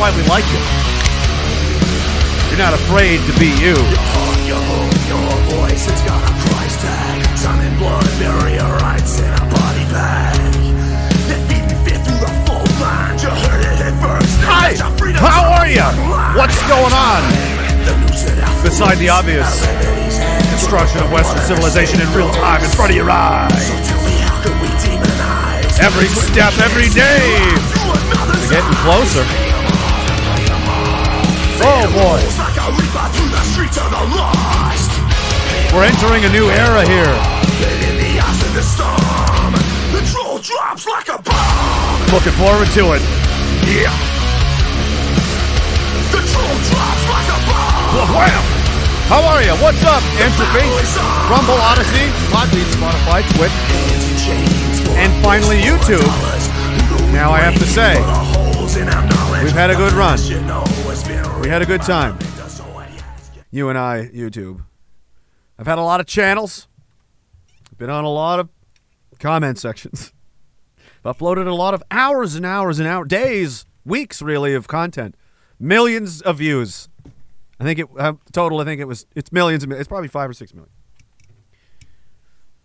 why we like you. You're not afraid to be you. Your home, your voice, it's got a price tag. Time and blood, your rights in a body bag. Fear through the full. You heard it here first. Hi, how are you? What's going on? The news that I Beside the obvious destruction of Western civilization in real time in front of your eyes. So tell me how can we demonize Every step, every day. We're getting closer. We're entering a new era here. Looking forward to it. Yeah. The troll drops like a bomb. Wham! How are you? What's up, Entropy? Rumble, Odysee, Podbean, Spotify, Twitch, and finally YouTube. Now I have to say, we've had a good run. We had a good time. You and I, YouTube. I've had a lot of channels. Been on a lot of comment sections. I've uploaded a lot of hours and hours and hours, days, weeks really of content. Millions of views. I think it uh, total. I think it was it's millions. Of, it's probably five or six million.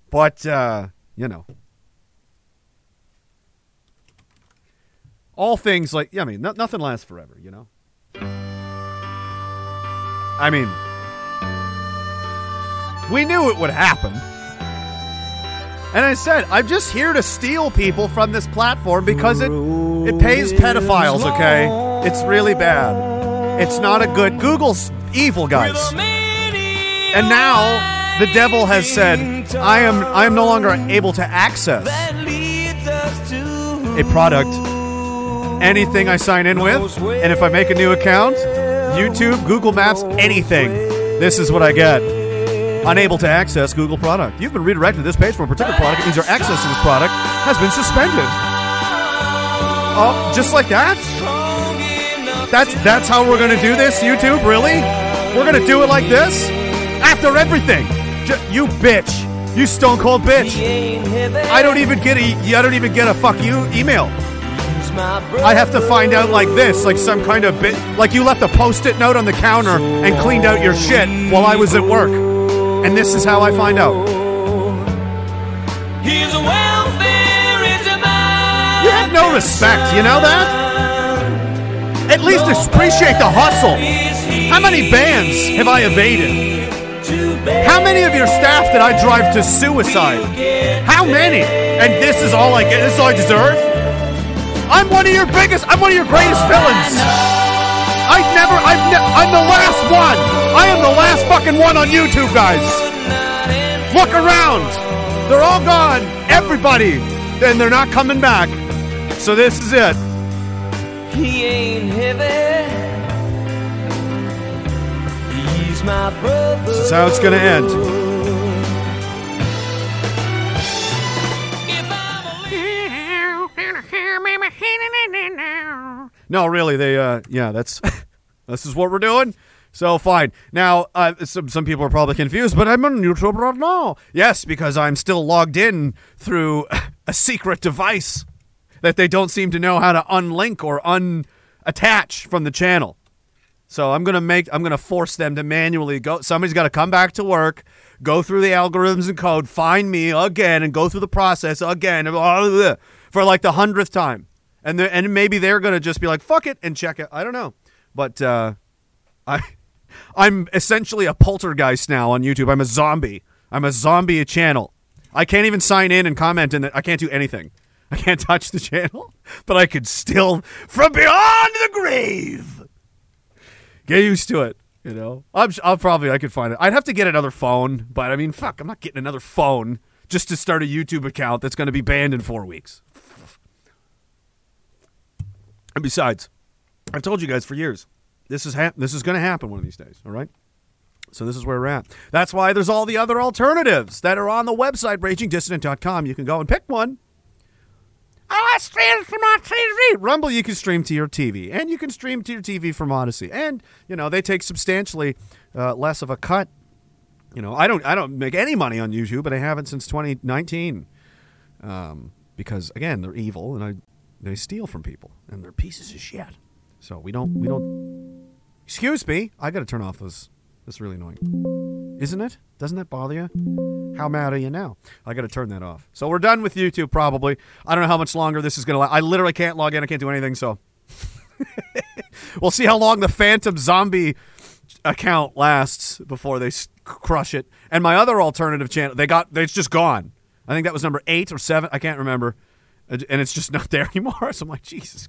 But uh, you know, all things like yeah, I mean, no, nothing lasts forever. You know. I mean, we knew it would happen. And I said, I'm just here to steal people from this platform because it it pays pedophiles, okay? It's really bad. It's not a good Google's evil, guys. And now the devil has said, I am I am no longer able to access a product anything I sign in with, and if I make a new account, YouTube, Google Maps, anything, this is what I get. Unable to access Google product. You've been redirected to this page from a particular product. It means your access to this product has been suspended. Oh, just like that? That's that's how we're gonna do this, YouTube? Really? We're gonna do it like this? After everything, J- you bitch, you stone cold bitch. I don't even get a I don't even get a fuck you email. I have to find out like this, like some kind of bit, like you left a post-it note on the counter and cleaned out your shit while I was at work, and this is how I find out. You have no respect, you know that? At least appreciate the hustle. How many bands have I evaded? How many of your staff did I drive to suicide? How many? And this is all I get. This is all I deserve. I'm one of your biggest. I'm one of your greatest villains. I never. I've. Ne- I'm the last one. I am the last fucking one on YouTube, guys. Look around. They're all gone. Everybody. And they're not coming back. So this is it. He ain't heavy. He's my brother. This is how it's gonna end. No, really, they. uh Yeah, that's. this is what we're doing. So fine. Now, uh, some some people are probably confused, but I'm on YouTube right now. Yes, because I'm still logged in through a secret device that they don't seem to know how to unlink or unattach from the channel. So I'm gonna make I'm gonna force them to manually go. Somebody's got to come back to work, go through the algorithms and code, find me again, and go through the process again for like the hundredth time. And and maybe they're gonna just be like fuck it and check it. I don't know, but uh, I I'm essentially a poltergeist now on YouTube. I'm a zombie. I'm a zombie channel. I can't even sign in and comment in it. I can't do anything. I can't touch the channel, but I could still from beyond the grave get used to it. You know, I'm, I'll probably I could find it. I'd have to get another phone, but I mean, fuck, I'm not getting another phone just to start a YouTube account that's going to be banned in four weeks. And besides, I've told you guys for years, this is this is going to happen one of these days. All right. So this is where we're at. That's why there's all the other alternatives that are on the website ragingdissident.com. You can go and pick one. I stream from my TV. Rumble, you can stream to your TV, and you can stream to your TV from Odysee, and you know they take substantially uh, less of a cut. You know, I don't, I don't make any money on YouTube, but I haven't since 2019, um, because again, they're evil and I, they steal from people, and they're pieces of shit. So we don't we don't. Excuse me. I got to turn off this. That's really annoying, isn't it? Doesn't that bother you? How mad are you now? I got to turn that off. So we're done with YouTube. Probably. I don't know how much longer this is gonna. last. I literally can't log in. I can't do anything. So we'll see how long the Phantom Zombie account lasts before they crush it. And my other alternative channel, they got. It's just gone. I think that was number eight or seven. I can't remember. And it's just not there anymore. So I'm like, Jesus.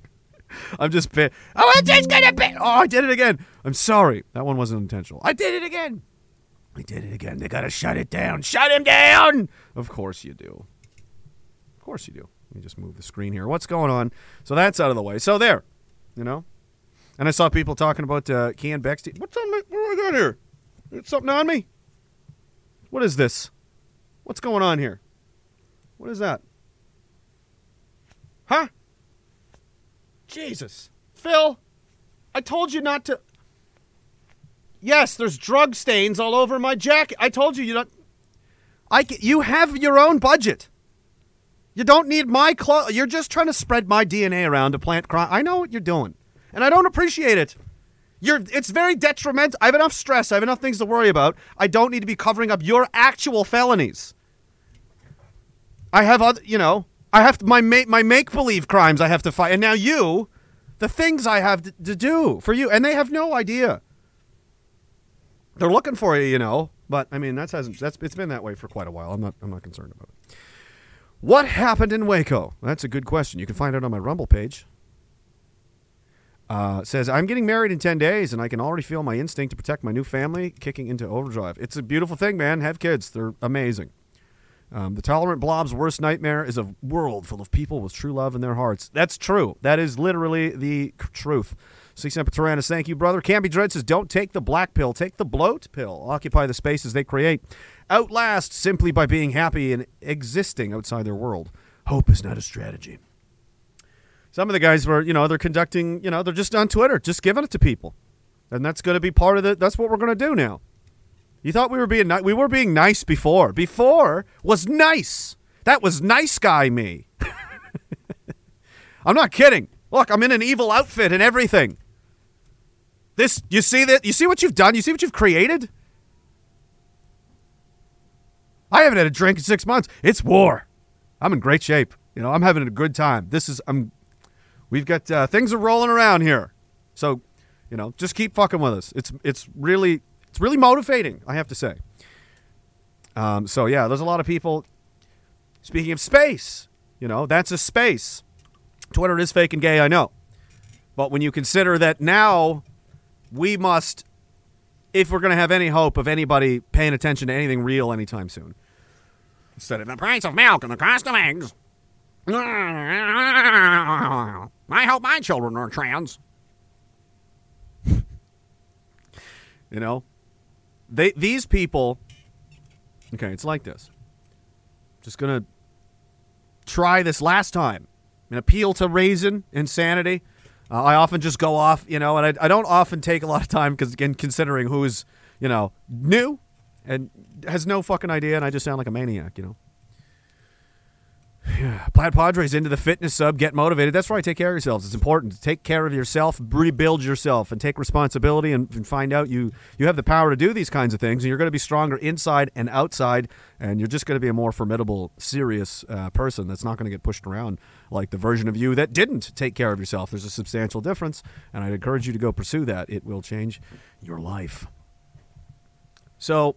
I'm just bit. Oh, it's just gonna be. Oh, I did it again. I'm sorry. That one wasn't intentional. I did it again. I did it again. They gotta shut it down. Shut him down. Of course you do. Of course you do. Let me just move the screen here. What's going on? So that's out of the way. So there, you know. And I saw people talking about uh, Keean Bexte. What's on me? What do I got here? It's something on me? What is this? What's going on here? What is that? Huh? Jesus. Phil, I told you not to. Yes, there's drug stains all over my jacket. I told you you don't. I you have your own budget. You don't need my clothes. You're just trying to spread my DNA around to plant crime. I know what you're doing, and I don't appreciate it. You're. It's very detrimental. I have enough stress. I have enough things to worry about. I don't need to be covering up your actual felonies. I have other. You know. I have my ma- my make believe crimes. I have to fight, and now you, the things I have to, to do for you, and they have no idea. They're looking for you, you know. But I mean, that's hasn't that's it's been that way for quite a while. I'm not I'm not concerned about it. What happened in Waco? That's a good question. You can find it on my Rumble page. Uh, says I'm getting married in ten days, and I can already feel my instinct to protect my new family kicking into overdrive. It's a beautiful thing, man. Have kids; they're amazing. Um, the tolerant blob's worst nightmare is a world full of people with true love in their hearts. That's true. That is literally the c- truth. Sic Semper Tyrannis, thank you, brother. Canby Dread says, don't take the black pill, take the bloat pill. Occupy the spaces they create. Outlast simply by being happy and existing outside their world. Hope is not a strategy. Some of the guys were, you know, they're conducting, you know, they're just on Twitter, just giving it to people. And that's going to be part of the, that's what we're going to do now. You thought we were being ni- we were being nice before. Before was nice. That was nice guy me. I'm not kidding. Look, I'm in an evil outfit and everything. This you see that you see what you've done? You see what you've created? I haven't had a drink in 6 months. It's war. I'm in great shape. You know, I'm having a good time. This is I'm we've got uh, things are rolling around here. So, you know, just keep fucking with us. It's it's really it's really motivating, I have to say. Um, so yeah, there's a lot of people. Speaking of space, you know, that's a space. Twitter is fake and gay, I know. But when you consider that now we must, if we're going to have any hope of anybody paying attention to anything real anytime soon, instead of the price of milk and the cost of eggs, I hope my children are trans. you know, they these people. Okay, it's like this. Just gonna try this last time and appeal to reason and sanity. Uh, I often just go off, you know, and I, I don't often take a lot of time because again, considering who's you know new and has no fucking idea, and I just sound like a maniac, you know. Yeah, Plaid Padres into the fitness sub. Get motivated. That's right. Take care of yourselves. It's important to take care of yourself, rebuild yourself, and take responsibility, and, and find out you you have the power to do these kinds of things, and you're going to be stronger inside and outside, and you're just going to be a more formidable, serious uh, person that's not going to get pushed around like the version of you that didn't take care of yourself. There's a substantial difference, and I'd encourage you to go pursue that. It will change your life. So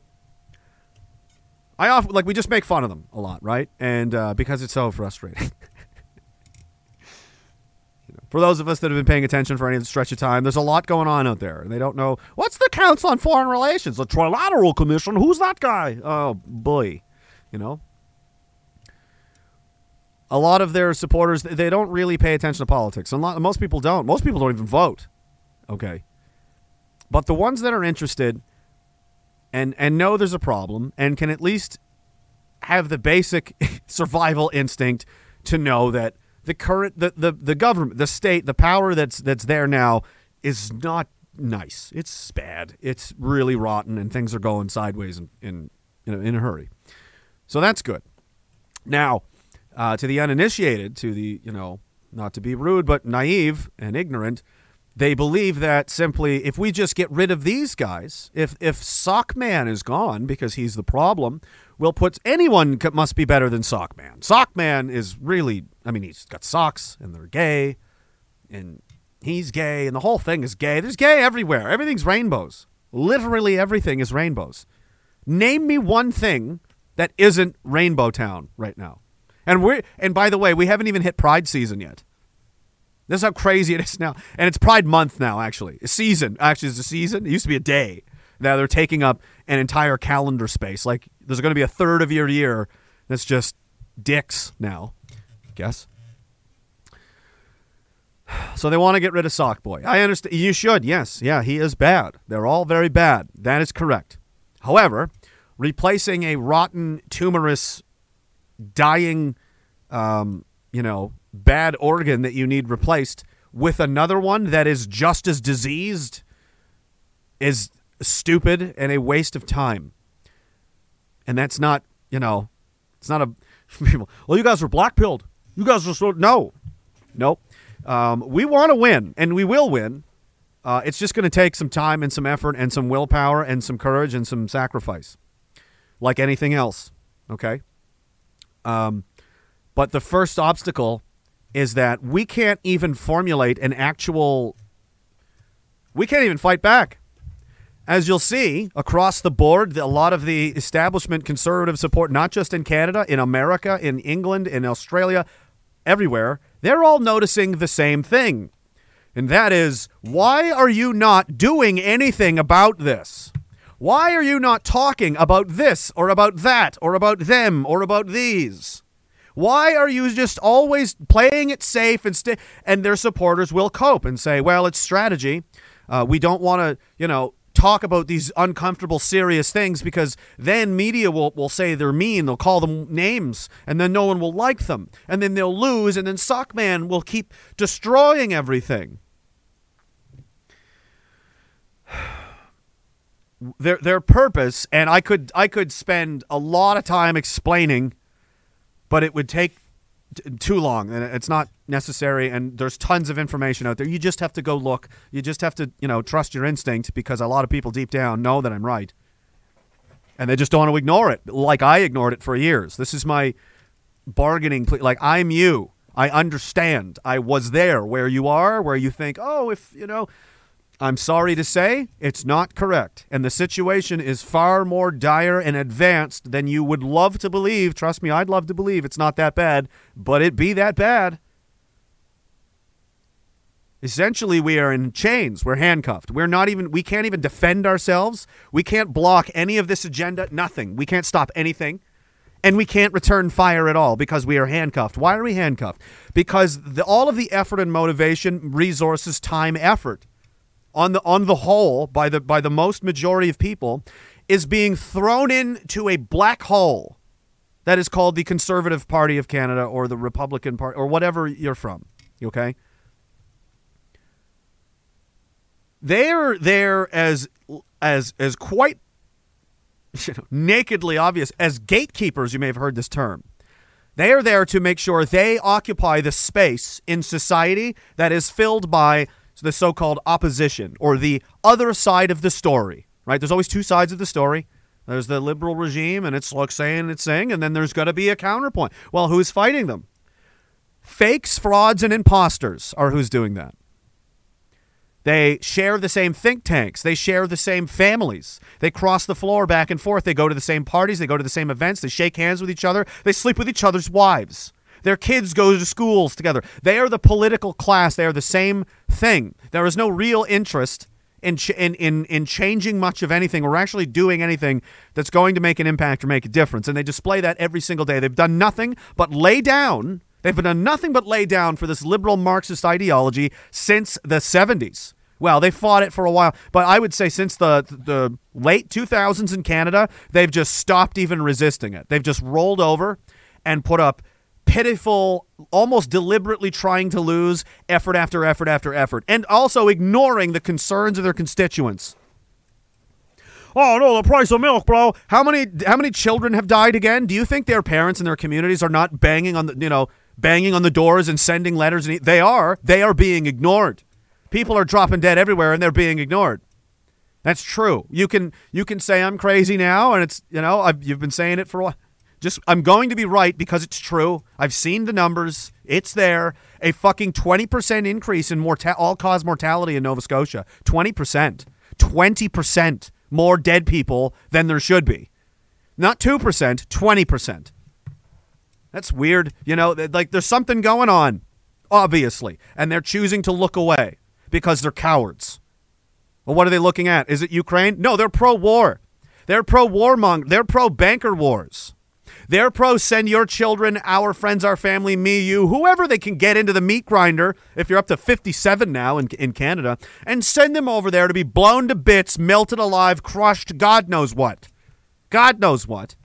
I often like we just make fun of them a lot, right? And uh, because it's so frustrating. For those of us that have been paying attention for any stretch of time, there's a lot going on out there, and they don't know what's the Council on Foreign Relations, the Trilateral Commission. Who's that guy? Oh boy, you know. A lot of their supporters they don't really pay attention to politics. A lot, most people don't. Most people don't even vote. Okay, but the ones that are interested and and know there's a problem and can at least have the basic survival instinct to know that the current the, the, the government the state the power that's that's there now is not nice. It's bad. It's really rotten and things are going sideways in in in a, in a hurry. So that's good. Now uh, to the uninitiated to the you know not to be rude but naive and ignorant they believe that simply if we just get rid of these guys, if if Sockman is gone because he's the problem, we'll put anyone must be better than Sockman. Sockman is really, I mean, he's got socks and they're gay, and he's gay, and the whole thing is gay. There's gay everywhere. Everything's rainbows. Literally everything is rainbows. Name me one thing that isn't Rainbow Town right now. And we are and by the way, we haven't even hit Pride season yet. This is how crazy it is now. And it's Pride month now, actually. A season. Actually, it's a season. It used to be a day. Now they're taking up an entire calendar space. Like there's going to be a third of your year that's just dicks now. Guess. So they want to get rid of Sockboy. I understand. You should. Yes. Yeah, he is bad. They're all very bad. That is correct. However, replacing a rotten, tumorous, dying, um, you know, bad organ that you need replaced with another one that is just as diseased is stupid and a waste of time. And that's not, you know, it's not a. Well, you guys are black pilled. You guys are so no, nope. Um, we want to win, and we will win. Uh, it's just going to take some time and some effort and some willpower and some courage and some sacrifice, like anything else. Okay. Um, but the first obstacle is that we can't even formulate an actual. We can't even fight back. As you'll see across the board, a lot of the establishment conservative support, not just in Canada, in America, in England, in Australia, everywhere, they're all noticing the same thing. And that is, why are you not doing anything about this? Why are you not talking about this or about that or about them or about these? Why are you just always playing it safe and st- and their supporters will cope and say, well, it's strategy. Uh, we don't want to, you know, talk about these uncomfortable, serious things because then media will, will say they're mean. They'll call them names, and then no one will like them. And then they'll lose, and then Sockman will keep destroying everything. Their, their purpose, and I could I could spend a lot of time explaining, but it would take t- too long and it's not necessary and there's tons of information out there. You just have to go look. You just have to you know trust your instinct because a lot of people deep down know that i'm right. And they just don't want to ignore it like i ignored it for years. This is my bargaining ple- like i'm you. I understand. I was there where you are where you think oh if you know I'm sorry to say, it's not correct. And the situation is far more dire and advanced than you would love to believe. Trust me, I'd love to believe it's not that bad, but it be that bad. Essentially, we are in chains. We're handcuffed. We're not even, we can't even defend ourselves. We can't block any of this agenda. Nothing. We can't stop anything. And we can't return fire at all because we are handcuffed. Why are we handcuffed? Because the, all of the effort and motivation, resources, time, effort on the on the whole by the by the most majority of people is being thrown into a black hole that is called the Conservative Party of Canada or the Republican Party or whatever you're from. Okay? They're there as as as quite you know, nakedly obvious as gatekeepers. You may have heard this term. They are there to make sure they occupy the space in society that is filled by the so-called opposition or the other side of the story. Right? There's always two sides of the story. There's the liberal regime, and it's like saying it's saying, and then there's got to be a counterpoint. Well, who's fighting them? Fakes, frauds, and imposters are who's doing that. They share the same think tanks. They share the same families. They cross the floor back and forth. They go to the same parties. They go to the same events. They shake hands with each other. They sleep with each other's wives. Their kids go to schools together. They are the political class. They are the same thing. There is no real interest in, ch- in, in, in changing much of anything or actually doing anything that's going to make an impact or make a difference. And they display that every single day. They've done nothing but lay down. They've done nothing but lay down for this liberal Marxist ideology since the 70s. Well, they fought it for a while, but I would say since the the late 2000s in Canada, they've just stopped even resisting it. They've just rolled over and put up pitiful, almost deliberately trying to lose effort after effort after effort, and also ignoring the concerns of their constituents. Oh no, the price of milk, bro. How many how many children have died again? Do you think their parents and their communities are not banging on the you know banging on the doors and sending letters? And they are. They are being ignored. People are dropping dead everywhere and they're being ignored. That's true. You can you can say I'm crazy now, and it's you know I've, you've been saying it for a while. Just I'm going to be right because it's true. I've seen the numbers. It's there. A fucking twenty percent increase in morta- all cause mortality in Nova Scotia. Twenty percent. Twenty percent more dead people than there should be. Not two percent. Twenty percent. That's weird. You know, like there's something going on, obviously, and they're choosing to look away because they're cowards. Well, what are they looking at? Is it Ukraine? No, they're pro-war. They're pro-warmonger. They're pro-banker wars. They're pro send your children, our friends, our family, me, you, whoever they can get into the meat grinder, if you're up to 57 now in, in Canada, and send them over there to be blown to bits, melted alive, crushed, God knows what. God knows what.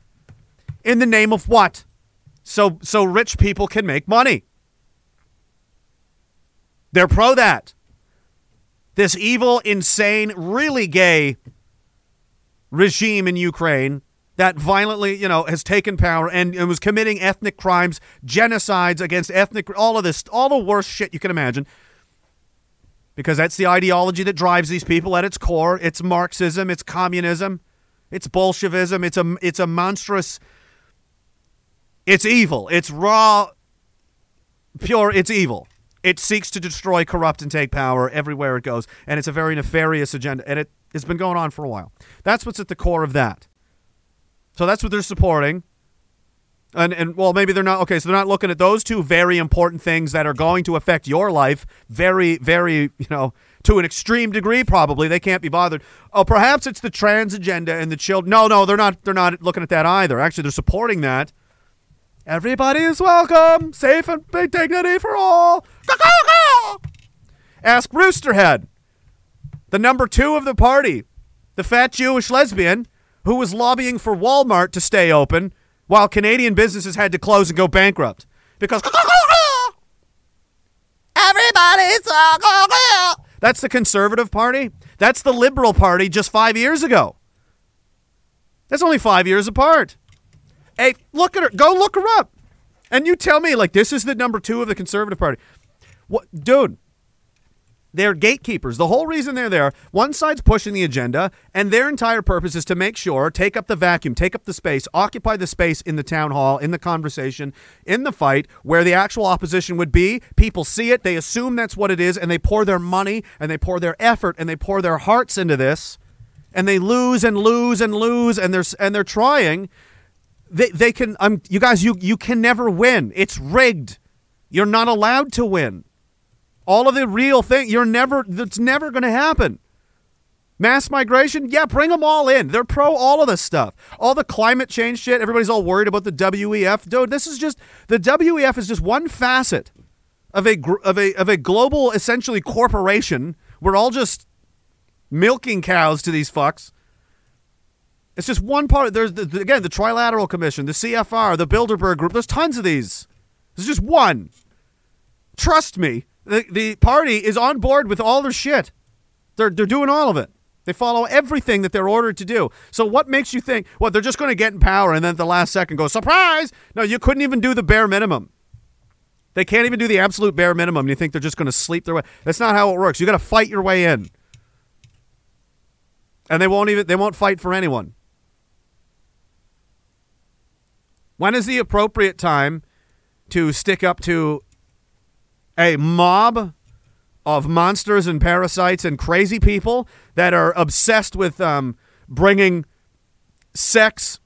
In the name of what? So so rich people can make money. They're pro that. This evil, insane, really gay regime in Ukraine that violently, you know, has taken power and, and was committing ethnic crimes, genocides against ethnic, all of this, all the worst shit you can imagine. Because that's the ideology that drives these people at its core. It's Marxism, it's communism, it's Bolshevism, it's a, it's a monstrous, it's evil, it's raw, pure, it's evil. It seeks to destroy, corrupt, and take power everywhere it goes. And it's a very nefarious agenda. And it, it's been going on for a while. That's what's at the core of that. So that's what they're supporting. And and well, maybe they're not okay. So they're not looking at those two very important things that are going to affect your life very, very, you know, to an extreme degree. Probably they can't be bothered. Oh, perhaps it's the trans agenda and the children. No, no, they're not. They're not looking at that either. Actually, they're supporting that. Everybody is welcome, safe and big dignity for all. Ask Roosterhead, the number two of the party, the fat Jewish lesbian who was lobbying for Walmart to stay open while Canadian businesses had to close and go bankrupt because everybody's that's the conservative party. That's the liberal party just five years ago. That's only five years apart. Hey, look at her. Go look her up, and you tell me like this is the number two of the conservative party. What, dude? They're gatekeepers. The whole reason they're there, one side's pushing the agenda, and their entire purpose is to make sure, take up the vacuum, take up the space, occupy the space in the town hall, in the conversation, in the fight, where the actual opposition would be. People see it, they assume that's what it is, and they pour their money, and they pour their effort, and they pour their hearts into this, and they lose and lose and lose, and they're and they're trying. They they can. Um, you guys, you you can never win. It's rigged. You're not allowed to win. All of the real thing, you're never, that's never going to happen. Mass migration, yeah, bring them all in. They're pro all of this stuff. All the climate change shit, everybody's all worried about the WEF. Dude, this is just, the WEF is just one facet of a, of a, of a global, essentially, corporation. We're all just milking cows to these fucks. It's just one part. There's, the, again, the Trilateral Commission, the CFR, the Bilderberg Group. There's tons of these. There's just one. Trust me, the, the party is on board with all their shit. They're, they're doing all of it. They follow everything that they're ordered to do. So what makes you think, well, they're just going to get in power and then at the last second go, surprise? No, you couldn't even do the bare minimum. They can't even do the absolute bare minimum. You think they're just going to sleep their way. That's not how it works. You got to fight your way in. And they won't even they won't fight for anyone. When is the appropriate time to stick up to a mob of monsters and parasites and crazy people that are obsessed with um, bringing sex,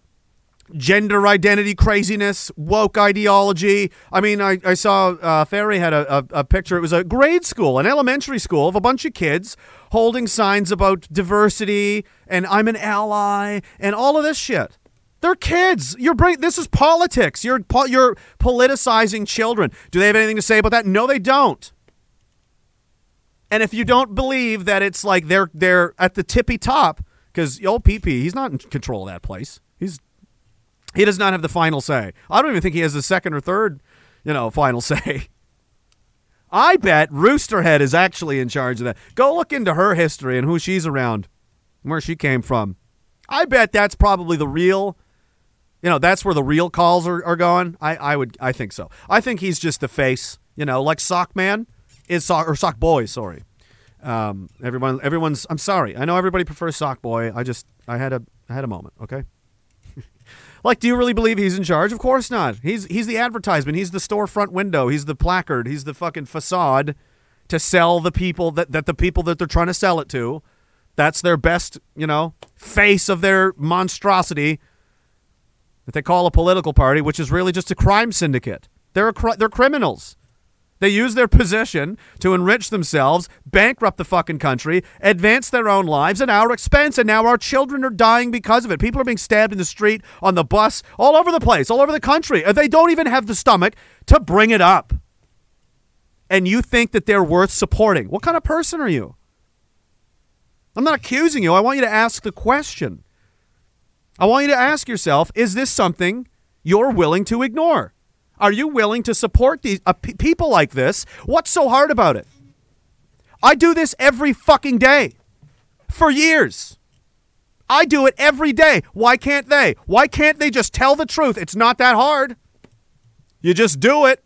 gender identity craziness, woke ideology. I mean, I, I saw uh, Ferry had a, a, a picture. It was a grade school, an elementary school of a bunch of kids holding signs about diversity and I'm an ally and all of this shit. They're kids. You're bring, This is politics. You're you're politicizing children. Do they have anything to say about that? No, they don't. And if you don't believe that it's like they're they're at the tippy top, because old PP, he's not in control of that place. He's he does not have the final say. I don't even think he has the second or third, you know, final say. I bet Roosterhead is actually in charge of that. Go look into her history and who she's around, and where she came from. I bet that's probably the real. You know, that's where the real calls are, are going. I, I would I think so. I think he's just the face, you know, like Sock Man is Sock or Sock Boy, sorry. Um, everyone, everyone's. I'm sorry. I know everybody prefers Sock Boy. I just, I had a, I had a moment. Okay. like, do you really believe he's in charge? Of course not. He's, he's the advertisement. He's the storefront window. He's the placard. He's the fucking facade to sell the people that, that the people that they're trying to sell it to. That's their best, you know, face of their monstrosity that they call a political party, which is really just a crime syndicate. They're a cri- they're criminals. They use their position to enrich themselves, bankrupt the fucking country, advance their own lives at our expense, and now our children are dying because of it. People are being stabbed in the street, on the bus, all over the place, all over the country. They don't even have the stomach to bring it up. And you think that they're worth supporting. What kind of person are you? I'm not accusing you. I want you to ask the question. I want you to ask yourself is this something you're willing to ignore? Are you willing to support these uh, p- people like this? What's so hard about it? I do this every fucking day for years. I do it every day. Why can't they? Why can't they just tell the truth? It's not that hard. You just do it.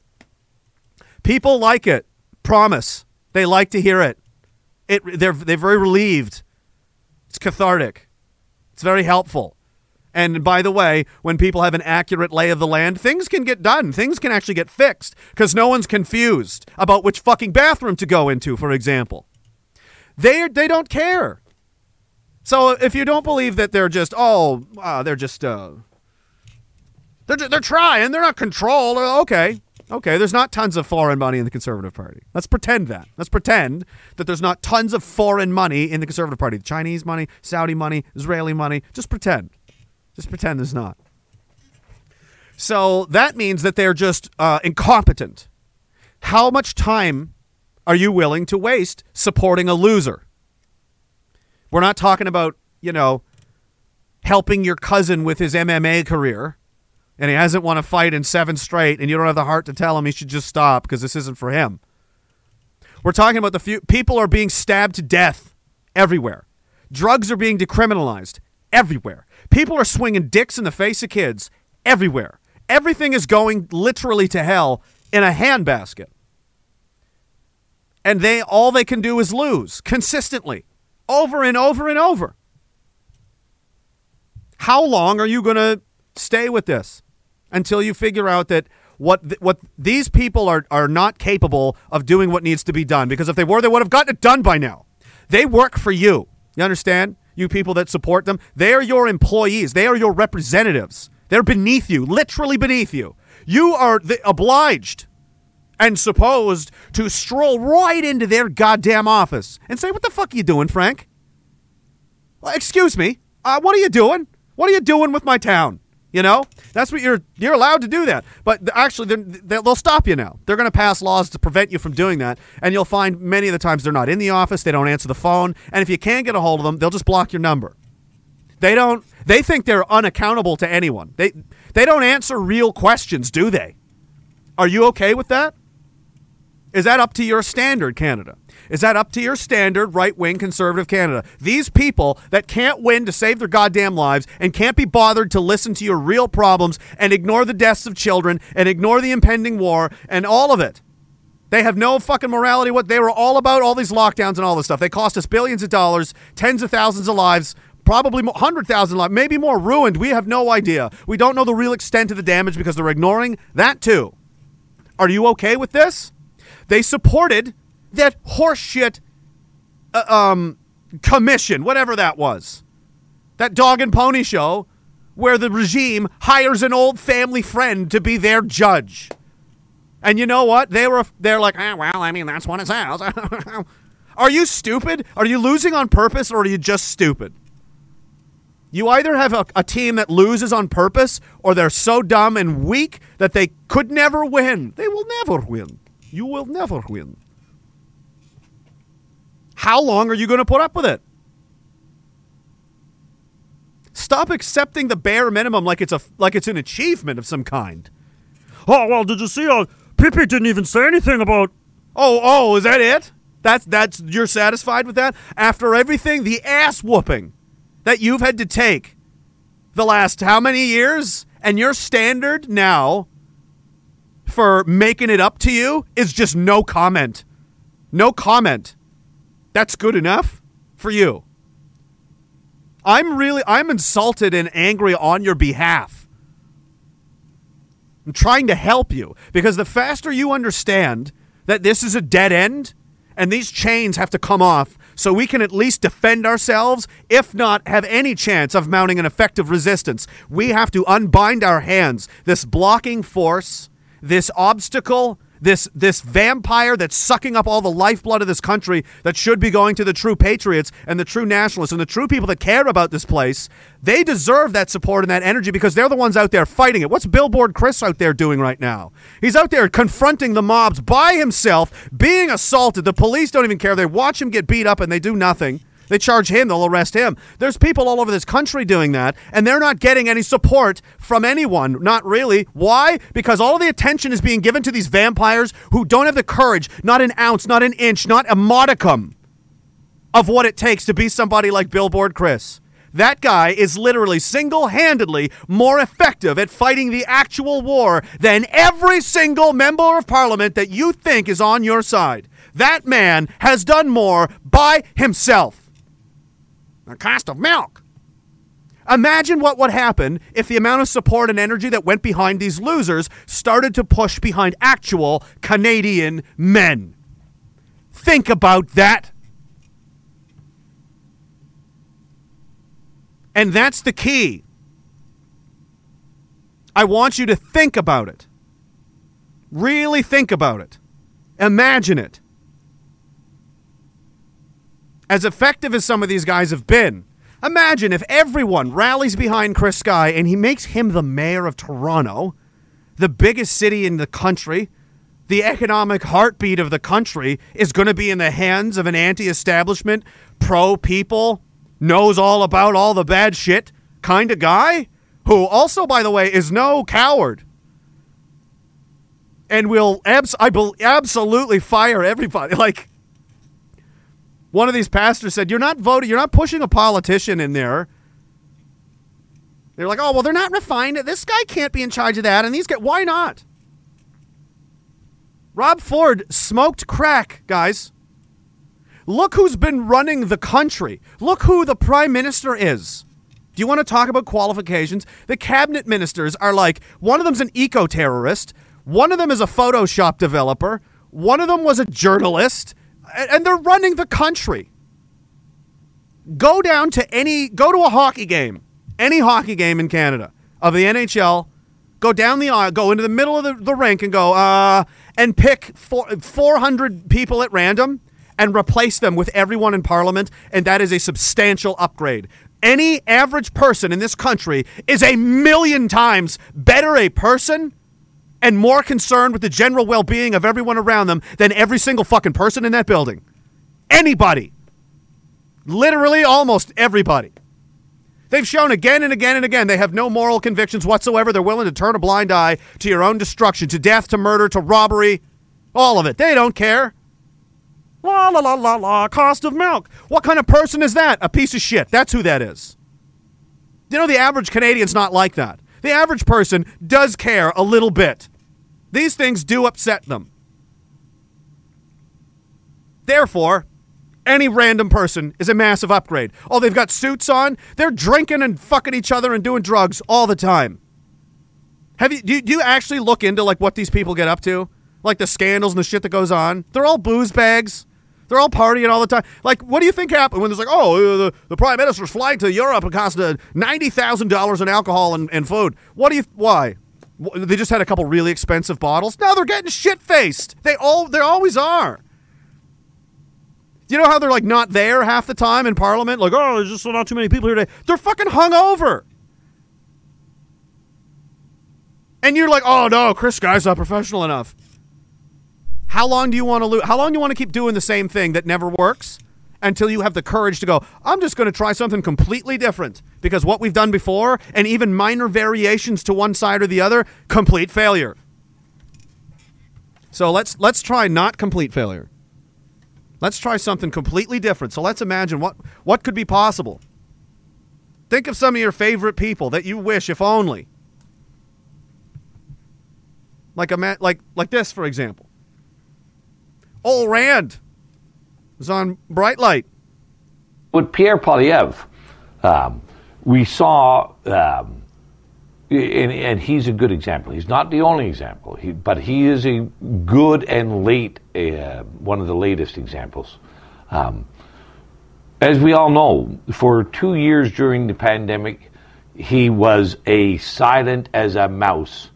People like it. Promise. They like to hear it. It they're they're very relieved. It's cathartic. It's very helpful. And by the way, when people have an accurate lay of the land, things can get done. Things can actually get fixed because no one's confused about which fucking bathroom to go into, for example. They they don't care. So if you don't believe that they're just oh uh, they're just uh, they're they're trying, they're not controlled. uh, Okay, okay. There's not tons of foreign money in the Conservative Party. Let's pretend that. Let's pretend that there's not tons of foreign money in the Conservative Party. Chinese money, Saudi money, Israeli money. Just pretend. Just pretend there's not. So that means that they're just uh, incompetent. How much time are you willing to waste supporting a loser? We're not talking about, you know, helping your cousin with his MMA career and he hasn't won a fight in seven straight and you don't have the heart to tell him he should just stop because this isn't for him. We're talking about the few people are being stabbed to death everywhere. Drugs are being decriminalized everywhere. People are swinging dicks in the face of kids everywhere. Everything is going literally to hell in a handbasket. And they all they can do is lose consistently, over and over and over. How long are you going to stay with this until you figure out that what th- what these people are are not capable of doing what needs to be done because if they were they would have gotten it done by now. They work for you. You understand? You people that support them, they are your employees. They are your representatives. They're beneath you, literally beneath you. You are the, obliged and supposed to stroll right into their goddamn office and say, "What the fuck are you doing, Frank? Excuse me. Uh, what are you doing? What are you doing with my town? You know, that's what you're you're allowed to do that. But actually, they'll stop you now. They're going to pass laws to prevent you from doing that, and you'll find many of the times they're not in the office. They don't answer the phone, and if you can't get a hold of them, they'll just block your number. They don't. They think they're unaccountable to anyone. They they don't answer real questions, do they? Are you okay with that? Is that up to your standard, Canada? Is that up to your standard right wing conservative Canada? These people that can't win to save their goddamn lives and can't be bothered to listen to your real problems and ignore the deaths of children and ignore the impending war and all of it. They have no fucking morality. What they were all about, all these lockdowns and all this stuff. They cost us billions of dollars, tens of thousands of lives, probably mo- 100,000 lives, maybe more ruined. We have no idea. We don't know the real extent of the damage because they're ignoring that too. Are you okay with this? They supported that horseshit uh, um, commission, whatever that was. That dog and pony show where the regime hires an old family friend to be their judge. And you know what? They were they're like, ah, well, I mean, that's what it says. are you stupid? Are you losing on purpose or are you just stupid? You either have a, a team that loses on purpose or they're so dumb and weak that they could never win. They will never win. You will never win. How long are you going to put up with it? Stop accepting the bare minimum like it's a like it's an achievement of some kind. Oh well, did you see? Uh, Pippi didn't even say anything about. Oh oh, is that it? That's that's you're satisfied with that after everything the ass whooping that you've had to take the last how many years, and your standard now for making it up to you is just no comment, no comment. That's good enough for you. I'm really I'm insulted and angry on your behalf. I'm trying to help you because the faster you understand that this is a dead end and these chains have to come off so we can at least defend ourselves, if not have any chance of mounting an effective resistance, we have to unbind our hands. This blocking force, this obstacle, this this vampire that's sucking up all the lifeblood of this country that should be going to the true patriots and the true nationalists and the true people that care about this place. They deserve that support and that energy because they're the ones out there fighting it. What's Billboard Chris out there doing right now? He's out there confronting the mobs by himself, being assaulted. The police don't even care. They watch him get beat up and they do nothing. They charge him, they'll arrest him. There's people all over this country doing that, and they're not getting any support from anyone. Not really. Why? Because all the attention is being given to these vampires who don't have the courage, not an ounce, not an inch, not a modicum of what it takes to be somebody like Billboard Chris. That guy is literally single handedly more effective at fighting the actual war than every single member of parliament that you think is on your side. That man has done more by himself. The cost of milk. Imagine what would happen if the amount of support and energy that went behind these losers started to push behind actual Canadian men. Think about that. And that's the key. I want you to think about it. Really think about it. Imagine it. As effective as some of these guys have been, imagine if everyone rallies behind Chris Sky and he makes him the mayor of Toronto, the biggest city in the country. The economic heartbeat of the country is going to be in the hands of an anti establishment, pro people, knows all about all the bad shit kind of guy who also by the way is no coward. And will abs- I bel absolutely fire everybody. Like one of these pastors said you're not voting you're not pushing a politician in there they're like oh well they're not refined this guy can't be in charge of that and these guys why not rob ford smoked crack guys Look who's been running the country. Look who the prime minister is. Do you want to talk about qualifications? The cabinet ministers are like one of them's an eco terrorist, one of them is a Photoshop developer, one of them was a journalist, and they're running the country. Go down to any, go to a hockey game, any hockey game in Canada of the NHL, go down the aisle, go into the middle of the, the rink and go, uh, and pick four, 400 people at random and replace them with everyone in parliament, and that is a substantial upgrade. Any average person in this country is a million times better a person and more concerned with the general well being of everyone around them than every single fucking person in that building. Anybody. Literally almost everybody. They've shown again and again and again they have no moral convictions whatsoever. They're willing to turn a blind eye to your own destruction, to death, to murder, to robbery, all of it. They don't care. La la la la la, cost of milk. What kind of person is that? A piece of shit. That's who that is. You know, the average Canadian's not like that. The average person does care a little bit. These things do upset them. Therefore, any random person is a massive upgrade. Oh, they've got suits on. They're drinking and fucking each other and doing drugs all the time. Have you do, you do you actually look into like what these people get up to? Like the scandals and the shit that goes on? They're all booze bags. They're all partying all the time. Like, what do you think happened when there's like, oh, uh, the, the prime minister's flying to Europe and cost uh, ninety thousand dollars in alcohol and, and food? What do you? Why? They just had a couple really expensive bottles. Now they're getting shit faced. They all they always are. You know how they're like not there half the time in Parliament? Like, oh, there's just not too many people here today. They're fucking hungover. And you're like, oh no, Chris Sky's not professional enough. How long do you want to lose? How long do you want to keep doing the same thing that never works until you have the courage to go, I'm just going to try something completely different because what we've done before and even minor variations to one side or the other, complete failure. So let's let's try not complete failure. Let's try something completely different. So let's imagine what what could be possible. Think of some of your favorite people that you wish if only. Like a like like this for example. Ol Rand. was on Bright Light. with Pierre Poilievre, um, we saw, um, and, and he's a good example. He's not the only example, he, but he is a good and late, uh, one of the latest examples. Um, as we all know, for two years during the pandemic, he was a silent as a mouse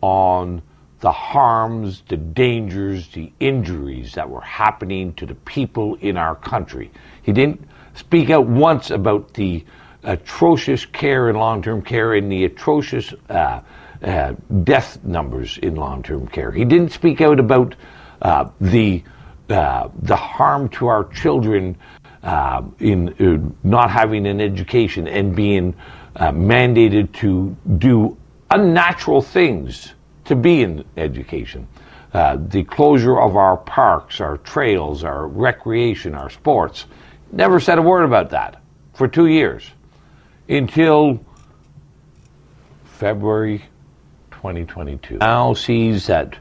on the harms, the dangers, the injuries that were happening to the people in our country. He didn't speak out once about the atrocious care in long term care and the atrocious uh, uh, death numbers in long term care. He didn't speak out about uh, the, uh, the harm to our children uh, in uh, not having an education and being mandated to do unnatural things to be in education. The closure of our parks, our trails, our recreation, our sports. Never said a word about that for two years until February 2022. Now sees that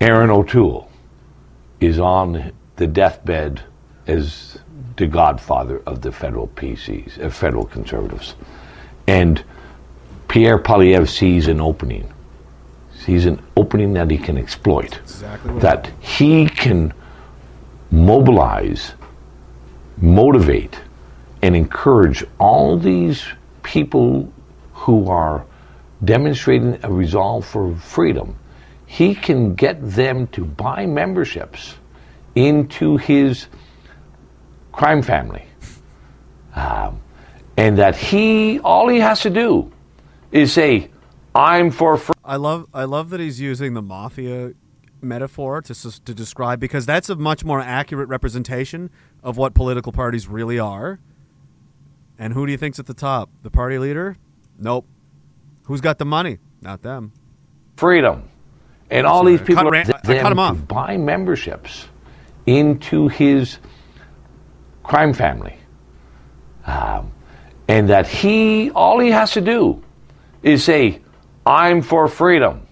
Erin O'Toole is on the deathbed as the godfather of the federal PCs, uh, federal conservatives. And Pierre Poilievre sees an opening, sees an opening that he can exploit, Exactly that he can mobilize, motivate, and encourage all these people who are demonstrating a resolve for freedom. He can get them to buy memberships into his crime family. Um, and that he, all he has to do is say, I'm for freedom. I love I love that he's using the mafia metaphor to to describe because that's a much more accurate representation of what political parties really are. And who do you think's at the top? The party leader? Nope. Who's got the money? Not them. freedom. And all these people cut are Ran- I- cut him to off. buy memberships into his crime family. Um, and that he, all he has to do is say, I'm for freedom.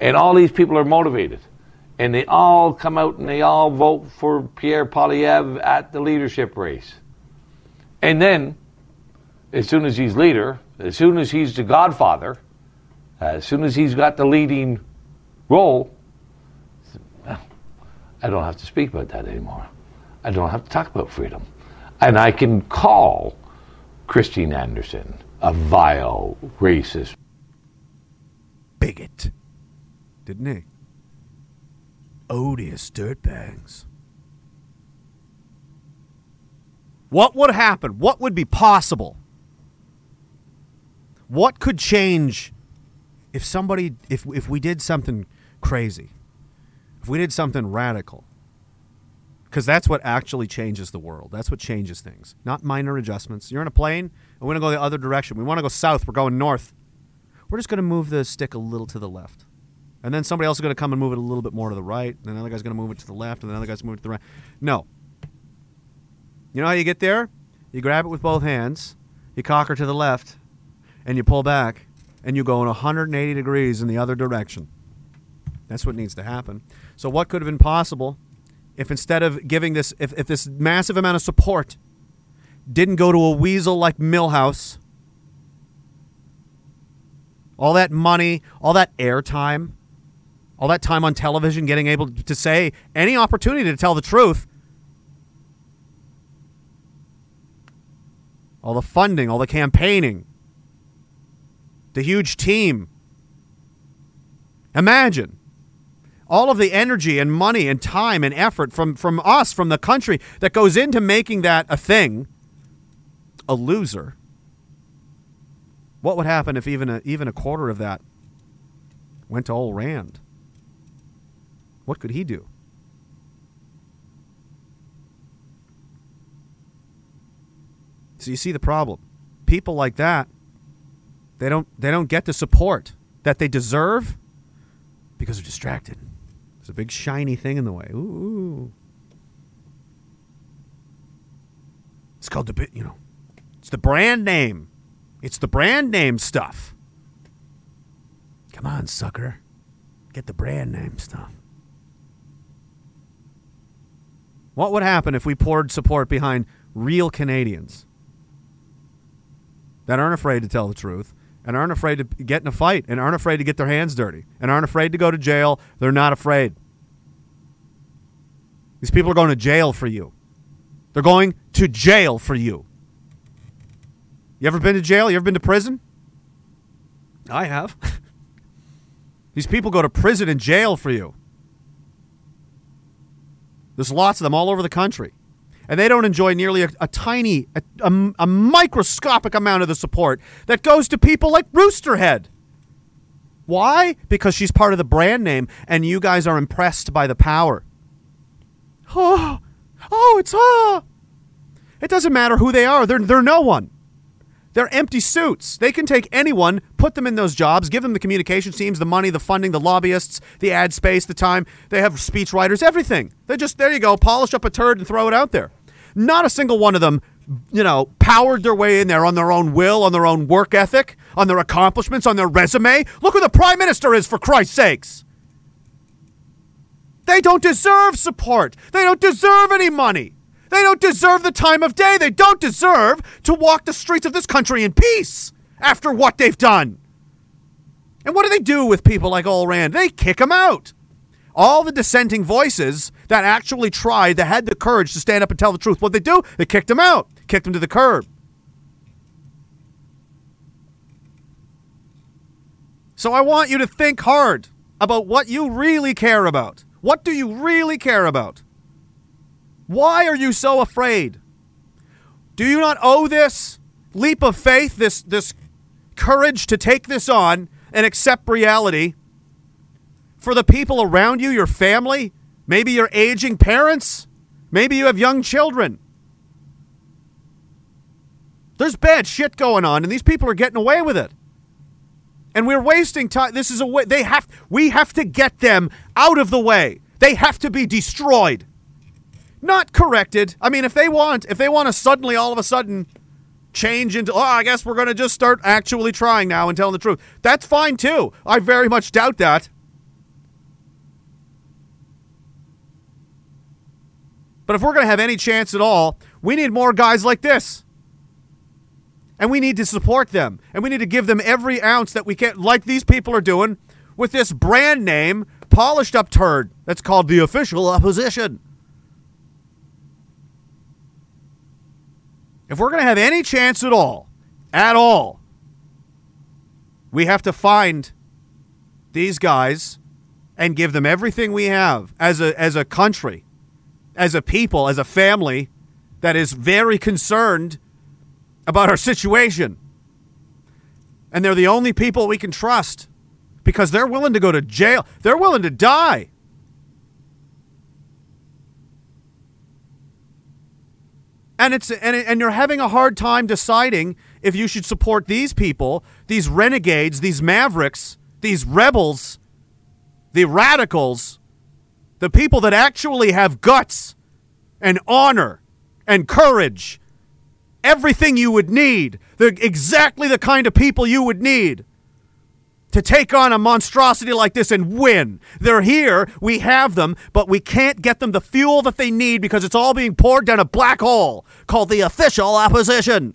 And all these people are motivated. And they all come out and they all vote for Pierre Poilievre at the leadership race. And then, as soon as he's leader, as soon as he's the godfather, as soon as he's got the leading role, I don't have to speak about that anymore. I don't have to talk about freedom. And I can call Christine Anderson a vile, racist, Bigot. Didn't he? Odious dirtbags. What would happen? What would be possible? What could change if somebody if if we did something crazy? If we did something radical? Because that's what actually changes the world. That's what changes things, not minor adjustments. You're in a plane, and we're going to go the other direction. We want to go south, we're going north. We're just going to move the stick a little to the left. And then somebody else is going to come and move it a little bit more to the right. And another guy's going to move it to the left. And another guy's move it to the right. No. You know how you get there? You grab it with both hands, you cock her to the left, and you pull back, and you go in 180 degrees in the other direction. That's what needs to happen. So, what could have been possible if instead of giving this, if, if this massive amount of support didn't go to a weasel like Millhouse, all that money, all that airtime, all that time on television, getting able to say any opportunity to tell the truth, all the funding, all the campaigning, the huge team. Imagine all of the energy and money and time and effort from, from us, from the country, that goes into making that a thing, a loser. What would happen if even a, even a quarter of that went to old Rand? What could he do? So you see the problem. People like that, they don't they don't get the support that they deserve because they're distracted. There's a big shiny thing in the way. Ooh. It's called the bit, you know. It's the brand name. It's the brand name stuff. Come on, sucker. Get the brand name stuff. What would happen if we poured support behind real Canadians that aren't afraid to tell the truth and aren't afraid to get in a fight and aren't afraid to get their hands dirty and aren't afraid to go to jail? They're not afraid. These people are going to jail for you. They're going to jail for you. You ever been to jail? You ever been to prison? I have. These people go to prison and jail for you. There's lots of them all over the country. And they don't enjoy nearly a, a tiny, a, a, a microscopic amount of the support that goes to people like Roosterhead. Why? Because she's part of the brand name and you guys are impressed by the power. Oh, oh, it's ah. It doesn't matter who they are. They're, they're no one. They're empty suits. They can take anyone, put them in those jobs, give them the communications teams, the money, the funding, the lobbyists, the ad space, the time. They have speech writers, everything. They just, there you go, polish up a turd and throw it out there. Not a single one of them, you know, powered their way in there on their own will, on their own work ethic, on their accomplishments, on their resume. Look who the prime minister is, for Christ's sakes. They don't deserve support. They don't deserve any money. They don't deserve the time of day. They don't deserve to walk the streets of this country in peace after what they've done. And what do they do with people like Ol Rand? They kick them out. All the dissenting voices that actually tried, that had the courage to stand up and tell the truth, what they do? They kicked them out, kicked them to the curb. So I want you to think hard about what you really care about. What do you really care about? Why are you so afraid? Do you not owe this leap of faith, this this courage to take this on and accept reality for the people around you, your family, maybe your aging parents, maybe you have young children? There's bad shit going on and these people are getting away with it. And we're wasting time. This is a way they have we have to get them out of the way. They have to be destroyed not corrected. I mean, if they want, if they want to suddenly, all of a sudden, change into, oh, I guess we're going to just start actually trying now and telling the truth. That's fine too. I very much doubt that. But if we're going to have any chance at all, we need more guys like this. And we need to support them. And we need to give them every ounce that we can, like these people are doing with this brand name, polished up turd that's called the official opposition. If we're going to have any chance at all, at all, we have to find these guys and give them everything we have as a as a country, as a people, as a family that is very concerned about our situation. And they're the only people we can trust because they're willing to go to jail. They're willing to die and it's and, and you're having a hard time deciding if you should support these people, these renegades, these mavericks, these rebels, the radicals, the people that actually have guts and honor and courage, everything you would need, the exactly the kind of people you would need to take on a monstrosity like this and win. They're here, we have them, but we can't get them the fuel that they need because it's all being poured down a black hole called the official opposition.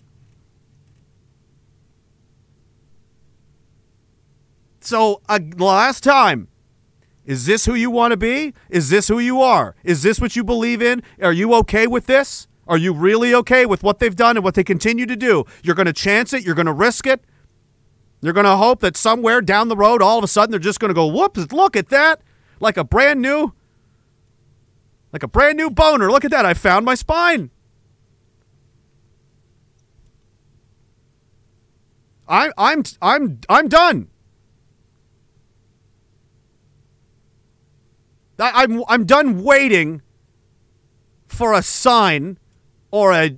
So, uh, last time, is this who you want to be? Is this who you are? Is this what you believe in? Are you okay with this? Are you really okay with what they've done and what they continue to do? You're going to chance it, you're going to risk it. You're going to hope that somewhere down the road, all of a sudden, they're just going to go, whoops, look at that. Like a brand new, like a brand new boner. Look at that. I found my spine. I, I'm, I'm, I'm done. I, I'm, I'm done waiting for a sign or a,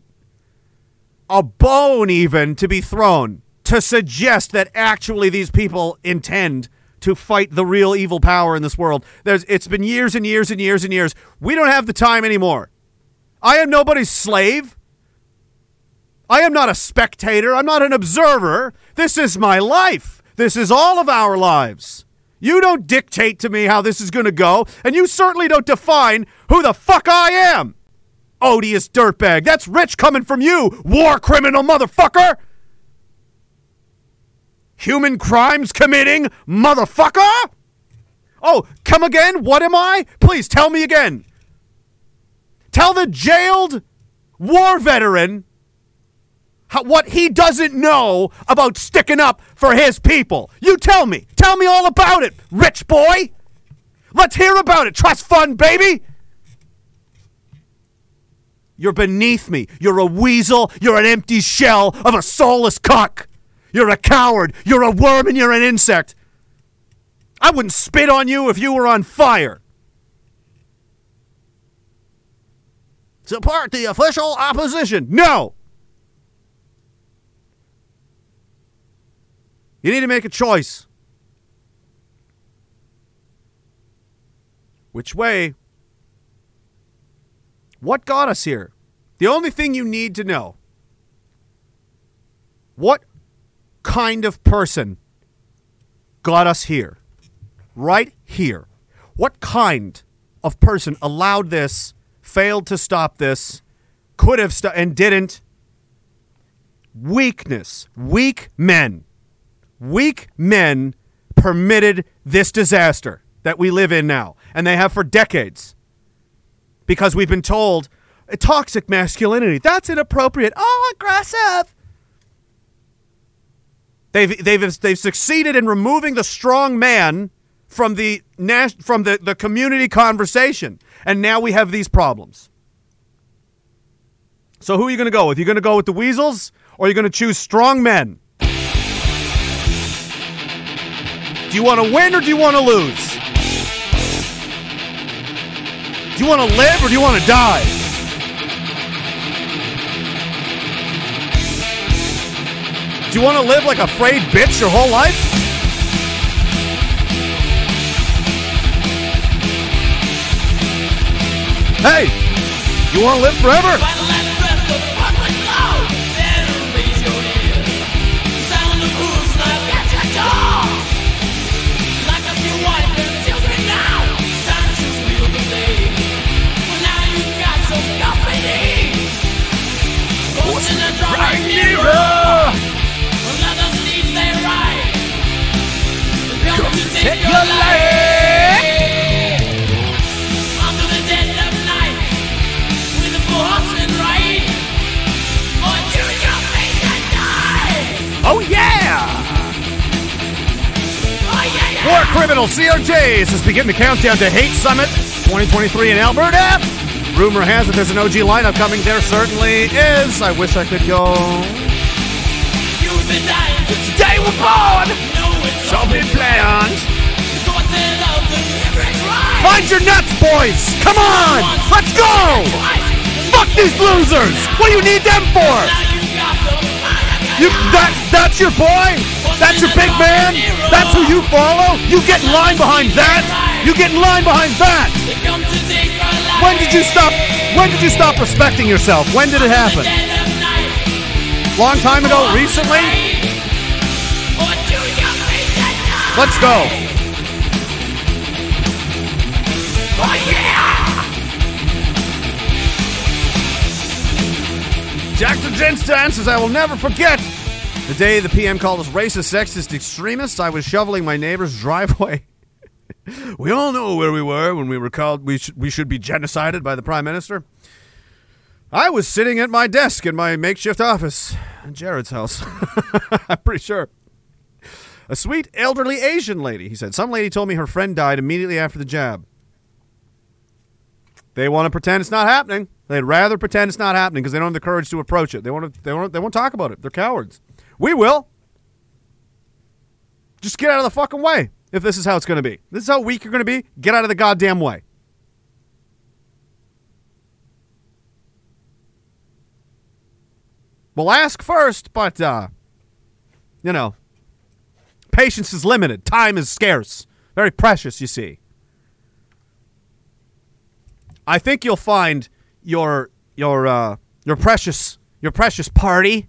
a bone even to be thrown to suggest that actually these people intend to fight the real evil power in this world. There's, it's been years and years and years and years. We don't have the time anymore. I am nobody's slave. I am not a spectator. I'm not an observer. This is my life. This is all of our lives. You don't dictate to me how this is going to go, and you certainly don't define who the fuck I am. odious dirtbag. That's rich coming from you, war criminal motherfucker. Human crimes committing motherfucker. Oh, come again? What am I? Please tell me again. Tell the jailed war veteran how, what he doesn't know about sticking up for his people. You tell me. Tell me all about it, rich boy. Let's hear about it. Trust fund, baby. You're beneath me. You're a weasel. You're an empty shell of a soulless cuck. You're a coward. You're a worm and you're an insect. I wouldn't spit on you if you were on fire. Support the official opposition. No. You need to make a choice. Which way? What got us here? The only thing you need to know what kind of person got us here? Right here. What kind of person allowed this, failed to stop this, could have sto- and didn't? Weakness. Weak men. Weak men permitted this disaster that we live in now, and they have for decades. Because we've been told "Uh, toxic masculinity, that's inappropriate. Oh, aggressive. They've, they've, they've succeeded in removing the strong man from the from the, the community conversation. And now we have these problems. So who are you going to go with? You going to go with the weasels or are you going to choose strong men? Do you want to win or do you want to lose? Do you want to live or do you want to die? Do you want to live like a frayed bitch your whole life? Hey, you want to live forever? Take your life under the dead of night with a Boston right. Or do you make a die? Oh yeah! Oh yeah, yeah. War criminal CRJs is beginning the countdown to Hate Summit 2023 in Alberta. Rumor has it there's an OG lineup coming. There certainly is. I wish I could go. You've been dying Today we're born. know it's So big plans. Find your nuts, boys. Come on, let's go. Fuck these losers. What do you need them for? You that that's your boy? That's your big man? That's who you follow? You get in line behind that? You get in line behind that? When did you stop when did you stop respecting yourself? When did it happen? Long time ago, recently? Let's go. Oh yeah. The Gentstein says, I will never forget the day the PM called us racist, sexist, extremists. I was shoveling my neighbor's driveway. we all know where we were when we were called we, sh- we should be genocided by the Prime Minister. I was sitting at my desk in my makeshift office in Jared's house. I'm pretty sure. A sweet elderly Asian lady, he said. Some lady told me her friend died immediately after the jab. They want to pretend it's not happening. They'd rather pretend it's not happening because they don't have the courage to approach it. They want to. They won't. They won't talk about it. They're cowards. We will. Just get out of the fucking way. If this is how it's going to be, this is how weak you're going to be. Get out of the goddamn way. We'll ask first, but uh, you know, patience is limited. Time is scarce. Very precious, you see. I think you'll find your your uh, your precious your precious party,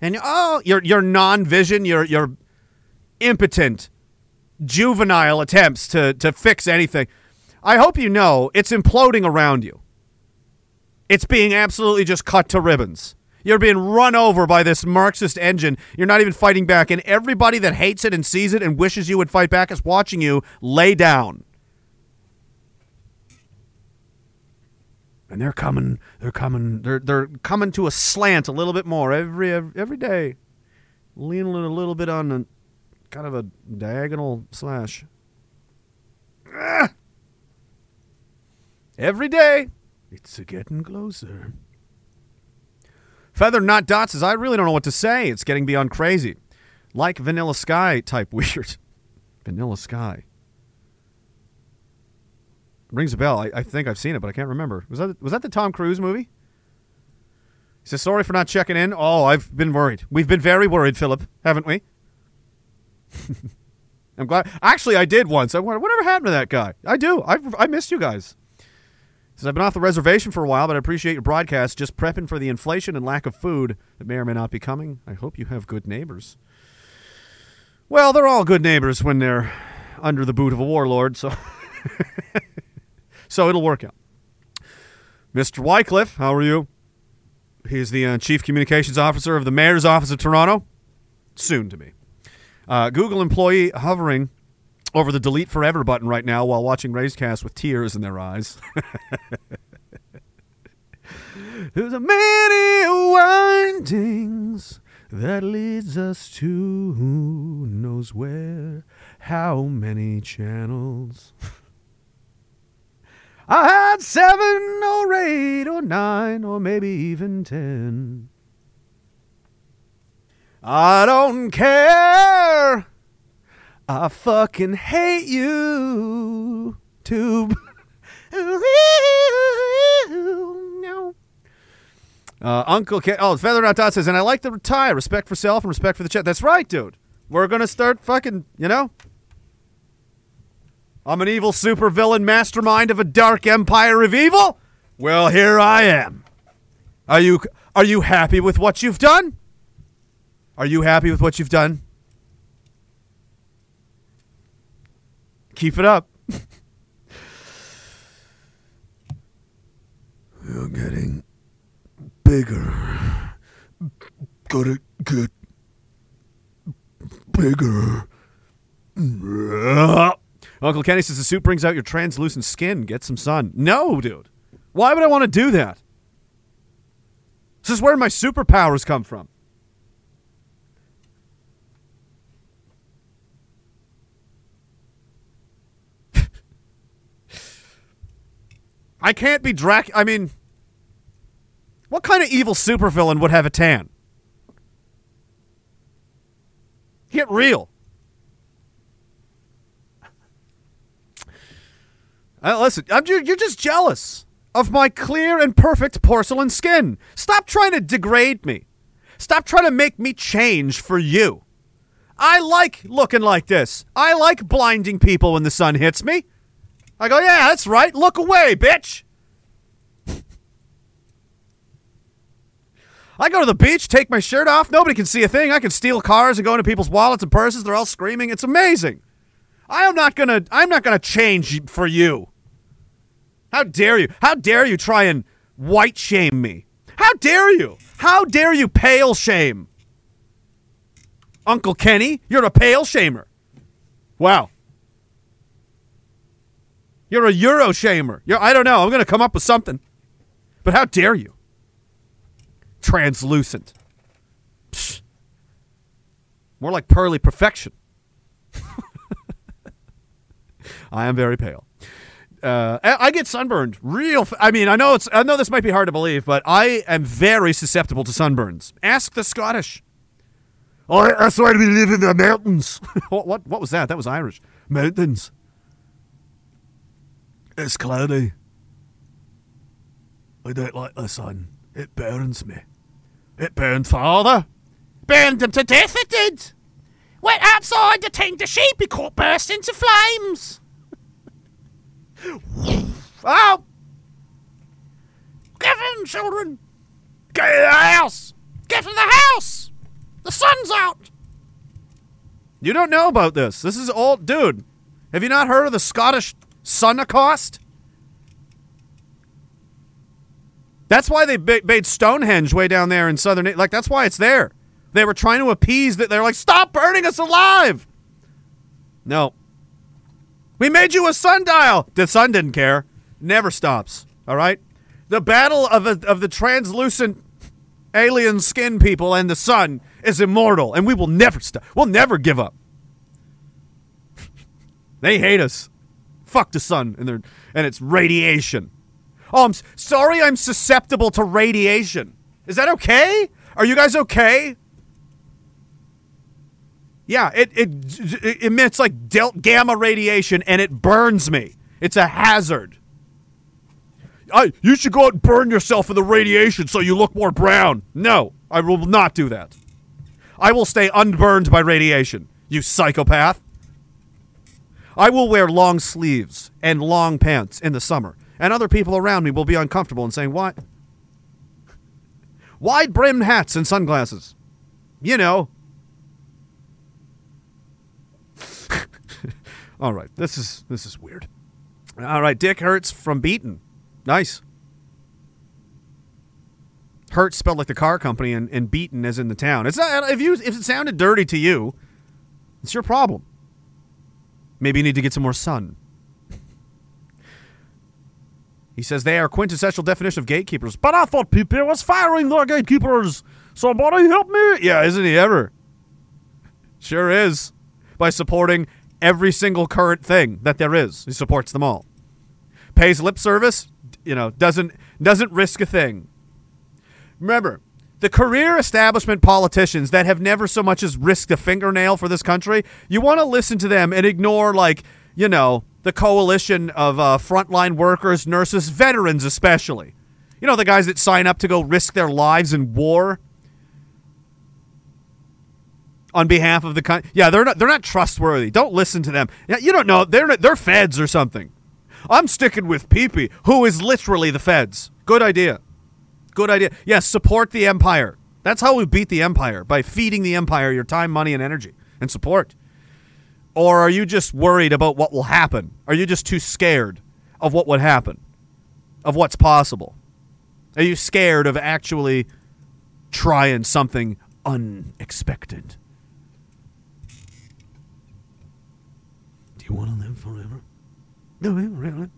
and oh, your your non-vision, your your impotent, juvenile attempts to to fix anything. I hope you know it's imploding around you. It's being absolutely just cut to ribbons. You're being run over by this Marxist engine. You're not even fighting back, and everybody that hates it and sees it and wishes you would fight back is watching you lay down. And they're coming. They're coming. They're they're coming to a slant a little bit more every every, every day, leaning a little bit on a kind of a diagonal slash. Ah! Every day, it's getting closer. Feather Not Dot says, I really don't know what to say. It's getting beyond crazy. Like Vanilla Sky type weird. Vanilla Sky. Rings a bell. I, I think I've seen it, but I can't remember. Was that was that the Tom Cruise movie? He says, sorry for not checking in. Oh, I've been worried. We've been very worried, Philip, haven't we? I'm glad. Actually, I did once. I wonder whatever happened to that guy. I do. I I missed you guys. He says I've been off the reservation for a while, but I appreciate your broadcast. Just prepping for the inflation and lack of food that may or may not be coming. I hope you have good neighbors. Well, they're all good neighbors when they're under the boot of a warlord, so so it'll work out. Mr. Wycliffe, how are you? He's the uh, chief communications officer of the mayor's office of Toronto. Soon to be. Uh, Google employee hovering over the delete forever button right now while watching RageCast with tears in their eyes. There's a many windings that leads us to who knows where, how many channels. I had seven or eight or nine or maybe even ten. I don't care. I fucking hate you. Tube. Uh, Uncle Ken, oh, Feather Not Dot says, and I like the tie, respect for self and respect for the chat. That's right, dude. We're gonna start fucking, you know. I'm an evil supervillain mastermind of a dark empire of evil. Well, here I am. Are you are you happy with what you've done? Are you happy with what you've done? Keep it up. You're getting bigger. Gotta get bigger. Uncle Kenny says the suit brings out your translucent skin. Get some sun. No, dude. Why would I want to do that? This is where my superpowers come from. I can't be Drac. I mean, what kind of evil supervillain would have a tan? Get real. Uh, listen, I'm you're just jealous of my clear and perfect porcelain skin. Stop trying to degrade me. Stop trying to make me change for you. I like looking like this. I like blinding people when the sun hits me. I go, yeah, that's right. Look away, bitch. I go to the beach, take my shirt off. Nobody can see a thing. I can steal cars and go into people's wallets and purses. They're all screaming. It's amazing. I am not gonna. I'm not gonna change for you. How dare you? How dare you try and white shame me? How dare you? How dare you pale shame? Uncle Kenny, you're a pale shamer. Wow. You're a Euro shamer. You're, I don't know. I'm going to come up with something. But how dare you? Translucent. Psh. More like pearly perfection. I am very pale. Uh, I get sunburned real. F- I mean, I know it's. I know this might be hard to believe, but I am very susceptible to sunburns. Ask the Scottish. Oh, that's why we live in the mountains. what, what? What was that? That was Irish. Mountains. It's cloudy. I don't like the sun. It burns me. It burned father. Burned him to death, it did. Went outside to tend the sheep, he caught burst into flames. Oh, Get in, children. Get in the house. Get in the house. The sun's out. you don't know about this. This is old, dude. Have you not heard of the Scottish sun accost? That's why they made Stonehenge way down there in southern. Like that's why it's there. They were trying to appease that. They're like, stop burning us alive. No. We made you a sundial. The sun didn't care. Never stops. All right. The battle of a, of the translucent alien skin people and the sun is immortal, and we will never stop. We'll never give up. they hate us. Fuck the sun and their and its radiation. Oh, I'm sorry. I'm susceptible to radiation. Is that okay? Are you guys okay? Yeah, it it, it emits like delta gamma radiation and it burns me. It's a hazard. I, you should go out and burn yourself in the radiation so you look more brown. No, I will not do that. I will stay unburned by radiation, you psychopath. I will wear long sleeves and long pants in the summer, and other people around me will be uncomfortable and saying, What? Wide brimmed hats and sunglasses. You know. All right, this is this is weird. All right, Dick Hertz from Beeton. Nice. Hertz spelled like the car company, and, and Beeton as in the town. It's not if you if it sounded dirty to you, it's your problem. Maybe you need to get some more sun. He says they are quintessential definition of gatekeepers. But I thought people was firing the gatekeepers. Somebody help me. Yeah, isn't he ever? Sure is. By supporting every single current thing that there is. He supports them all. Pays lip service, you know, doesn't doesn't risk a thing. Remember, the career establishment politicians that have never so much as risked a fingernail for this country, you want to listen to them and ignore, like, you know, the coalition of uh, frontline workers, nurses, veterans, especially. You know, the guys that sign up to go risk their lives in war on behalf of the country. Yeah, they're not they're not trustworthy. Don't listen to them. Yeah, you don't know they're they're feds or something. I'm sticking with Peepee, who is literally the feds. Good idea. Good idea. Yes, support the empire. That's how we beat the empire by feeding the empire your time, money, and energy and support. Or are you just worried about what will happen? Are you just too scared of what would happen? Of what's possible? Are you scared of actually trying something unexpected? Do you want to live forever? No, really.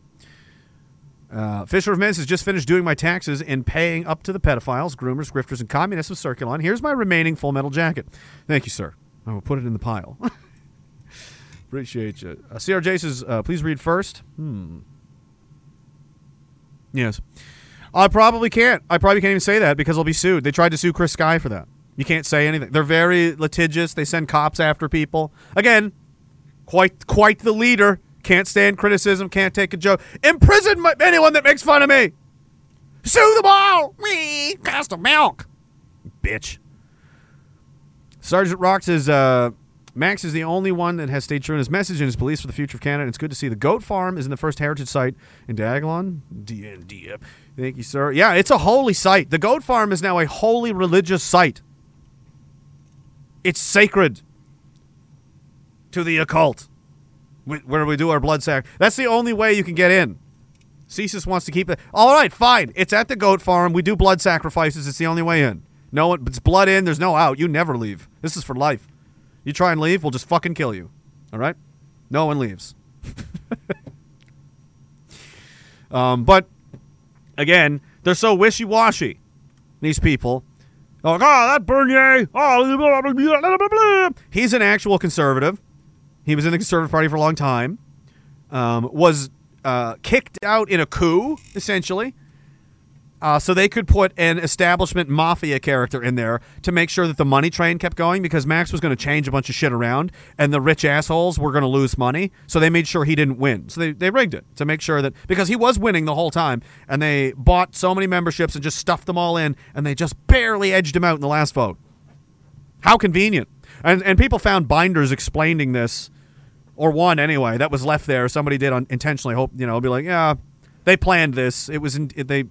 Uh, Fisher of Men's has just finished doing my taxes and paying up to the pedophiles, groomers, grifters, and communists of Circulon. Here's my remaining full metal jacket. Thank you, sir. I will put it in the pile. Appreciate you. Uh, CRJ says, uh, please read first. Hmm. Yes. I probably can't. I probably can't even say that because I'll be sued. They tried to sue Chris Sky for that. You can't say anything. They're very litigious. They send cops after people. Again, quite quite the leader. Can't stand criticism. Can't take a joke. Imprison my, anyone that makes fun of me. Sue them all. Me, cast of milk. Bitch. Sergeant Rock says uh, Max is the only one that has stayed true in his message and his beliefs for the future of Canada. It's good to see the goat farm is in the first heritage site in Diagolon. DND. Thank you, sir. Yeah, it's a holy site. The goat farm is now a holy religious site. It's sacred to the occult, wh- where we do our blood sac. That's the only way you can get in. Cesus wants to keep it. All right, fine. It's at the goat farm. We do blood sacrifices. It's the only way in. No one, it's blood in. There's no out. You never leave. This is for life. You try and leave, we'll just fucking kill you. All right? No one leaves. um, but again, they're so wishy washy. These people. They're oh, that Bernier. Oh, blah, blah, blah." he's an actual conservative. He was in the Conservative Party for a long time. Um, was uh, kicked out in a coup, essentially. Uh, so they could put an establishment mafia character in there to make sure that the money train kept going because Max was going to change a bunch of shit around and the rich assholes were going to lose money. So they made sure he didn't win. So they, they rigged it to make sure that because he was winning the whole time and they bought so many memberships and just stuffed them all in and they just barely edged him out in the last vote. How convenient. And, and people found binders explaining this, or one anyway, that was left there. Somebody did intentionally hope, you know, be like, yeah, they planned this. It was in, it, they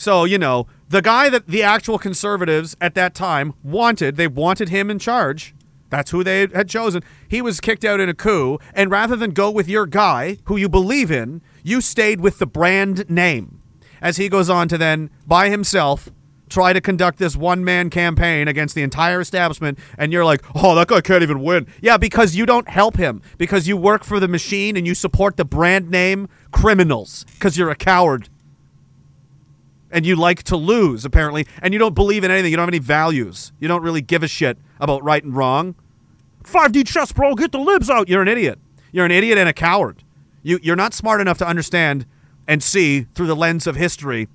so, you know, the guy that the actual conservatives at that time wanted, they wanted him in charge. That's who they had chosen. He was kicked out in a coup. And rather than go with your guy, who you believe in, You stayed with the brand name. As he goes on to then, by himself, try to conduct this one man campaign against the entire establishment, and you're like, oh, that guy can't even win. Yeah, because you don't help him, because you work for the machine and you support the brand name criminals, because you're a coward. And you like to lose, apparently, and you don't believe in anything. You don't have any values. You don't really give a shit about right and wrong. 5D chess, bro, get the libs out. You're an idiot. You're an idiot and a coward. You, you're not smart enough to understand and see through the lens of history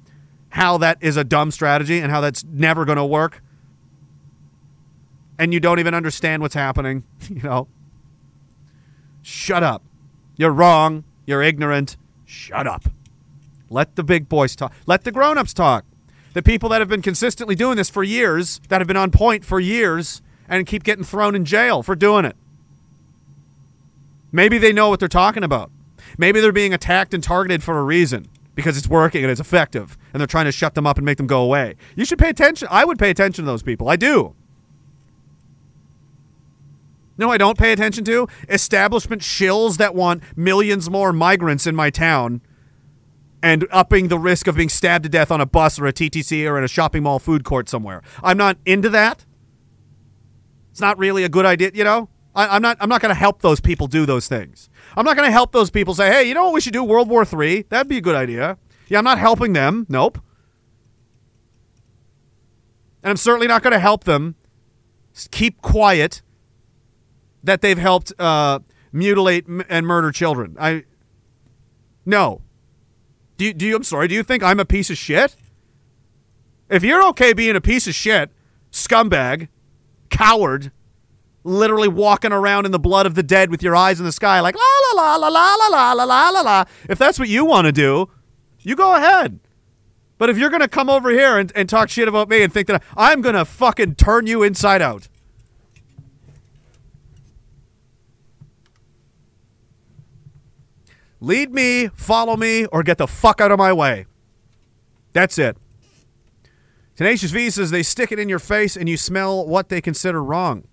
how that is a dumb strategy and how that's never going to work. And you don't even understand what's happening, you know. Shut up. You're wrong. You're ignorant. Shut up. Let the big boys talk. Let the grown-ups talk. The people that have been consistently doing this for years, that have been on point for years and keep getting thrown in jail for doing it. Maybe they know what they're talking about. Maybe they're being attacked and targeted for a reason because it's working and it's effective and they're trying to shut them up and make them go away. You should pay attention. I would pay attention to those people. I do. No, I don't pay attention to establishment shills that want millions more migrants in my town and upping the risk of being stabbed to death on a bus or a TTC or in a shopping mall food court somewhere. I'm not into that. It's not really a good idea, you know? I, am not I'm not gonna help those people do those things. I'm not gonna help those people say, hey, you know what we should do? World War Three. That'd be a good idea. Yeah, I'm not helping them. Nope. And I'm certainly not gonna help them keep quiet that they've helped uh, mutilate and murder children. I no. Do you, do you? I'm sorry. Do you think I'm a piece of shit? If you're okay being a piece of shit, scumbag, coward, literally walking around in the blood of the dead with your eyes in the sky, like la la la la la la la la la la. If that's what you want to do, you go ahead. But if you're gonna come over here and, and talk shit about me and think that I'm gonna fucking turn you inside out. Lead me, follow me, or get the fuck out of my way. That's it. Tenacious V says they stick it in your face and you smell what they consider wrong.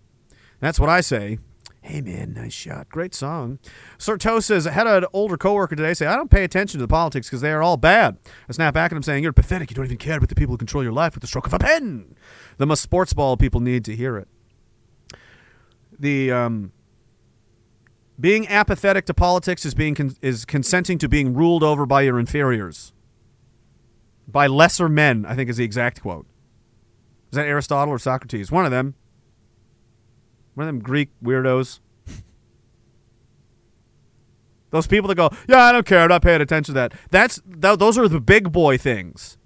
That's what I say. Hey man, nice shot. Great song. Serto says, I had an older coworker today say, I don't pay attention to the politics because they are all bad. I snap back at him saying, You're pathetic. You don't even care about the people who control your life with the stroke of a pen. The most sports ball people need to hear it. The um, being apathetic to politics is being con- is consenting to being ruled over by your inferiors. By lesser men, I think is the exact quote. Is that Aristotle or Socrates? One of them. One of them Greek weirdos. Those people that go, yeah, I don't care, I'm not paying attention to that. That's th- those are the big boy things.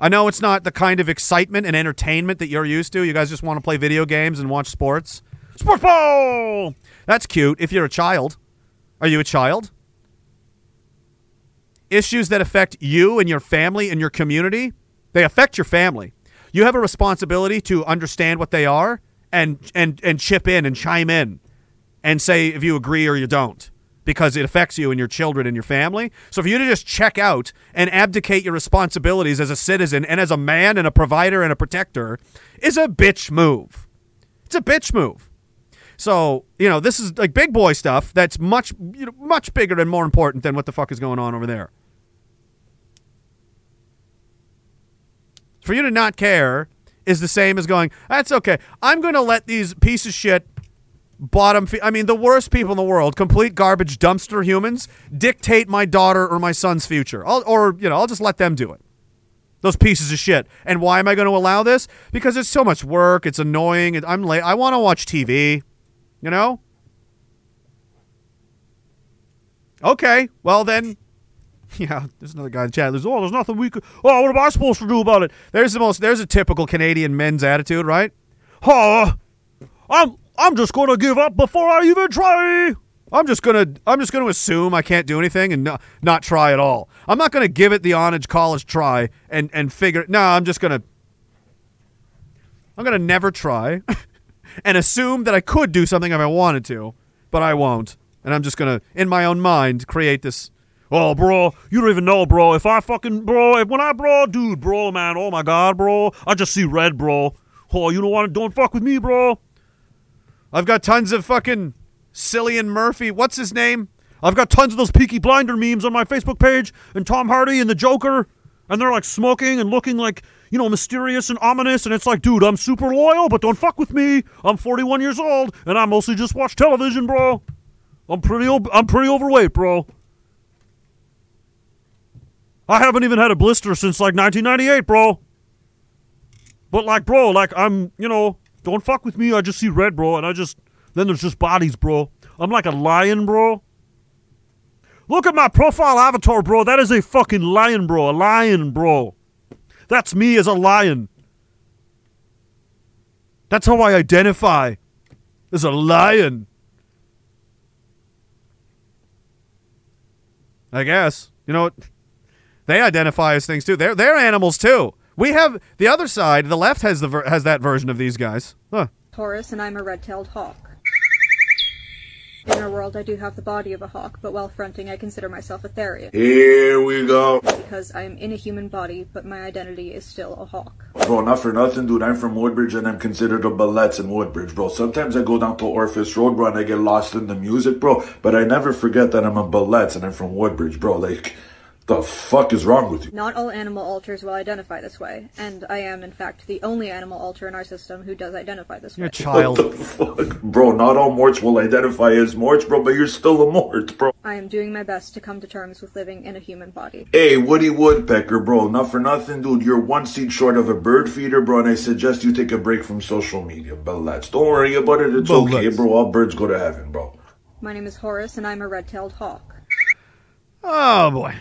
I know it's not the kind of excitement and entertainment that you're used to. You guys just want to play video games and watch sports. Sports ball. That's cute if you're a child. Are you a child? Issues that affect you and your family and your community, they affect your family. You have a responsibility to understand what they are and and and chip in and chime in and say if you agree or you don't because it affects you and your children and your family. So for you to just check out and abdicate your responsibilities as a citizen and as a man and a provider and a protector is a bitch move. It's a bitch move. So, you know, this is like big boy stuff that's much you know, much bigger and more important than what the fuck is going on over there. For you to not care is the same as going, that's okay. I'm going to let these piece of shit bottom fe- I mean the worst people in the world, complete garbage dumpster humans dictate my daughter or my son's future. I'll, or, you know, I'll just let them do it. Those pieces of shit. And why am I going to allow this? Because it's so much work, it's annoying, I'm late. I want to watch TV. You know? Okay, well then, yeah. There's another guy in the chat. There's oh, there's nothing we could. Oh, what am I supposed to do about it? There's the most. There's a typical Canadian men's attitude, right? Oh, I'm I'm just gonna give up before I even try. I'm just gonna I'm just gonna assume I can't do anything and not not try at all. I'm not gonna give it the honest college try and and figure. No, I'm just gonna. I'm gonna never try. and assume that I could do something if I wanted to, but I won't. And I'm just gonna, in my own mind, create this. Oh, bro, you don't even know, bro. If I fucking, bro, if when I, bro, dude, bro, man, oh my god, bro, I just see red, bro. Oh, you don't want to, don't fuck with me, bro. I've got tons of fucking Cillian Murphy. What's his name? I've got tons of those Peaky Blinder memes on my Facebook page, and Tom Hardy and the Joker, and they're like smoking and looking like, you know, mysterious and ominous, and it's like, dude, I'm super loyal, but don't fuck with me. I'm 41 years old, and I mostly just watch television, bro. I'm pretty, I'm pretty overweight, bro. I haven't even had a blister since like 1998, bro. But like, bro, like I'm, you know, don't fuck with me. I just see red, bro, and I just then there's just bodies, bro. I'm like a lion, bro. Look at my profile avatar, bro. That is a fucking lion, bro. A lion, bro. That's me as a lion. That's how I identify as a lion. I guess. You know what? They identify as things too. They're they're animals too. We have the other side. The left has the ver- has that version of these guys. Huh. Taurus, and I'm a red-tailed hawk. In our world, I do have the body of a hawk, but while fronting, I consider myself a therian Here we go. because I am in a human body, but my identity is still a hawk. Bro, not for nothing, dude. I'm from Woodbridge and I'm considered a Ballettes in Woodbridge, bro. Sometimes I go down to Orpheus Road, bro, and I get lost in the music, bro. But I never forget that I'm a Ballettes and I'm from Woodbridge, bro. Like, the fuck is wrong with you? Not all animal alters will identify this way, and I am, in fact, the only animal alter in our system who does identify this You're a way. child. What the fuck? Bro, not all Morts will identify as Morts, bro, but you're still a Mort, bro. I am doing my best to come to terms with living in a human body. Hey, Woody Woodpecker, bro. Not for nothing, dude. You're one seat short of a bird feeder, bro, and I suggest you take a break from social media. but let's. Don't worry about it. It's okay, Ballettes. bro. All birds go to heaven, bro. My name is Horace, and I'm a red-tailed hawk. Oh boy.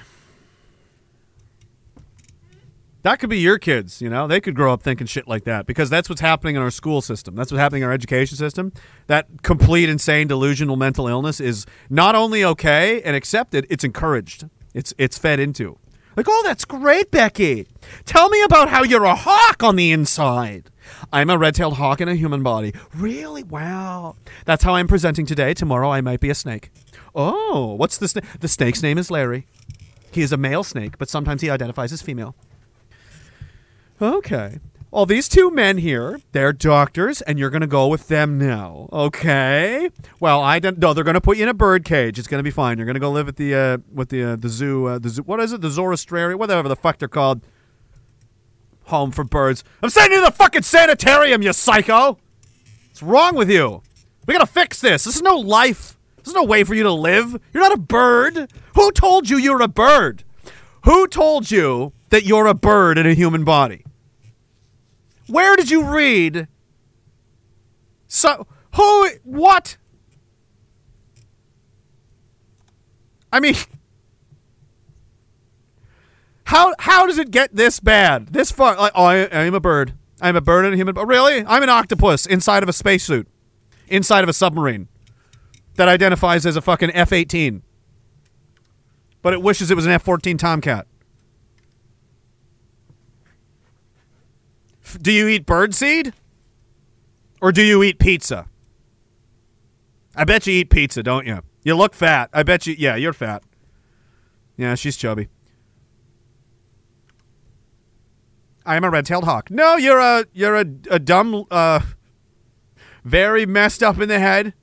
That could be your kids, you know? They could grow up thinking shit like that because that's what's happening in our school system. That's what's happening in our education system. That complete insane delusional mental illness is not only okay and accepted, it's encouraged. It's it's fed into. Like, "Oh, that's great, Becky. Tell me about how you're a hawk on the inside." I'm a red-tailed hawk in a human body. Really? Wow. That's how I'm presenting today. Tomorrow I might be a snake. Oh, what's the snake? The snake's name is Larry. He is a male snake, but sometimes he identifies as female. Okay. Well, these two men here, they're doctors, and you're going to go with them now. Okay. Well, I don't. No, they're going to put you in a bird cage. It's going to be fine. You're going to go live at the uh, with the uh, the zoo. Uh, the zoo. What is it? The Zoroastrian, whatever the fuck they're called. Home for birds. I'm sending you to the fucking sanitarium, you psycho. What's wrong with you? We gotta fix this. This is no life. This is no way for you to live. You're not a bird. Who told you you're a bird? Who told you that you're a bird in a human body? Where did you read? So who? What? I mean, how how does it get this bad? This far? Like, oh, I, I'm a bird. I'm a bird in a human. But really? I'm an octopus inside of a spacesuit, inside of a submarine that identifies as a fucking F-18, but it wishes it was an F-14 Tomcat. Do you eat birdseed? Or do you eat pizza? I bet you eat pizza, don't you? You look fat. I bet you. Yeah, you're fat. Yeah, she's chubby. I am a red-tailed hawk. No, you're a you're a, a dumb, uh, very messed up in the head,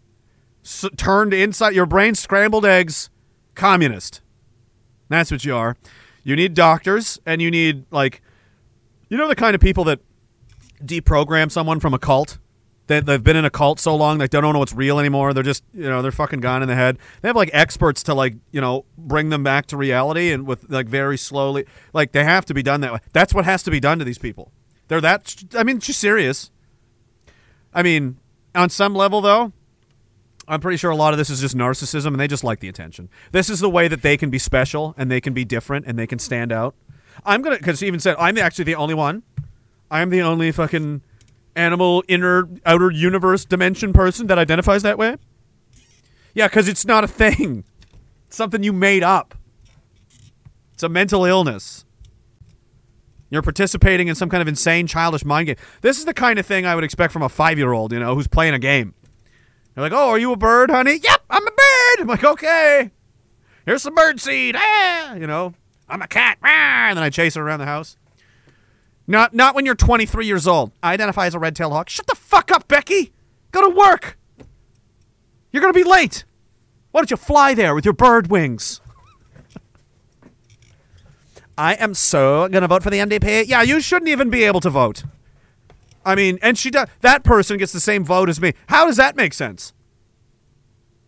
s- turned inside your brain, scrambled eggs, communist. That's what you are. You need doctors, and you need like, you know, the kind of people that deprogram someone from a cult. They, they've been in a cult so long they don't know what's real anymore. They're just, you know, they're fucking gone in the head. They have like experts to like, you know, bring them back to reality and with like very slowly. Like they have to be done that way. That's what has to be done to these people. They're that. I mean, she's serious. I mean, on some level though, I'm pretty sure a lot of this is just narcissism and they just like the attention. This is the way that they can be special and they can be different and they can stand out. I'm gonna because she even said I'm actually the only one. I'm the only fucking animal inner outer universe dimension person that identifies that way. Yeah, because it's not a thing. It's something you made up. It's a mental illness. You're participating in some kind of insane childish mind game. This is the kind of thing I would expect from a five year old, you know, who's playing a game. They're like, "Oh, are you a bird, honey?" "Yep, I'm a bird." I'm like, "Okay, here's some bird seed." Ah, you know, I'm a cat. Ah, and then I chase her around the house. Not not when you're 23 years old. I identify as a red-tailed hawk. Shut the fuck up, Becky. Go to work. You're gonna be late. Why don't you fly there with your bird wings? I am so gonna vote for the NDP. Yeah, you shouldn't even be able to vote. I mean, and she does. That person gets the same vote as me. How does that make sense?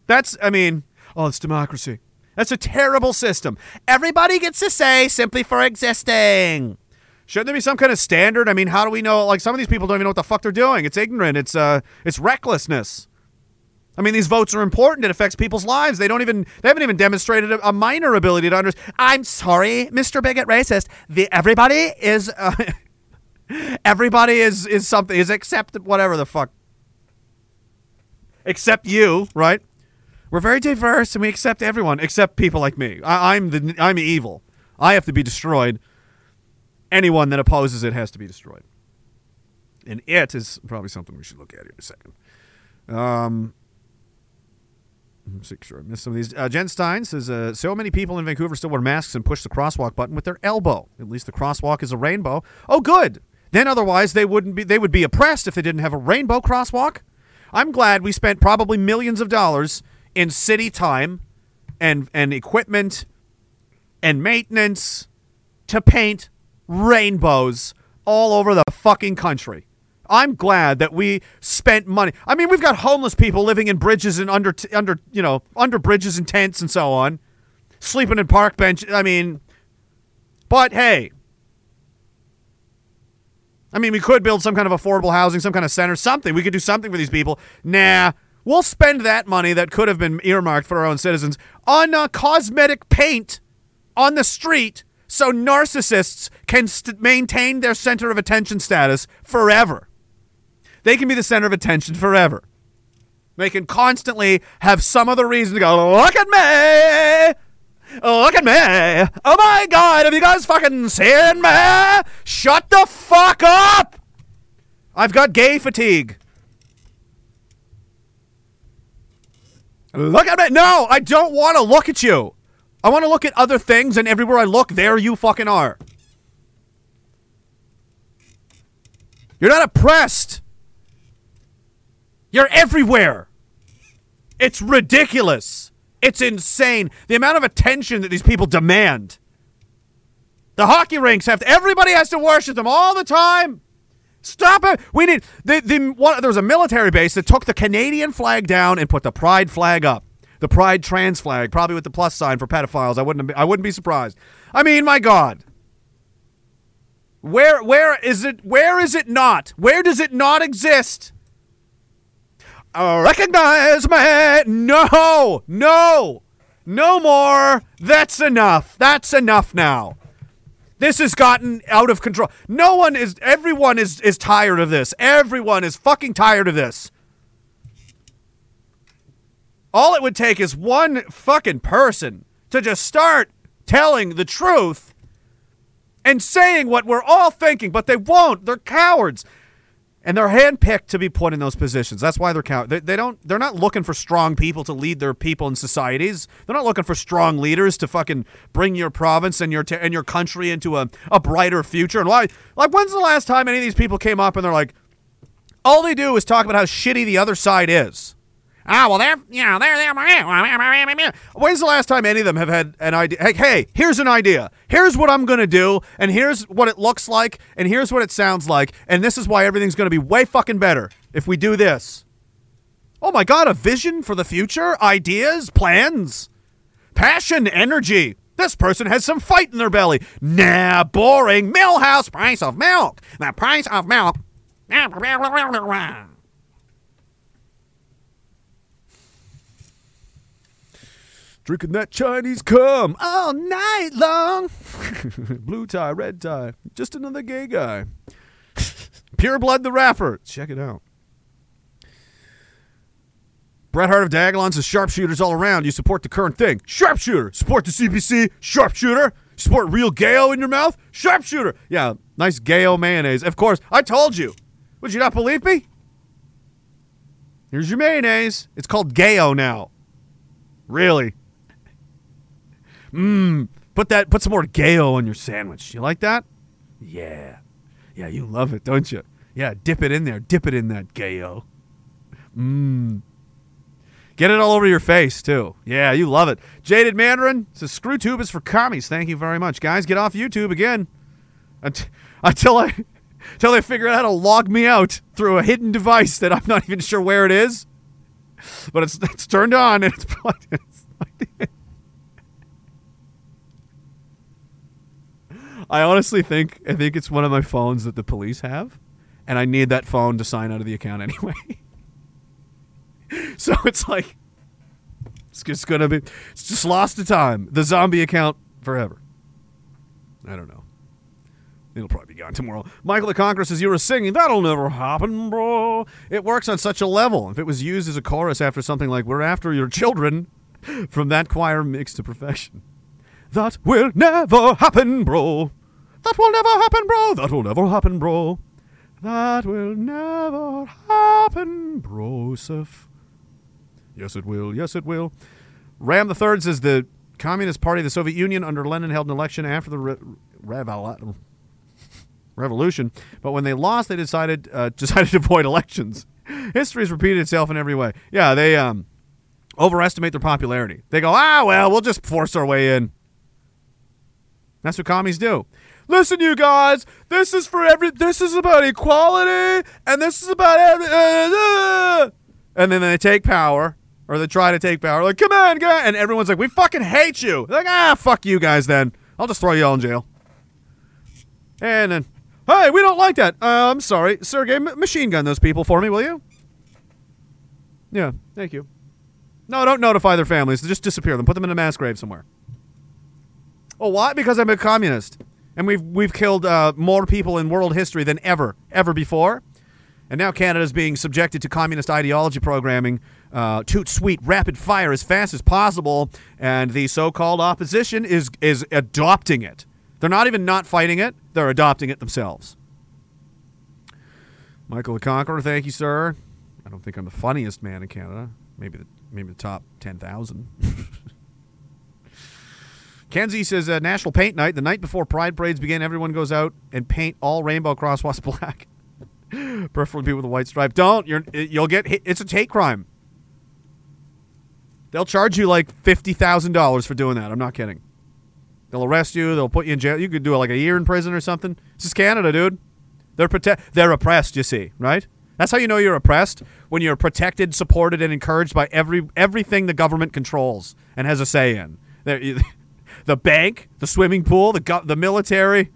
That's, I mean, oh, it's democracy. That's a terrible system. Everybody gets to say simply for existing. Shouldn't there be some kind of standard? I mean, how do we know? Like some of these people don't even know what the fuck they're doing. It's ignorant. It's uh, it's recklessness. I mean, these votes are important. It affects people's lives. They don't even they haven't even demonstrated a, a minor ability to understand. I'm sorry, Mr. Bigot Racist. The everybody is uh, everybody is is something is accepted whatever the fuck. Except you, right? We're very diverse and we accept everyone except people like me. I, I'm the I'm evil. I have to be destroyed. Anyone that opposes it has to be destroyed. And it is probably something we should look at here in a second. Um, make sure I missed some of these. Uh, Jen Stein says, uh, so many people in Vancouver still wear masks and push the crosswalk button with their elbow. At least the crosswalk is a rainbow. Oh, good. Then otherwise they wouldn't be. They would be oppressed if they didn't have a rainbow crosswalk. I'm glad we spent probably millions of dollars in city time, and and equipment, and maintenance, to paint rainbows all over the fucking country. I'm glad that we spent money. I mean, we've got homeless people living in bridges and under t- under you know under bridges and tents and so on, sleeping in park benches. I mean, but hey, I mean, we could build some kind of affordable housing, some kind of center, something. We could do something for these people. Nah, we'll spend that money that could have been earmarked for our own citizens on uh, cosmetic paint on the street so narcissists can st- maintain their center of attention status forever. They can be the center of attention forever. They can constantly have some other reason to go, look at me! Look at me! Oh my god, have you guys fucking seen me? Shut the fuck up! I've got gay fatigue. Look at me! No, I don't want to look at you. I want to look at other things, and everywhere I look, there you fucking are. You're not oppressed. You're everywhere. It's ridiculous. It's insane. The amount of attention that these people demand. The hockey rinks have to, everybody has to worship them all the time. Stop it. We need the, the one, there was a military base that took the Canadian flag down and put the pride flag up. The pride trans flag, probably with the plus sign for pedophiles. I wouldn't I wouldn't be surprised. I mean, my god. Where where is it where is it not? Where does it not exist? Uh, recognize me. No. No. No more. That's enough. That's enough now. This has gotten out of control. No one is everyone is is tired of this. Everyone is fucking tired of this. All it would take is one fucking person to just start telling the truth and saying what we're all thinking, but they won't. They're cowards. And they're handpicked to be put in those positions. That's why they're cowards. They, they don't. They're not looking for strong people to lead their people and societies. They're not looking for strong leaders to fucking bring your province and your t- and your country into a, a brighter future. And why? Like, when's the last time any of these people came up and they're like, all they do is talk about how shitty the other side is. Ah, well, they're, you know, they're, they're, when's the last time any of them have had an idea? Hey, hey, here's an idea. Here's what I'm going to do, and here's what it looks like, and here's what it sounds like, and this is why everything's going to be way fucking better if we do this. Oh my God, a vision for the future? Ideas? Plans? Passion? Energy? This person has some fight in their belly. Nah, boring. Milhouse price of milk. The price of milk. Drinking that Chinese cum all night long. Blue tie, red tie. Just another gay guy. Pure Blood the Rapper. Check it out. Bret Hart of Diagolon says sharpshooters all around. You support the current thing. Sharpshooter. Support the CBC. Sharpshooter. Support real gayo in your mouth. Sharpshooter. Yeah, nice gayo mayonnaise. Of course, I told you. Would you not believe me? Here's your mayonnaise. It's called gayo now. Really? Mmm. Put that. Put some more gayo on your sandwich. You like that? Yeah. Yeah, you love it, don't you? Yeah, dip it in there. Dip it in that gayo. Mmm. Get it all over your face too. Yeah, you love it. Jaded Mandarin says screw tube is for commies. Thank you very much, guys. Get off YouTube again Unt- until I until they figure out how to log me out through a hidden device that I'm not even sure where it is. But it's it's turned on and it's, plugged in. I honestly think I think it's one of my phones that the police have, and I need that phone to sign out of the account anyway. so it's like it's just gonna be it's just lost to time. The zombie account forever. I don't know. It'll probably be gone tomorrow. Michael the Conqueror says you were singing. That'll never happen, bro. It works on such a level. If it was used as a chorus after something like "We're after your children," from that choir mix to perfection. That will never happen, bro. That will never happen, bro. That will never happen, bro. That will never happen, broseph. Yes, it will. Yes, it will. Ram the Third says the Communist Party of the Soviet Union under Lenin held an election after the re- revol- revolution, but when they lost, they decided uh, decided to avoid elections. History has repeated itself in every way. Yeah, they um, overestimate their popularity. They go, ah, well, we'll just force our way in. That's what commies do. Listen, you guys, this is for every. This is about equality, and this is about every. Uh, uh. And then they take power, or they try to take power. Like, come on, guys, and everyone's like, we fucking hate you. They're like, ah, fuck you guys. Then I'll just throw you all in jail. And then, hey, we don't like that. Uh, I'm sorry, Sergey. Machine gun those people for me, will you? Yeah, thank you. No, don't notify their families. Just disappear them. Put them in a mass grave somewhere. Oh, why? Because I'm a communist, and we've we've killed uh, more people in world history than ever ever before, and now Canada's being subjected to communist ideology programming, uh, toot sweet, rapid fire as fast as possible, and the so-called opposition is is adopting it. They're not even not fighting it; they're adopting it themselves. Michael the Conqueror, thank you, sir. I don't think I'm the funniest man in Canada. Maybe the maybe the top ten thousand. Kenzie says uh, National Paint Night. The night before Pride parades begin, everyone goes out and paint all rainbow crosswalks black. Preferably people with a white stripe. Don't. You're you'll get hit. It's a hate crime. They'll charge you like fifty thousand dollars for doing that. I'm not kidding. They'll arrest you. They'll put you in jail. You could do like a year in prison or something. This is Canada, dude. They're prote- They're oppressed. You see, right? That's how you know you're oppressed when you're protected, supported, and encouraged by every everything the government controls and has a say in. They're, the bank, the swimming pool, the go- the military,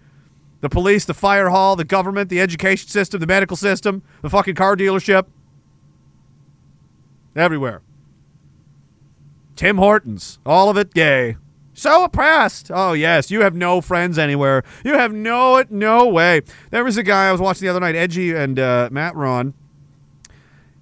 the police, the fire hall, the government, the education system, the medical system, the fucking car dealership. Everywhere. Tim Hortons, all of it gay. So oppressed. Oh yes, you have no friends anywhere. You have no it no way. There was a guy I was watching the other night, Edgy and uh, Matt Ron,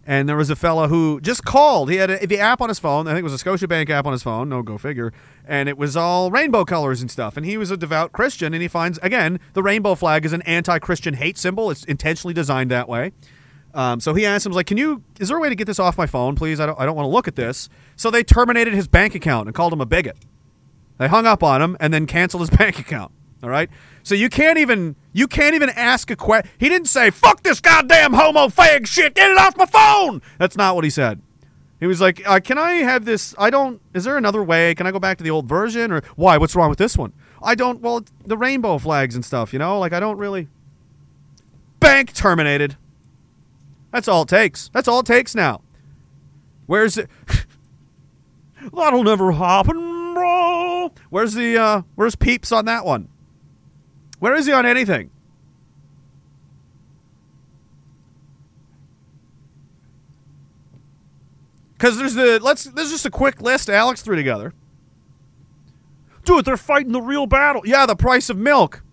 and there was a fella who just called. He had a, the app on his phone. I think it was a Scotiabank app on his phone. No, go figure. And it was all rainbow colors and stuff. And he was a devout Christian, and he finds again the rainbow flag is an anti-Christian hate symbol. It's intentionally designed that way. Um, so he asked him, like, "Can you? Is there a way to get this off my phone, please? I don't. I don't want to look at this." So they terminated his bank account and called him a bigot. They hung up on him and then canceled his bank account. All right. So you can't even you can't even ask a question. He didn't say "fuck this goddamn homo fag shit." Get it off my phone. That's not what he said. He was like, uh, "Can I have this? I don't. Is there another way? Can I go back to the old version or why? What's wrong with this one? I don't. Well, the rainbow flags and stuff. You know, like I don't really. Bank terminated. That's all it takes. That's all it takes now. Where's it? That'll never happen, bro. Where's the uh where's Peeps on that one? Where is he on anything? Cause there's the let's there's just a quick list Alex threw together. Dude, they're fighting the real battle. Yeah, the price of milk.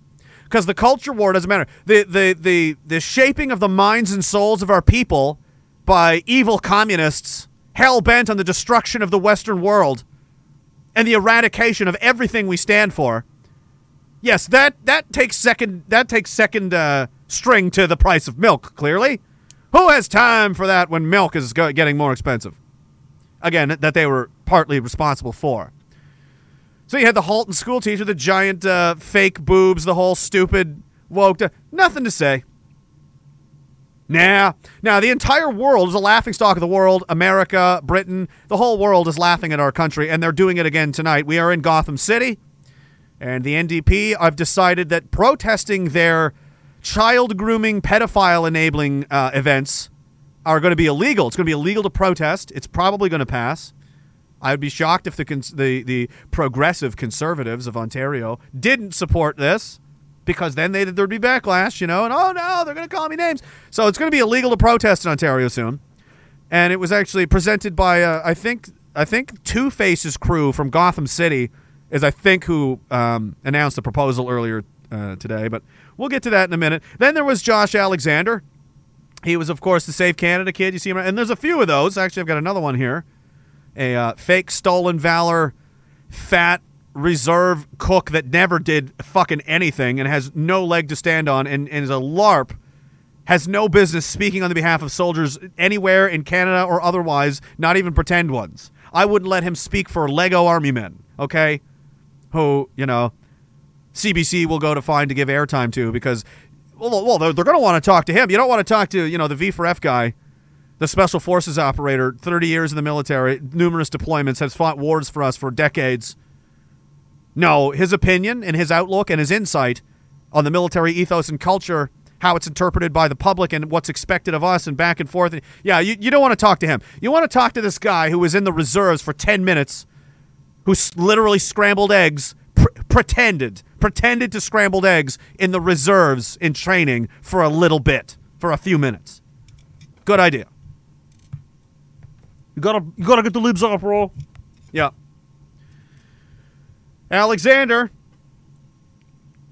Because the culture war doesn't matter. The, the the the shaping of the minds and souls of our people by evil communists hell bent on the destruction of the Western world and the eradication of everything we stand for. Yes, that that takes second that takes second uh, string to the price of milk. Clearly, who has time for that when milk is getting more expensive? Again, that they were partly responsible for. So you had the Halton school teacher, the giant uh, fake boobs, the whole stupid woke. nothing to say. Nah. Now, the entire world is a laughing stock of the world. America, Britain, the whole world is laughing at our country, and they're doing it again tonight. We are in Gotham City, and the NDP I've decided that protesting their child grooming, pedophile enabling uh, events are going to be illegal. It's going to be illegal to protest. It's probably going to pass. I would be shocked if the, cons- the the progressive conservatives of Ontario didn't support this because then they, there'd be backlash, you know, and oh no, they're going to call me names. So it's going to be illegal to protest in Ontario soon. And it was actually presented by uh, I think I think Two Faces crew from Gotham City is I think who um, announced the proposal earlier uh, today, but we'll get to that in a minute. Then there was Josh Alexander. He was, of course, the Save Canada kid. You see him, and there's a few of those. Actually, I've got another one here. A uh, fake stolen valor, fat reserve cook that never did fucking anything and has no leg to stand on and, and is a LARP. Has no business speaking on the behalf of soldiers anywhere in Canada or otherwise, not even pretend ones. I wouldn't let him speak for Lego Army men, okay? Who, you know, CBC will go to find to give airtime to because, well, well they're, they're going to want to talk to him. You don't want to talk to, you know, the V for F guy, the special forces operator, 30 years in the military, numerous deployments, has fought wars for us for decades. No, his opinion and his outlook and his insight on the military ethos and culture, how it's interpreted by the public and what's expected of us and back and forth. Yeah, you, you don't want to talk to him. You want to talk to this guy who was in the reserves for 10 minutes, who literally scrambled eggs, pr- pretended, pretended to scrambled eggs in the reserves in training for a little bit, for a few minutes. Good idea. You gotta, you gotta get the libs off, bro. Yeah. Alexander,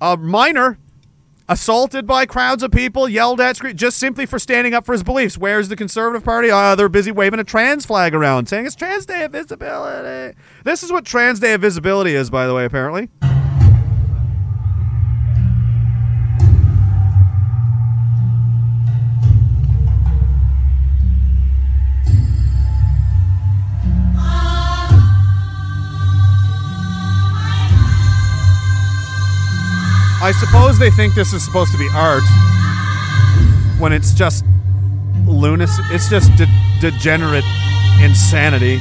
a minor, assaulted by crowds of people, yelled at, scre- just simply for standing up for his beliefs. Where's the Conservative Party? Uh, they're busy waving a trans flag around, saying it's Trans Day of Visibility. This is what Trans Day of Visibility is, by the way, apparently. I suppose they think this is supposed to be art when it's just lunacy. It's just de- degenerate insanity.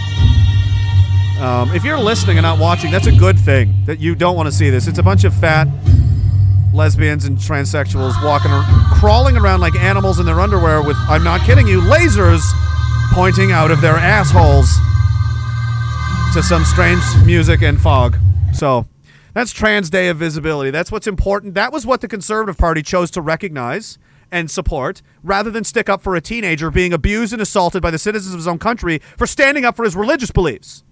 Um, if you're listening and not watching, that's a good thing that you don't want to see this. It's a bunch of fat lesbians and transsexuals walking, or crawling around like animals in their underwear with, I'm not kidding you, lasers pointing out of their assholes to some strange music and fog. So that's Trans Day of Visibility. That's what's important. That was what the Conservative Party chose to recognize and support rather than stick up for a teenager being abused and assaulted by the citizens of his own country for standing up for his religious beliefs.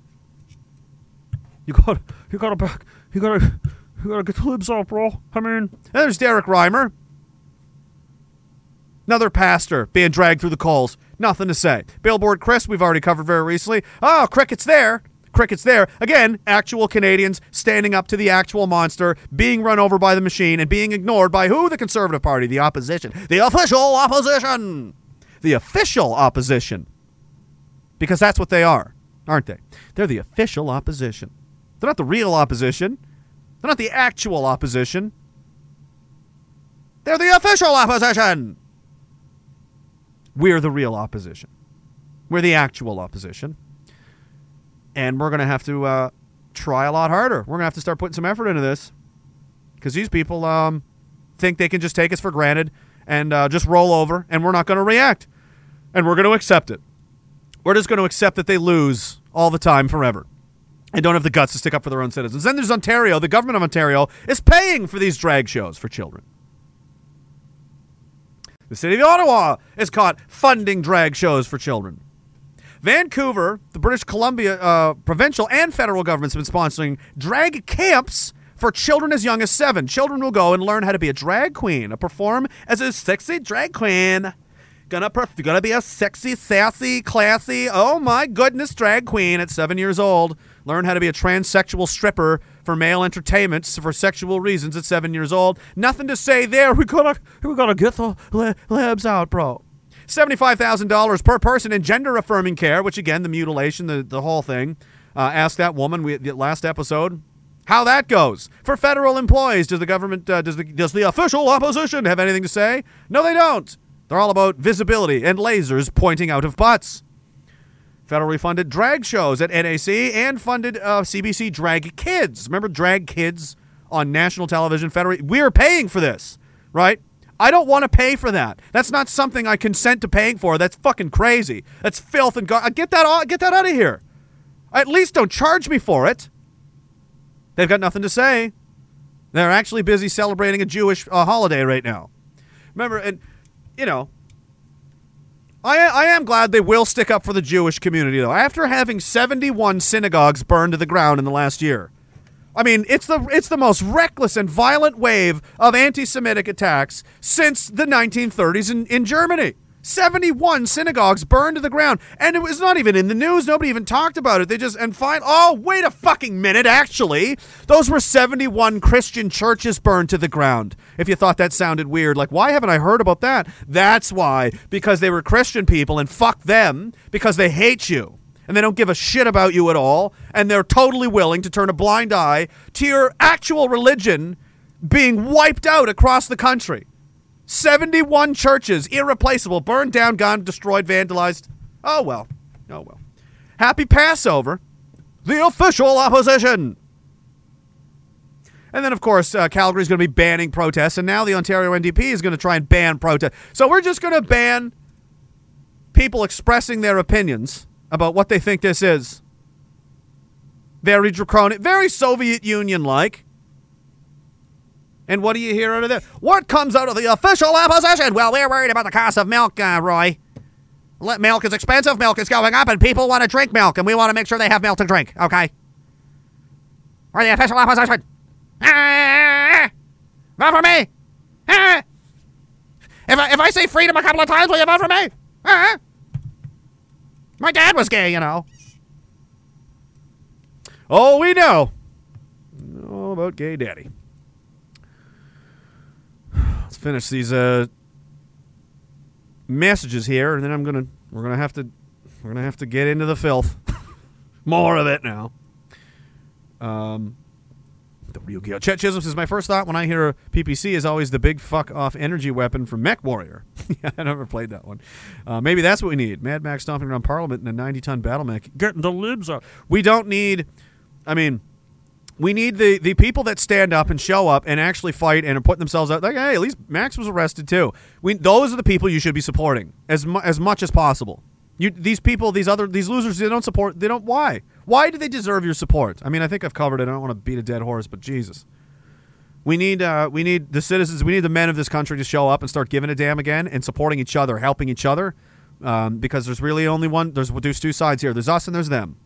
You got you gotta back you gotta you gotta get the libs off, bro. I mean and there's Derek Reimer. Another pastor being dragged through the coals. Nothing to say. Billboard Chris, we've already covered very recently. Oh, cricket's there. Cricket's there. Again, actual Canadians standing up to the actual monster, being run over by the machine, and being ignored by who? The Conservative Party, the opposition. The official opposition. The official opposition. Because that's what they are, aren't they? They're the official opposition. They're not the real opposition. They're not the actual opposition. They're the official opposition. We're the real opposition. We're the actual opposition. And we're going to have to uh, try a lot harder. We're going to have to start putting some effort into this because these people um, think they can just take us for granted and uh, just roll over, and we're not going to react. And we're going to accept it. We're just going to accept that they lose all the time forever and don't have the guts to stick up for their own citizens. Then there's Ontario. The government of Ontario is paying for these drag shows for children. The city of Ottawa is caught funding drag shows for children. Vancouver, the British Columbia uh, provincial and federal governments have been sponsoring drag camps for children as young as seven. Children will go and learn how to be a drag queen, perform as a sexy drag queen. Gonna perf- gonna be a sexy, sassy, classy. Oh my goodness, drag queen at seven years old. Learn how to be a transsexual stripper for male entertainment for sexual reasons at seven years old. Nothing to say there. We gotta we gotta get the le- labs out, bro. $75,000 per person in gender affirming care, which again, the mutilation, the, the whole thing. Uh, ask that woman we, the last episode how that goes. For federal employees, does the government, uh, does, the, does the official opposition have anything to say? No, they don't. They're all about visibility and lasers pointing out of butts. Federally funded drag shows at NAC and funded uh, CBC Drag Kids. Remember Drag Kids on national television? Federally, we're paying for this, right? I don't want to pay for that. That's not something I consent to paying for. That's fucking crazy. That's filth and gar- get that get that out of here. At least don't charge me for it. They've got nothing to say. They're actually busy celebrating a Jewish uh, holiday right now. Remember, and you know, I I am glad they will stick up for the Jewish community though. After having 71 synagogues burned to the ground in the last year. I mean, it's the it's the most reckless and violent wave of anti-Semitic attacks since the 1930s in, in Germany. 71 synagogues burned to the ground, and it was not even in the news. Nobody even talked about it. They just and fine. Oh, wait a fucking minute! Actually, those were 71 Christian churches burned to the ground. If you thought that sounded weird, like why haven't I heard about that? That's why because they were Christian people, and fuck them because they hate you and they don't give a shit about you at all, and they're totally willing to turn a blind eye to your actual religion being wiped out across the country. 71 churches, irreplaceable, burned down, gone, destroyed, vandalized. Oh well. Oh well. Happy Passover. The official opposition. And then, of course, uh, Calgary's going to be banning protests, and now the Ontario NDP is going to try and ban protests. So we're just going to ban people expressing their opinions about what they think this is. Very draconian, very Soviet Union like. And what do you hear out of there? What comes out of the official opposition? Well, we're worried about the cost of milk, uh, Roy. Milk is expensive, milk is going up, and people want to drink milk, and we want to make sure they have milk to drink, okay? We're the official opposition. Ah! Vote for me! Ah! If I, if I say freedom a couple of times, will you vote for me? Ah! My dad was gay, you know. Oh, we know. All about gay daddy. Let's finish these uh, messages here, and then I'm gonna we're gonna have to we're gonna have to get into the filth. More of it now. Um, the real Gil. Chet Chisholm says, My first thought when I hear PPC is always the big fuck off energy weapon from MechWarrior. I never played that one. Uh, maybe that's what we need. Mad Max stomping around Parliament in a 90 ton battle mech. Getting the libs out. We don't need, I mean, we need the, the people that stand up and show up and actually fight and putting themselves out. Like, hey, at least Max was arrested too. We, those are the people you should be supporting as, mu- as much as possible. You, these people, these other, these losers, they don't support. They don't. Why? Why do they deserve your support? I mean, I think I've covered it. I don't want to beat a dead horse, but Jesus, we need, uh, we need the citizens, we need the men of this country to show up and start giving a damn again and supporting each other, helping each other, um, because there's really only one. There's there's two sides here. There's us and there's them.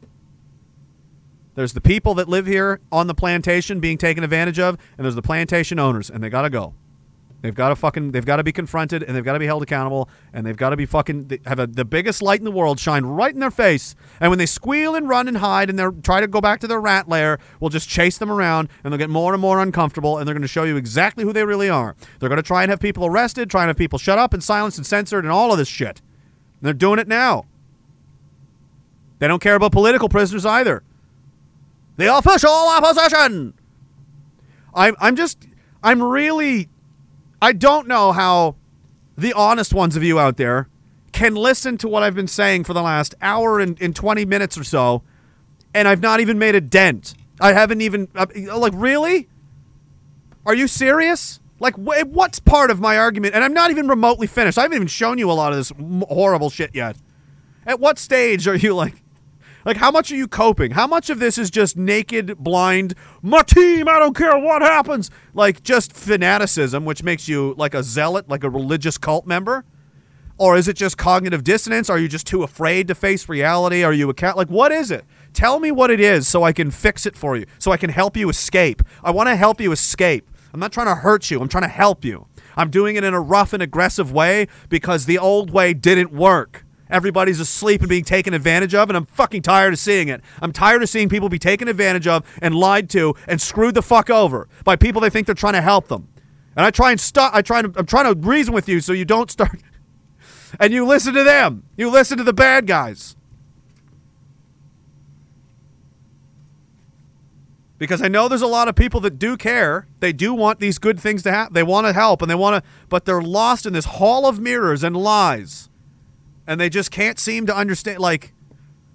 There's the people that live here on the plantation being taken advantage of, and there's the plantation owners, and they gotta go. They've got to fucking. They've got to be confronted, and they've got to be held accountable, and they've got to be fucking have a, the biggest light in the world shine right in their face. And when they squeal and run and hide, and they are try to go back to their rat lair, we'll just chase them around, and they'll get more and more uncomfortable, and they're going to show you exactly who they really are. They're going to try and have people arrested, try and have people shut up and silenced and censored, and all of this shit. And they're doing it now. They don't care about political prisoners either. The official opposition. I'm. I'm just. I'm really. I don't know how the honest ones of you out there can listen to what I've been saying for the last hour and, and 20 minutes or so, and I've not even made a dent. I haven't even. Uh, like, really? Are you serious? Like, wh- what's part of my argument? And I'm not even remotely finished. I haven't even shown you a lot of this horrible shit yet. At what stage are you like. Like, how much are you coping? How much of this is just naked, blind, my team, I don't care what happens? Like, just fanaticism, which makes you like a zealot, like a religious cult member? Or is it just cognitive dissonance? Are you just too afraid to face reality? Are you a cat? Like, what is it? Tell me what it is so I can fix it for you, so I can help you escape. I want to help you escape. I'm not trying to hurt you, I'm trying to help you. I'm doing it in a rough and aggressive way because the old way didn't work. Everybody's asleep and being taken advantage of, and I'm fucking tired of seeing it. I'm tired of seeing people be taken advantage of and lied to and screwed the fuck over by people they think they're trying to help them. And I try and stop. I try to. I'm trying to reason with you so you don't start. and you listen to them. You listen to the bad guys. because I know there's a lot of people that do care. They do want these good things to happen. They want to help and they want to, but they're lost in this hall of mirrors and lies. And they just can't seem to understand. Like,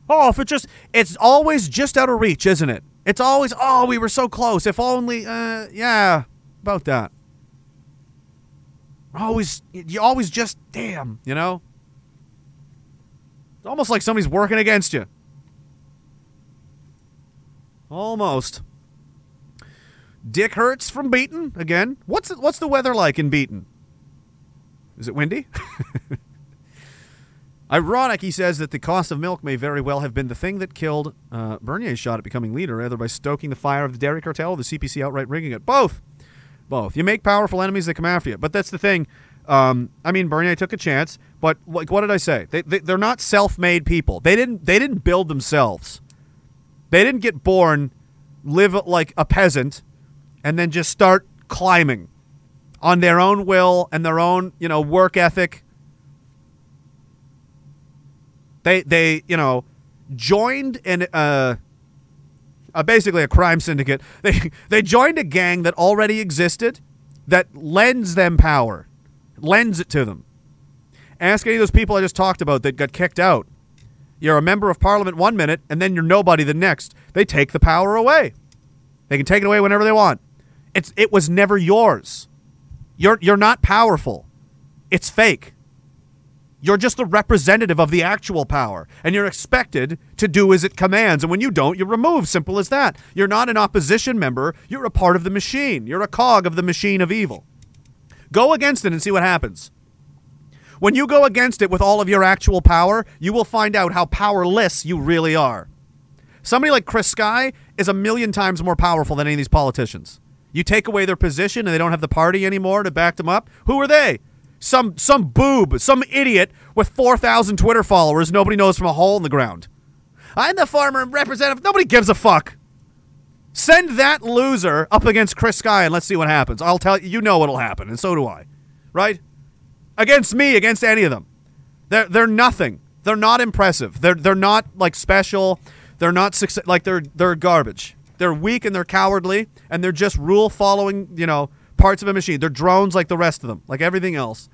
oh, if it just, it's always just out of reach, isn't it? It's always, oh, we were so close. If only, uh, yeah, about that. Always, you always just, damn, you know? It's almost like somebody's working against you. Almost. Dick Hurts from Beeton again. What's what's the weather like in Beeton? Is it windy? Ironic, he says that the cost of milk may very well have been the thing that killed uh, Bernier's shot at becoming leader, either by stoking the fire of the dairy cartel or the CPC outright rigging it. Both. Both. You make powerful enemies, that come after you. But that's the thing. Um, I mean, Bernier took a chance, but like, what did I say? They, they, they're not self-made people. They didn't. They didn't build themselves. They didn't get born, live like a peasant, and then just start climbing on their own will and their own, you know, work ethic. They they, you know, joined an uh, uh basically a crime syndicate. They they joined a gang that already existed that lends them power. Lends it to them. Ask any of those people I just talked about that got kicked out. You're a member of parliament one minute and then you're nobody the next. They take the power away. They can take it away whenever they want. It's it was never yours. You're you're not powerful. It's fake. You're just the representative of the actual power, and you're expected to do as it commands. And when you don't, you're removed. Simple as that. You're not an opposition member. You're a part of the machine. You're a cog of the machine of evil. Go against it and see what happens. When you go against it with all of your actual power, you will find out how powerless you really are. Somebody like Chris Sky is a million times more powerful than any of these politicians. You take away their position and they don't have the party anymore to back them up. Who are they? Some some boob, some idiot with 4,000 Twitter followers nobody knows from a hole in the ground. I'm the farmer representative. Nobody gives a fuck. Send that loser up against Chris Sky and let's see what happens. I'll tell you, you know what'll happen, and so do I. Right? Against me, against any of them. They're they're nothing. They're not impressive. They're they're not like special. They're not success. Like they're they're garbage. They're weak and they're cowardly and they're just rule following. You know, parts of a machine. They're drones like the rest of them, like everything else.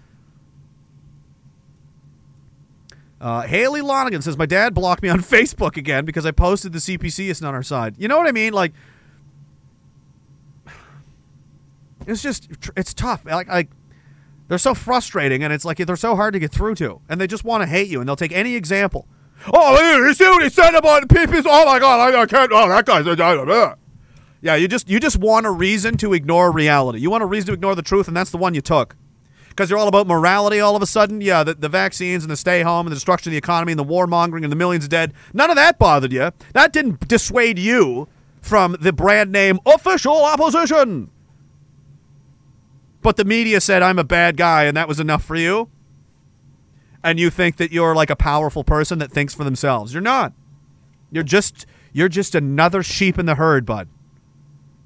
Uh, Haley Lonigan says, My dad blocked me on Facebook again because I posted the CPC isn't on our side. You know what I mean? Like, it's just, it's tough. Like, like they're so frustrating and it's like they're so hard to get through to. And they just want to hate you and they'll take any example. Oh, you see what he said about the people? Oh my God, I, I can't. Oh, that guy's. Yeah, you just you just want a reason to ignore reality. You want a reason to ignore the truth, and that's the one you took. Because you're all about morality all of a sudden. Yeah, the, the vaccines and the stay home and the destruction of the economy and the warmongering and the millions dead. None of that bothered you. That didn't dissuade you from the brand name official opposition. But the media said I'm a bad guy, and that was enough for you. And you think that you're like a powerful person that thinks for themselves. You're not. You're just you're just another sheep in the herd, bud.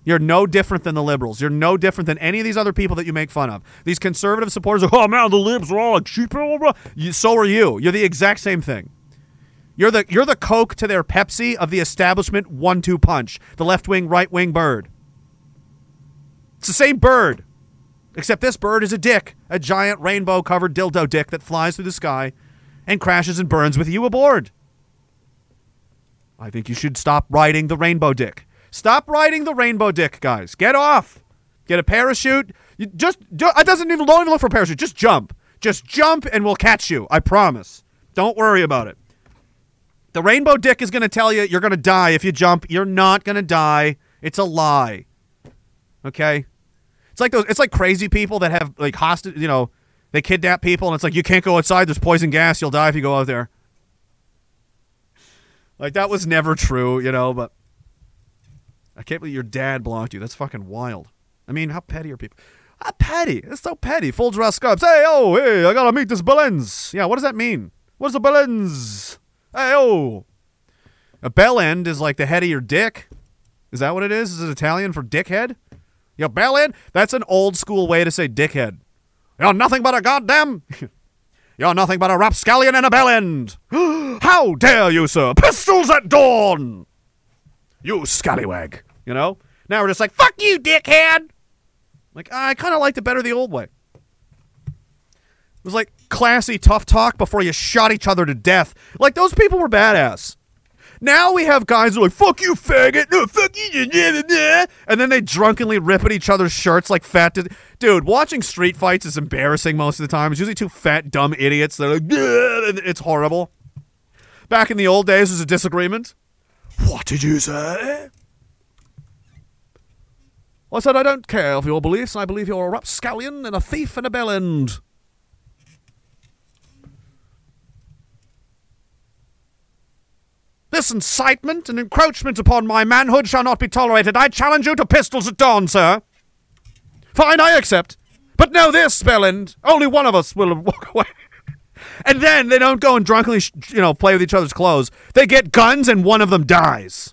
You're no different than the liberals. You're no different than any of these other people that you make fun of. These conservative supporters are, oh man, the libs are all like sheep. Blah, blah. You, so are you. You're the exact same thing. You're the you're the Coke to their Pepsi of the establishment one-two punch. The left wing, right wing bird. It's the same bird, except this bird is a dick, a giant rainbow-covered dildo dick that flies through the sky and crashes and burns with you aboard. I think you should stop riding the rainbow dick. Stop riding the rainbow dick, guys. Get off. Get a parachute. You just do, it doesn't even don't even look for a parachute. Just jump. Just jump and we'll catch you. I promise. Don't worry about it. The rainbow dick is going to tell you you're going to die if you jump. You're not going to die. It's a lie. Okay? It's like those it's like crazy people that have like hostage, you know, they kidnap people and it's like you can't go outside. There's poison gas. You'll die if you go out there. Like that was never true, you know, but I can't believe your dad blocked you. That's fucking wild. I mean, how petty are people? How petty? It's so petty. Full dress scrubs. Hey, oh, hey, I gotta meet this Bellends. Yeah, what does that mean? What's a Bellends? Hey, oh. A bell end is like the head of your dick. Is that what it is? Is it Italian for dickhead? Your bell end? That's an old school way to say dickhead. You're nothing but a goddamn. You're nothing but a rapscallion and a bell end. How dare you, sir? Pistols at dawn! You scallywag. You know? Now we're just like, fuck you, dickhead. Like, I kind of liked it better the old way. It was like classy, tough talk before you shot each other to death. Like, those people were badass. Now we have guys who are like, fuck you, faggot. No, fuck you. nah, nah, nah," And then they drunkenly rip at each other's shirts like fat. Di- Dude, watching street fights is embarrassing most of the time. It's usually two fat, dumb idiots that are like, it's horrible. Back in the old days, there's a disagreement. What did you say? I said, I don't care for your beliefs. I believe you're a rapscallion and a thief and a bellend. This incitement and encroachment upon my manhood shall not be tolerated. I challenge you to pistols at dawn, sir. Fine, I accept. But know this, Bellend. Only one of us will walk away. and then they don't go and drunkenly, you know, play with each other's clothes. They get guns and one of them dies.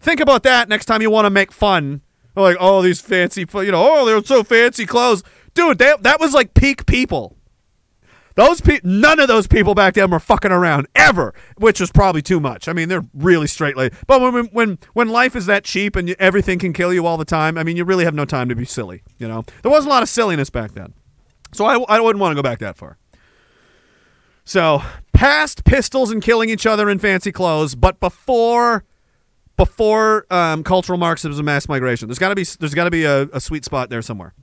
Think about that next time you want to make fun. Like, oh, these fancy, you know, oh, they're so fancy clothes. Dude, that, that was like peak people. Those pe- none of those people back then were fucking around ever, which was probably too much. I mean, they're really straight laced. But when when when life is that cheap and you, everything can kill you all the time, I mean, you really have no time to be silly. You know, there wasn't a lot of silliness back then, so I, I wouldn't want to go back that far. So past pistols and killing each other in fancy clothes, but before before um, cultural Marxism, mass migration. There's got to be there's got to be a, a sweet spot there somewhere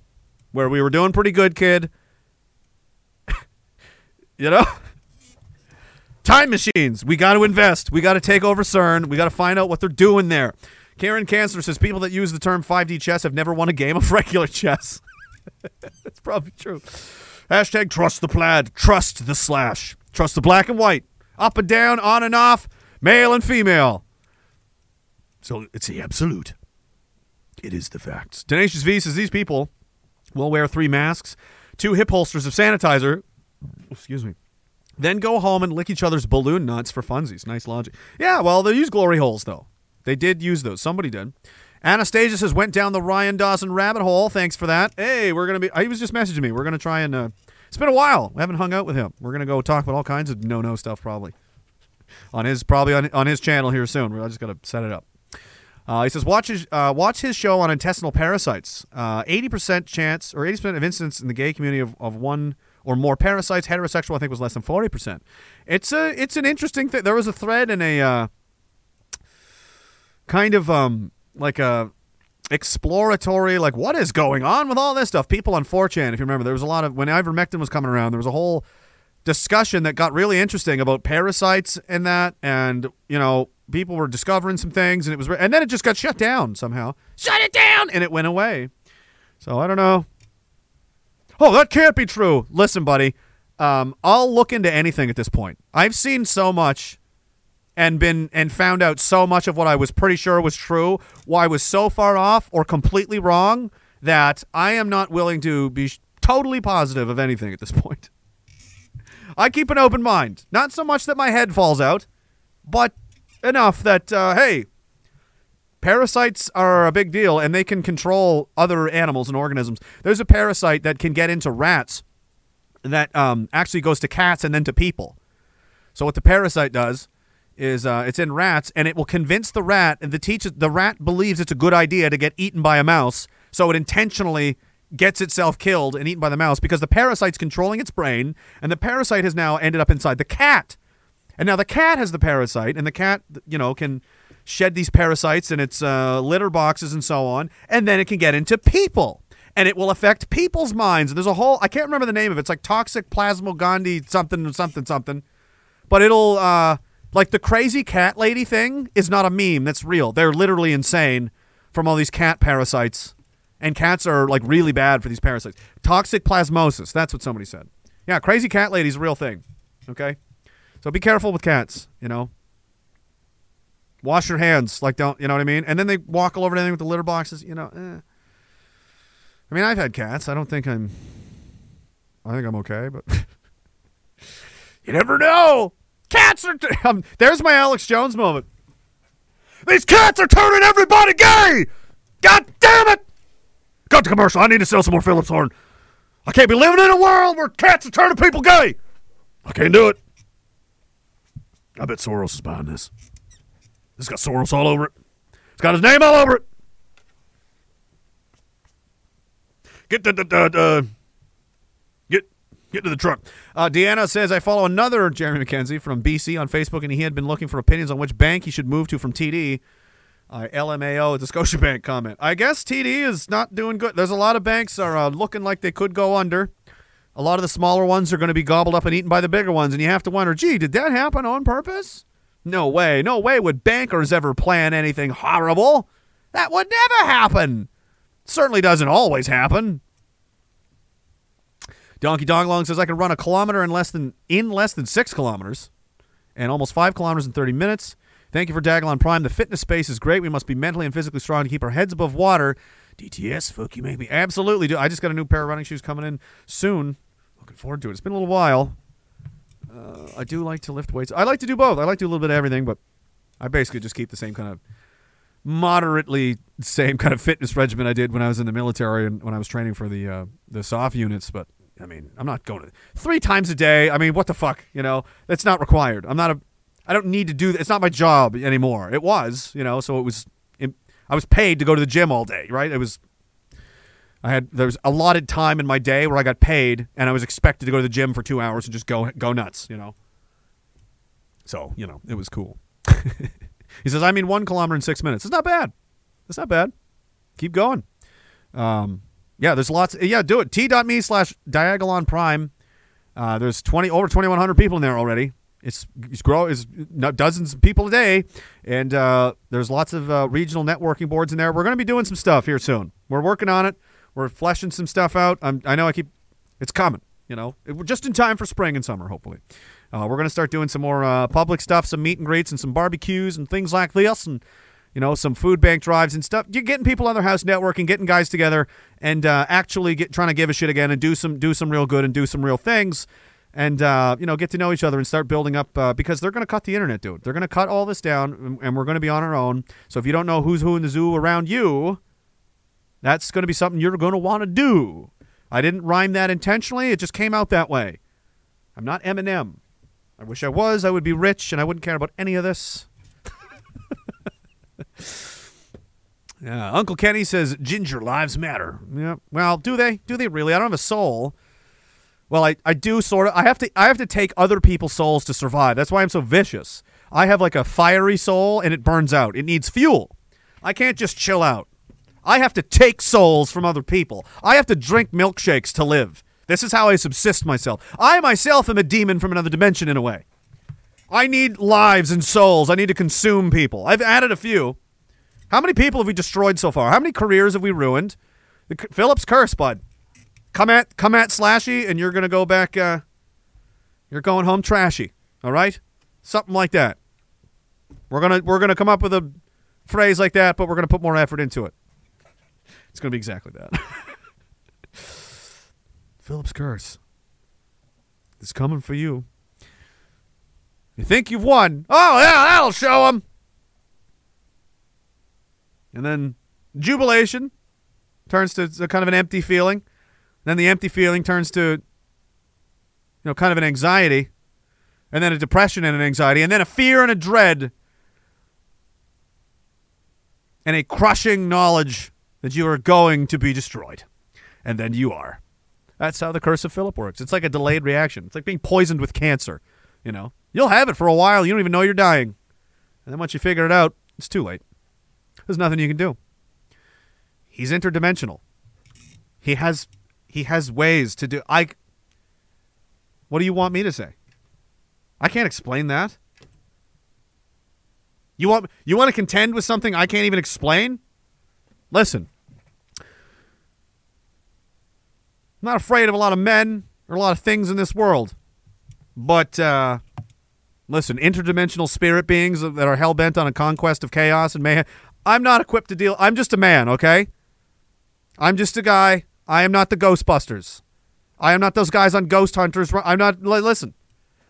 where we were doing pretty good, kid. you know, time machines. We got to invest. We got to take over CERN. We got to find out what they're doing there. Karen Cancer says people that use the term 5D chess have never won a game of regular chess. That's probably true. Hashtag trust the plaid, trust the slash, trust the black and white, up and down, on and off, male and female. So it's the absolute. It is the facts. Tenacious V says these people will wear three masks, two hip holsters of sanitizer, excuse me, then go home and lick each other's balloon nuts for funsies. Nice logic. Yeah, well, they use glory holes, though. They did use those. Somebody did. Anastasia says, went down the Ryan Dawson rabbit hole. Thanks for that. Hey, we're going to be, he was just messaging me. We're going to try and, uh, it's been a while. We haven't hung out with him. We're going to go talk about all kinds of no no stuff, probably. On his, probably on, on his channel here soon. We're just going to set it up. Uh, he says, watch his, uh, watch his show on intestinal parasites. Uh, 80% chance, or 80% of incidents in the gay community of, of one or more parasites. Heterosexual, I think, was less than 40%. It's a, it's an interesting thing. There was a thread in a uh, kind of um, like a exploratory, like, what is going on with all this stuff? People on 4chan, if you remember, there was a lot of, when ivermectin was coming around, there was a whole discussion that got really interesting about parasites and that, and, you know, people were discovering some things, and it was, and then it just got shut down somehow. Shut it down! And it went away. So I don't know. Oh, that can't be true. Listen, buddy, um, I'll look into anything at this point. I've seen so much and been and found out so much of what I was pretty sure was true, why I was so far off or completely wrong that I am not willing to be sh- totally positive of anything at this point. I keep an open mind, not so much that my head falls out, but enough that uh, hey, parasites are a big deal and they can control other animals and organisms. There's a parasite that can get into rats that um, actually goes to cats and then to people. So what the parasite does is uh, it's in rats and it will convince the rat and the teach the rat believes it's a good idea to get eaten by a mouse, so it intentionally gets itself killed and eaten by the mouse because the parasite's controlling its brain and the parasite has now ended up inside the cat. And now the cat has the parasite and the cat, you know, can shed these parasites in its uh, litter boxes and so on, and then it can get into people. And it will affect people's minds. And there's a whole, I can't remember the name of it. It's like toxoplasma gondii something, something, something. But it'll, uh, like the crazy cat lady thing is not a meme. That's real. They're literally insane from all these cat parasites. And cats are like really bad for these parasites. Toxoplasmosis. That's what somebody said. Yeah, crazy cat lady's a real thing. Okay? So be careful with cats, you know? Wash your hands. Like, don't, you know what I mean? And then they walk all over everything with the litter boxes, you know? Eh. I mean, I've had cats. I don't think I'm, I think I'm okay, but you never know. Cats are. T- um, there's my Alex Jones moment. These cats are turning everybody gay. God damn it! Got the commercial. I need to sell some more Phillips horn. I can't be living in a world where cats are turning people gay. I can't do it. I bet Soros is behind this. This got Soros all over it. It's got his name all over it. Get the, the, the, the get get to the truck. Uh, Deanna says I follow another Jeremy McKenzie from BC on Facebook, and he had been looking for opinions on which bank he should move to from TD. Uh, LMAO at the Scotiabank comment. I guess TD is not doing good. There's a lot of banks are uh, looking like they could go under. A lot of the smaller ones are going to be gobbled up and eaten by the bigger ones, and you have to wonder, gee, did that happen on purpose? No way. No way would bankers ever plan anything horrible. That would never happen. Certainly doesn't always happen. Donkey Donglong says I can run a kilometer in less than in less than six kilometers, and almost five kilometers in thirty minutes. Thank you for Diagolon Prime. The fitness space is great. We must be mentally and physically strong to keep our heads above water. DTS, fuck you, make me absolutely do. I just got a new pair of running shoes coming in soon. Looking forward to it. It's been a little while. Uh, I do like to lift weights. I like to do both. I like to do a little bit of everything, but I basically just keep the same kind of moderately same kind of fitness regimen I did when I was in the military and when I was training for the uh, the soft units. But I mean, I'm not going to three times a day. I mean, what the fuck? You know, that's not required. I'm not a. I don't need to do. It's not my job anymore. It was, you know, so it was. I was paid to go to the gym all day, right? It was. I had there was allotted time in my day where I got paid, and I was expected to go to the gym for two hours and just go go nuts, you know. So you know, it was cool. he says, "I mean, one kilometer in six minutes. It's not bad. It's not bad. Keep going." Um, yeah, there's lots. Yeah, do it. T.me slash Diagolon Prime. Uh, there's 20 over 2,100 people in there already. It's it's grow is dozens of people a day, and uh, there's lots of uh, regional networking boards in there. We're going to be doing some stuff here soon. We're working on it. We're fleshing some stuff out. I'm, I know I keep it's coming. You know, it, we're just in time for spring and summer. Hopefully, uh, we're going to start doing some more uh, public stuff, some meet and greets, and some barbecues and things like this, and you know, some food bank drives and stuff. You're getting people on their house networking, getting guys together, and uh, actually get trying to give a shit again and do some do some real good and do some real things, and uh, you know, get to know each other and start building up uh, because they're going to cut the internet, dude. They're going to cut all this down, and- and we're going to be on our own. So if you don't know who's who in the zoo around you, that's going to be something you're going to want to do. I didn't rhyme that intentionally; it just came out that way. I'm not Eminem. I wish I was. I would be rich, and I wouldn't care about any of this. Yeah, Uncle Kenny says ginger lives matter. Yeah. Well, do they? Do they really? I don't have a soul. Well, I, I do sort of. I have to I have to take other people's souls to survive. That's why I'm so vicious. I have like a fiery soul and it burns out. It needs fuel. I can't just chill out. I have to take souls from other people. I have to drink milkshakes to live. This is how I subsist myself. I myself am a demon from another dimension in a way. I need lives and souls. I need to consume people. I've added a few. How many people have we destroyed so far? How many careers have we ruined? The, Phillips curse, bud. Come at come at Slashy, and you're gonna go back. Uh, you're going home trashy. All right, something like that. We're gonna we're gonna come up with a phrase like that, but we're gonna put more effort into it. It's gonna be exactly that. Phillips curse. It's coming for you. You think you've won? Oh yeah, that'll show them. And then jubilation turns to a kind of an empty feeling. Then the empty feeling turns to, you know, kind of an anxiety, and then a depression and an anxiety, and then a fear and a dread, and a crushing knowledge that you are going to be destroyed, and then you are. That's how the curse of Philip works. It's like a delayed reaction. It's like being poisoned with cancer. You know, you'll have it for a while. You don't even know you're dying, and then once you figure it out, it's too late. There's nothing you can do. He's interdimensional. He has he has ways to do I What do you want me to say? I can't explain that. You want you want to contend with something I can't even explain? Listen. I'm not afraid of a lot of men or a lot of things in this world. But uh listen, interdimensional spirit beings that are hell bent on a conquest of chaos and mayhem. I'm not equipped to deal. I'm just a man, okay? I'm just a guy. I am not the Ghostbusters. I am not those guys on Ghost Hunters. I'm not. Listen,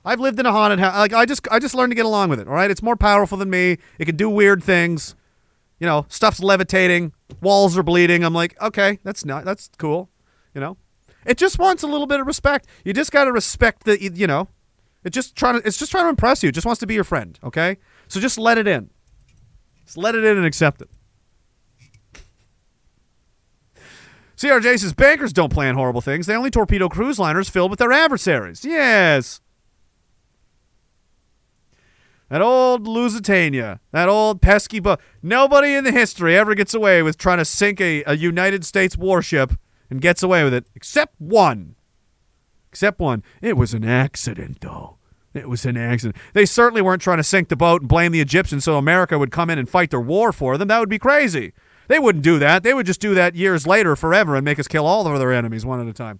I've lived in a haunted house. Like I just, I just learned to get along with it. All right, it's more powerful than me. It can do weird things. You know, stuff's levitating. Walls are bleeding. I'm like, okay, that's not. That's cool. You know, it just wants a little bit of respect. You just got to respect the you know. It just trying to it's just trying to impress you. It just wants to be your friend, okay? So just let it in. Just let it in and accept it. CRJ says bankers don't plan horrible things. They only torpedo cruise liners filled with their adversaries. Yes. That old Lusitania, that old pesky boat. Nobody in the history ever gets away with trying to sink a, a United States warship and gets away with it, except one. Except one. It was an accident, though. It was an accident. They certainly weren't trying to sink the boat and blame the Egyptians so America would come in and fight their war for them. That would be crazy. They wouldn't do that. They would just do that years later, forever, and make us kill all of their enemies one at a time.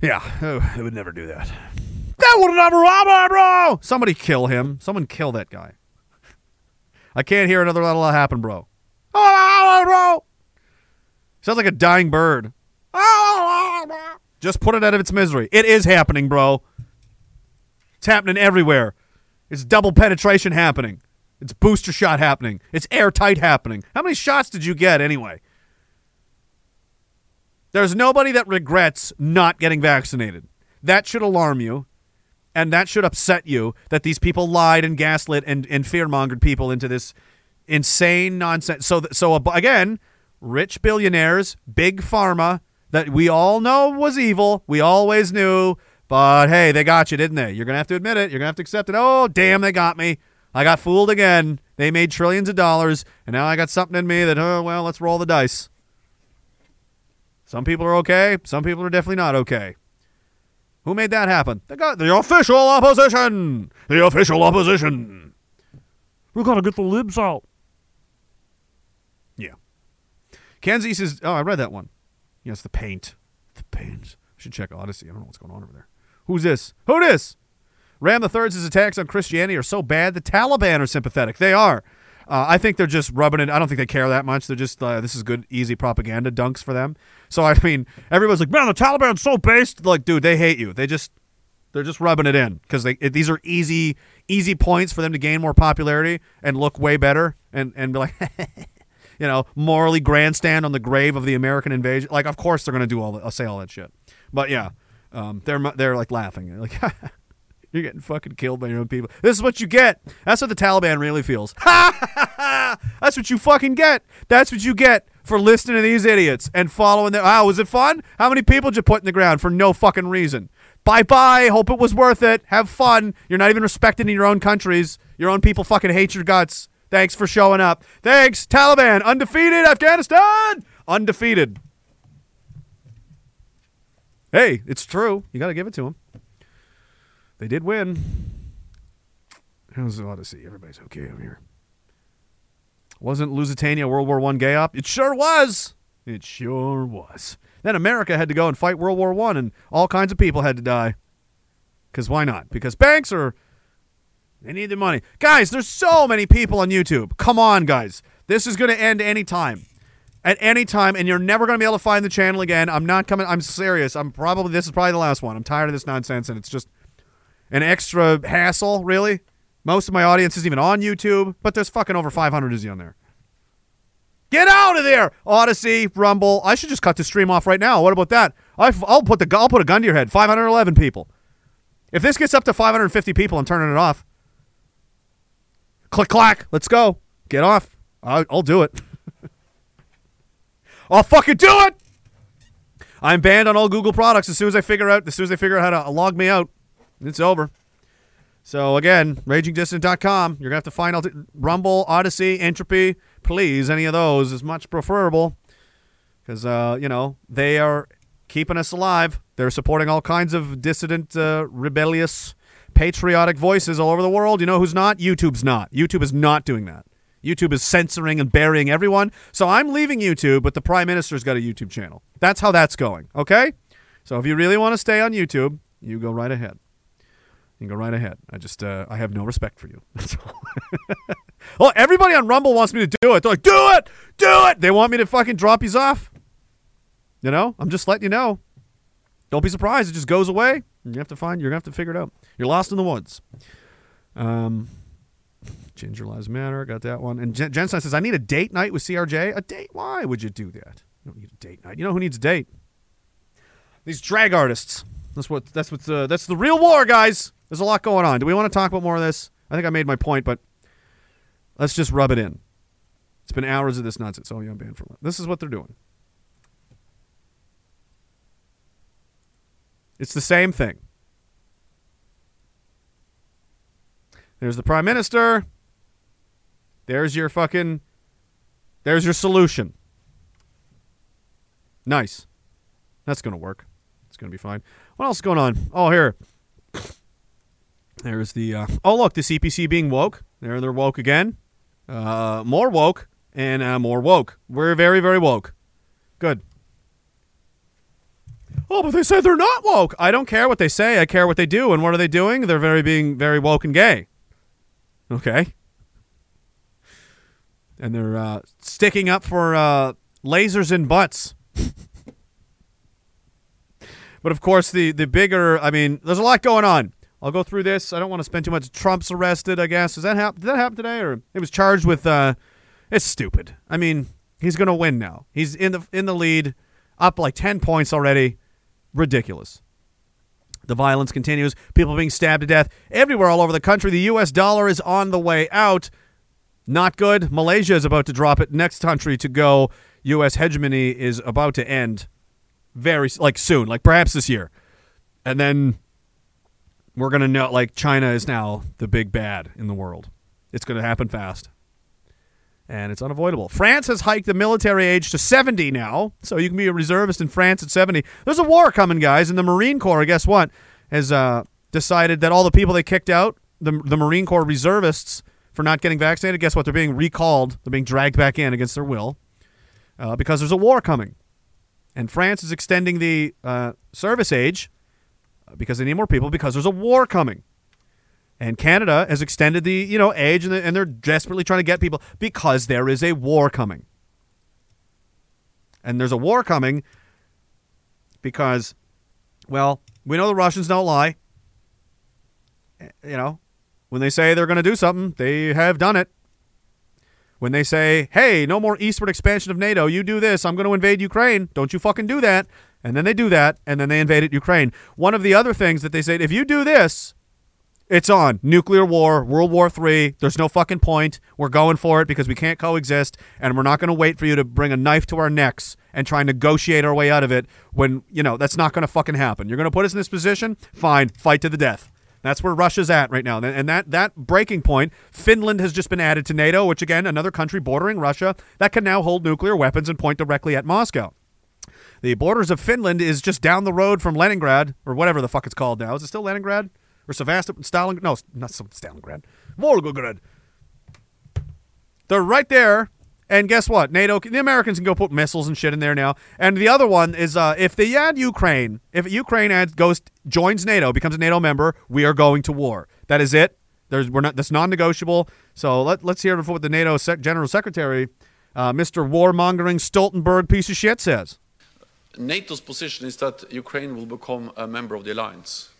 Yeah, oh, they would never do that. That would never happen, bro. Somebody kill him. Someone kill that guy. I can't hear another little happen, bro. Oh, bro. Sounds like a dying bird. Just put it out of its misery. It is happening, bro. It's happening everywhere. It's double penetration happening. It's booster shot happening. It's airtight happening. How many shots did you get anyway? There's nobody that regrets not getting vaccinated. That should alarm you. And that should upset you that these people lied and gaslit and, and fear-mongered people into this insane nonsense. So, th- so ab- again, rich billionaires, big pharma that we all know was evil. We always knew. But hey, they got you, didn't they? You're going to have to admit it. You're going to have to accept it. Oh, damn, they got me. I got fooled again. They made trillions of dollars, and now I got something in me that, oh, well, let's roll the dice. Some people are okay. Some people are definitely not okay. Who made that happen? The, guy, the official opposition. The official opposition. We gotta get the libs out. Yeah. Kenzie says, "Oh, I read that one. Yes, the paint. The paint. I should check Odysee. I don't know what's going on over there. Who's this? Who this? Ram the Third's attacks on Christianity are so bad the Taliban are sympathetic. They are. Uh, I think they're just rubbing it. I don't think they care that much. They're just uh, this is good, easy propaganda dunks for them. So I mean, everybody's like, man, the Taliban's so based. Like, dude, they hate you. They just they're just rubbing it in because they it, these are easy easy points for them to gain more popularity and look way better and and be like. You know, morally grandstand on the grave of the American invasion. Like, of course they're gonna do all, the, say all that shit. But yeah, um, they're they're like laughing, like You're getting fucking killed by your own people. This is what you get. That's what the Taliban really feels. That's what you fucking get. That's what you get for listening to these idiots and following them. Wow, was it fun? How many people did you put in the ground for no fucking reason? Bye bye. Hope it was worth it. Have fun. You're not even respected in your own countries. Your own people fucking hate your guts. Thanks for showing up. Thanks, Taliban. Undefeated Afghanistan. Undefeated. Hey, it's true. You got to give it to them. They did win. How's the Odysee? Everybody's okay over here. Wasn't Lusitania World War One gay up? It sure was. It sure was. Then America had to go and fight World War One, and all kinds of people had to die. Because why not? Because banks are they need the money. Guys, there's so many people on YouTube. Come on, guys. This is going to end anytime. At any time, and you're never going to be able to find the channel again. I'm not coming. I'm serious. I'm probably, this is probably the last one. I'm tired of this nonsense, and it's just an extra hassle, really. Most of my audience isn't even on YouTube, but there's fucking over 500 of you on there. Get out of there, Odysee, Rumble. I should just cut the stream off right now. What about that? I, will put the I'll put a gun to your head. 511 people. If this gets up to 550 people, I'm turning it off. Click clack. Let's go. Get off. I'll, I'll do it. I'll fucking do it. I'm banned on all Google products as soon as I figure out as soon as they figure out how to log me out. It's over. So again, ragingdissident.com. You're gonna have to find out Rumble, Odysee, Entropy. Please, any of those is much preferable because uh, you know they are keeping us alive. They're supporting all kinds of dissident, uh, rebellious, patriotic voices all over the world. You know who's not? YouTube's not. YouTube is not doing that. YouTube is censoring and burying everyone. So I'm leaving YouTube, but the Prime Minister's got a YouTube channel. That's how that's going. Okay. So if you really want to stay on YouTube, you go right ahead. You go right ahead. I just uh, I have no respect for you. That's all. oh, everybody on Rumble wants me to do it. They're like, do it, do it. They want me to fucking drop you off. You know, I'm just letting you know. Don't be surprised. It just goes away. You have to find. You're gonna have to figure it out. You're lost in the woods. Um, Ginger Lives Matter. Got that one. And Jen Jensen says, I need a date night with CRJ. A date? Why would you do that? You don't need a date night. You know who needs a date? These drag artists. That's what. That's what's. Uh, that's the real war, guys. There's a lot going on. Do we want to talk about more of this? I think I made my point, but let's just rub it in. It's been hours of this nonsense. Oh, yeah, I'm banned for This is what they're doing. It's the same thing. There's the prime minister. There's your fucking. There's your solution. Nice. That's going to work. It's going to be fine. What else is going on? Oh, here. There's the. Uh, oh, look, the CPC being woke. There, they're woke again. Uh, more woke and uh, more woke. We're very, very woke. Good. Oh, but they said they're not woke. I don't care what they say. I care what they do. And what are they doing? They're very being very woke and gay. Okay. And they're uh, sticking up for uh, lasers in butts. but of course, the the bigger. I mean, there's a lot going on. I'll go through this. I don't want to spend too much. Trump's arrested. I guess. That happen? Did that happen today? Or it was charged with? Uh, it's stupid. I mean, he's going to win now. He's in the in the lead, up like ten points already. Ridiculous. The violence continues. People being stabbed to death everywhere all over the country. The U.S. dollar is on the way out. Not good. Malaysia is about to drop it. Next country to go. U.S. hegemony is about to end very like soon, like perhaps this year. And then we're going to know like China is now the big bad in the world. It's going to happen fast. And it's unavoidable. France has hiked the military age to 70 now, so you can be a reservist in France at 70. There's a war coming, guys, and the Marine Corps, guess what, has uh, decided that all the people they kicked out, the, the Marine Corps reservists, for not getting vaccinated, guess what? They're being recalled. They're being dragged back in against their will uh, because there's a war coming. And France is extending the uh, service age uh, because they need more people because there's a war coming. And Canada has extended the you know age, and, and they're desperately trying to get people because there is a war coming. And there's a war coming because, well, we know the Russians don't lie. Eh, You know, when they say they're going to do something, they have done it. When they say, hey, no more eastward expansion of NATO, you do this, I'm going to invade Ukraine, don't you fucking do that. And then they do that, and then they invaded Ukraine. One of the other things that they said, if you do this, it's on. Nuclear war, World War III. There's no fucking point. We're going for it because we can't coexist, and we're not going to wait for you to bring a knife to our necks and try and negotiate our way out of it when, you know, that's not going to fucking happen. You're going to put us in this position? Fine. Fight to the death. That's where Russia's at right now. And that, that breaking point, Finland has just been added to NATO, which, again, another country bordering Russia that can now hold nuclear weapons and point directly at Moscow. The borders of Finland is just down the road from Leningrad, or whatever the fuck it's called now. Is it still Leningrad? Or Sevastopol? Stalingrad? No, not Stalingrad. Volgograd. They're right there. And guess what? NATO, the Americans can go put missiles and shit in there now. And the other one is uh, if they add Ukraine, if Ukraine adds, goes joins NATO, becomes a NATO member, we are going to war. That is it. There's we're not that's non-negotiable. So let let's hear what the NATO General Secretary, uh, Mr. Warmongering Stoltenberg, piece of shit, says. NATO's position is that Ukraine will become a member of the alliance,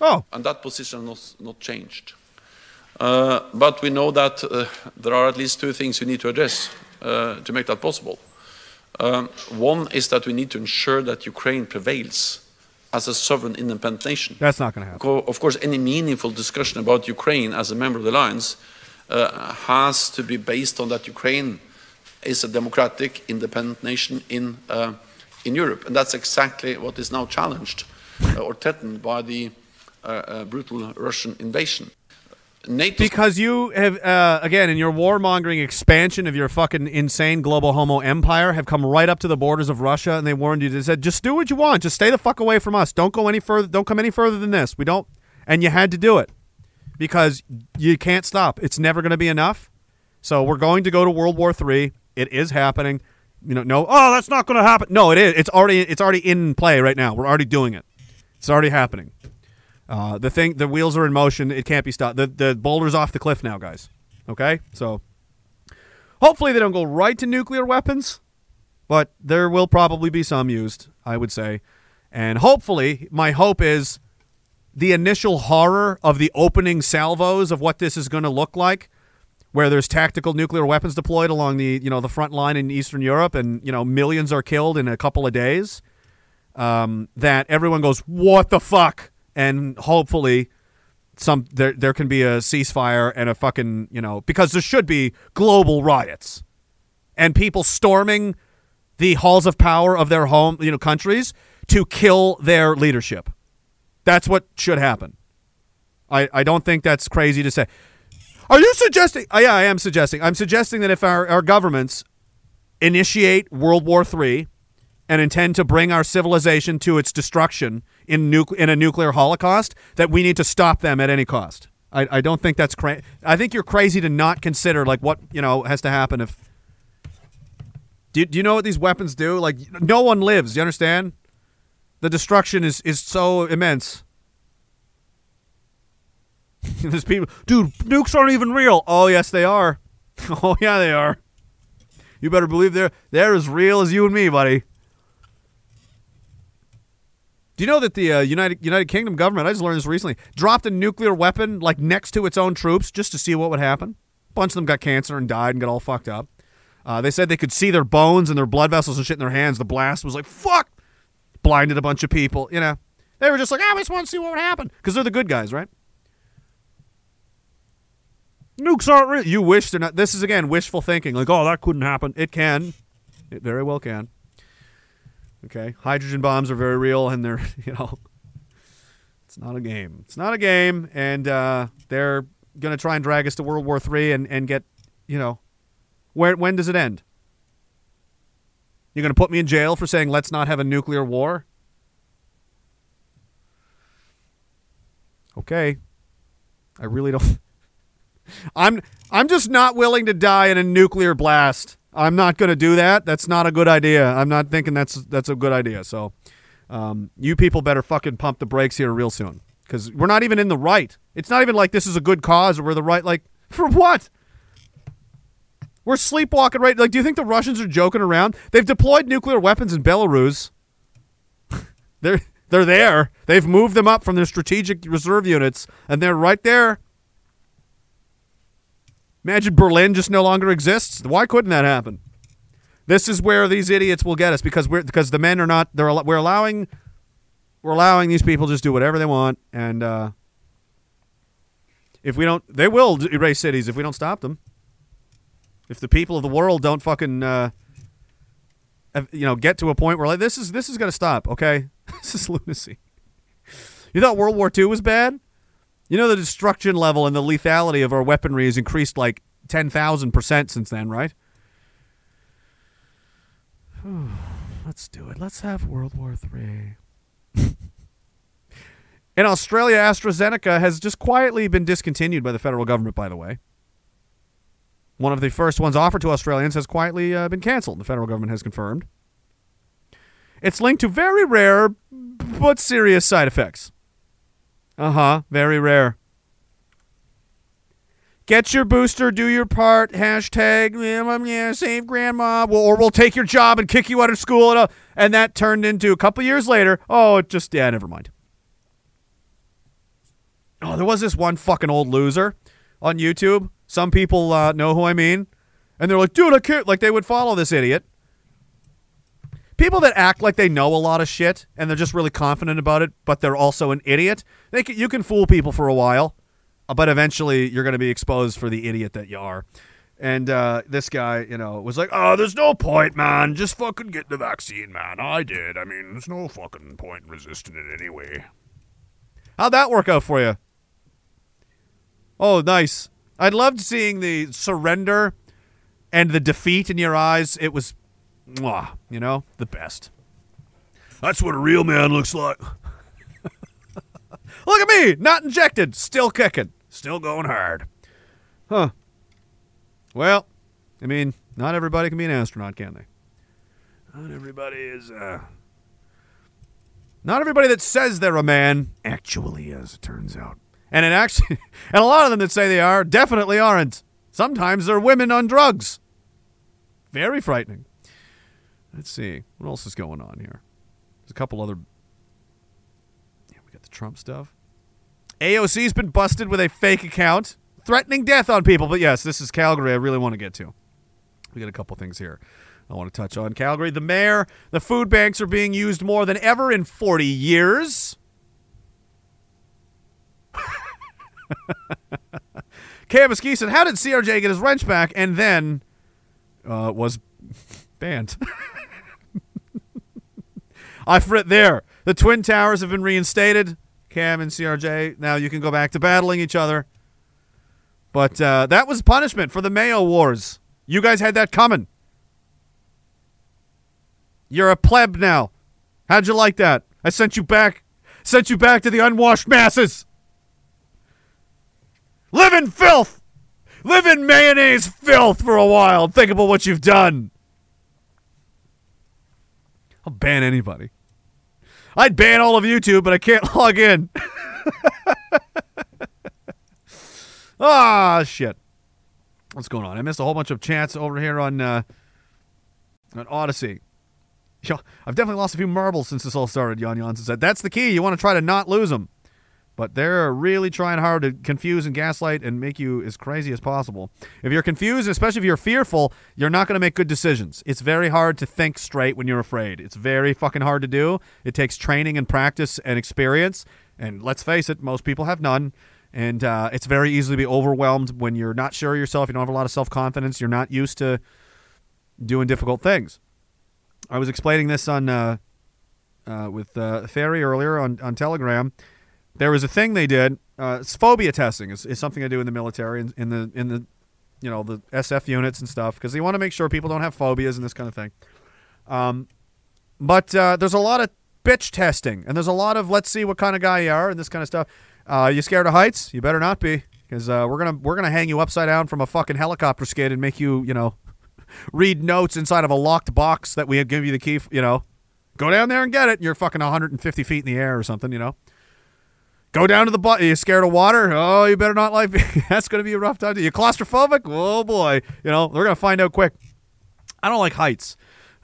Oh, and that position has not changed. Uh, but we know that uh, there are at least two things we need to address uh, to make that possible. Um, one is that we need to ensure that Ukraine prevails as a sovereign, independent nation. that's not going to happen. Of course, any meaningful discussion about Ukraine as a member of the alliance uh, has to be based on that Ukraine is a democratic, independent nation in uh, in Europe, and that's exactly what is now challenged uh, or threatened by the uh, brutal Russian invasion. Because you have, uh, again, in your warmongering expansion of your fucking insane global homo empire, have come right up to the borders of Russia, and they warned you. They said, "Just do what you want. Just stay the fuck away from us. Don't go any further. Don't come any further than this. We don't." And you had to do it because you can't stop. It's never going to be enough. So we're going to go to World War Three. It is happening. You know, no, oh, that's not going to happen. No, it is. It's already. It's already in play right now. We're already doing it. It's already happening. Uh, the thing, the wheels are in motion. It can't be stopped. The the boulder's off the cliff now, guys. Okay, so hopefully they don't go right to nuclear weapons, but there will probably be some used. I would say, and hopefully, my hope is the initial horror of the opening salvos of what this is going to look like, where there's tactical nuclear weapons deployed along the you know the front line in Eastern Europe, and you know millions are killed in a couple of days. Um, that everyone goes, "What the fuck?" And hopefully some there there can be a ceasefire and a fucking you know because there should be global riots and people storming the halls of power of their home you know countries to kill their leadership That's what should happen. I, I don't think that's crazy to say. Are you suggesting? Oh, yeah, I am suggesting. I'm suggesting that if our, our governments initiate World War III and intend to bring our civilization to its destruction in, nuc- in a nuclear holocaust, that we need to stop them at any cost. I, I don't think that's crazy. I think you're crazy to not consider like what you know has to happen if. Do, do you know what these weapons do? Like no one lives. You understand? The destruction is is so immense. There's people, dude. Nukes aren't even real. Oh yes, they are. Oh yeah, they are. You better believe they're they're as real as you and me, buddy. Do you know that the uh, United United Kingdom government? I just learned this recently. Dropped a nuclear weapon like next to its own troops just to see what would happen. A bunch of them got cancer and died and got all fucked up. Uh, they said they could see their bones and their blood vessels and shit in their hands. The blast was like fuck, blinded a bunch of people. You know, they were just like, I just want to see what would happen because they're the good guys, right? Nukes aren't real. You wish they're not. This is again wishful thinking. Like, oh, that couldn't happen. It can. It very well can. Okay, hydrogen bombs are very real, and they're you know, it's not a game. It's not a game, and uh, they're gonna try and drag us to World War Three and and get, you know, where when does it end? You're gonna put me in jail for saying let's not have a nuclear war? Okay, I really don't. I'm I'm just not willing to die in a nuclear blast. I'm not going to do that. That's not a good idea. I'm not thinking that's that's a good idea. So, um, you people better fucking pump the brakes here real soon because we're not even in the right. It's not even like this is a good cause or we're the right. Like for what? We're sleepwalking right. Like, do you think the Russians are joking around? They've deployed nuclear weapons in Belarus. they're they're there. They've moved them up from their strategic reserve units, and they're right there. Imagine Berlin just no longer exists. Why couldn't that happen? This is where these idiots will get us because we're because the men are not. They're we're allowing we're allowing these people just do whatever they want, and uh, if we don't, they will erase cities if we don't stop them. If the people of the world don't fucking uh, you know get to a point where like this is this is gonna stop. Okay, this is lunacy. You thought World War II was bad? You know the destruction level and the lethality of our weaponry has increased like ten thousand percent since then, right? Let's do it. Let's have World War Three. In Australia, AstraZeneca has just quietly been discontinued by the federal government. By the way, one of the first ones offered to Australians has quietly uh, been canceled. The federal government has confirmed. It's linked to very rare but serious side effects. Uh huh. Very rare. Get your booster, do your part. Hashtag yeah, save grandma, Well, or we'll take your job and kick you out of school. And, uh, and that turned into a couple years later. Oh, it just yeah, never mind. Oh, there was this one fucking old loser on YouTube. Some people uh, know who I mean, and they're like, "Dude, I can't." Like they would follow this idiot. People that act like they know a lot of shit and they're just really confident about it, but they're also an idiot. They can, you can fool people for a while, uh, but eventually you're going to be exposed for the idiot that you are. And uh, this guy, you know, was like, "Oh, there's no point, man. Just fucking get the vaccine, man. I did. I mean, there's no fucking point in resisting it anyway." How'd that work out for you? Oh, nice. I loved seeing the surrender and the defeat in your eyes. It was, mwah, you know, the best. That's what a real man looks like. Look at me, not injected, still kicking, still going hard. Huh. Well, I mean, not everybody can be an astronaut, can they? Not everybody is, uh. Not everybody that says they're a man actually is, it turns out. And it actually, and a lot of them that say they are definitely aren't. Sometimes they're women on drugs. Very frightening. Let's see. What else is going on here? There's a couple other. Yeah, we got the Trump stuff. AOC's been busted with a fake account, threatening death on people. But yes, this is Calgary I really want to get to. We got a couple things here I want to touch on. Calgary, the mayor, the food banks are being used more than ever in 40 years. McGee said, How did CRJ get his wrench back and then uh, was banned? I've writ there. The Twin Towers have been reinstated. Cam and CRJ. Now you can go back to battling each other. But uh, that was punishment for the Mayo Wars. You guys had that coming. You're a pleb now. How'd you like that? I sent you back. Sent you back to the unwashed masses. Live in filth. Live in mayonnaise filth for a while. Think about what you've done. I'll ban anybody. I'd ban all of YouTube, but I can't log in. ah, shit. What's going on? I missed a whole bunch of chats over here on uh, on Odysee. Yo, I've definitely lost a few marbles since this all started. Jan Jansen said that's the key. You want to try to not lose them, but they're really trying hard to confuse and gaslight and make you as crazy as possible. If you're confused, especially if you're fearful, you're not going to make good decisions. It's very hard to think straight when you're afraid. It's very fucking hard to do. It takes training and practice and experience. And let's face it, most people have none. And uh, it's very easy to be overwhelmed when you're not sure of yourself. You don't have a lot of self confidence. You're not used to doing difficult things. I was explaining this on uh, uh, with uh, Ferry earlier on, on Telegram. There was a thing they did. Uh, it's phobia testing is, is something I do in the military in, in the in the you know the SF units and stuff because they want to make sure people don't have phobias and this kind of thing. Um, but uh, there's a lot of bitch testing and there's a lot of let's see what kind of guy you are and this kind of stuff. Uh, you scared of heights? You better not be because uh, we're gonna we're gonna hang you upside down from a fucking helicopter skid and make you you know read notes inside of a locked box that we give you the key. You know, go down there and get it. You're fucking 150 feet in the air or something. You know, go down to the butt. Are you scared of water? Oh, you better not like. That's gonna be a rough time. You claustrophobic? Oh boy. You know, we're gonna find out quick. I don't like heights.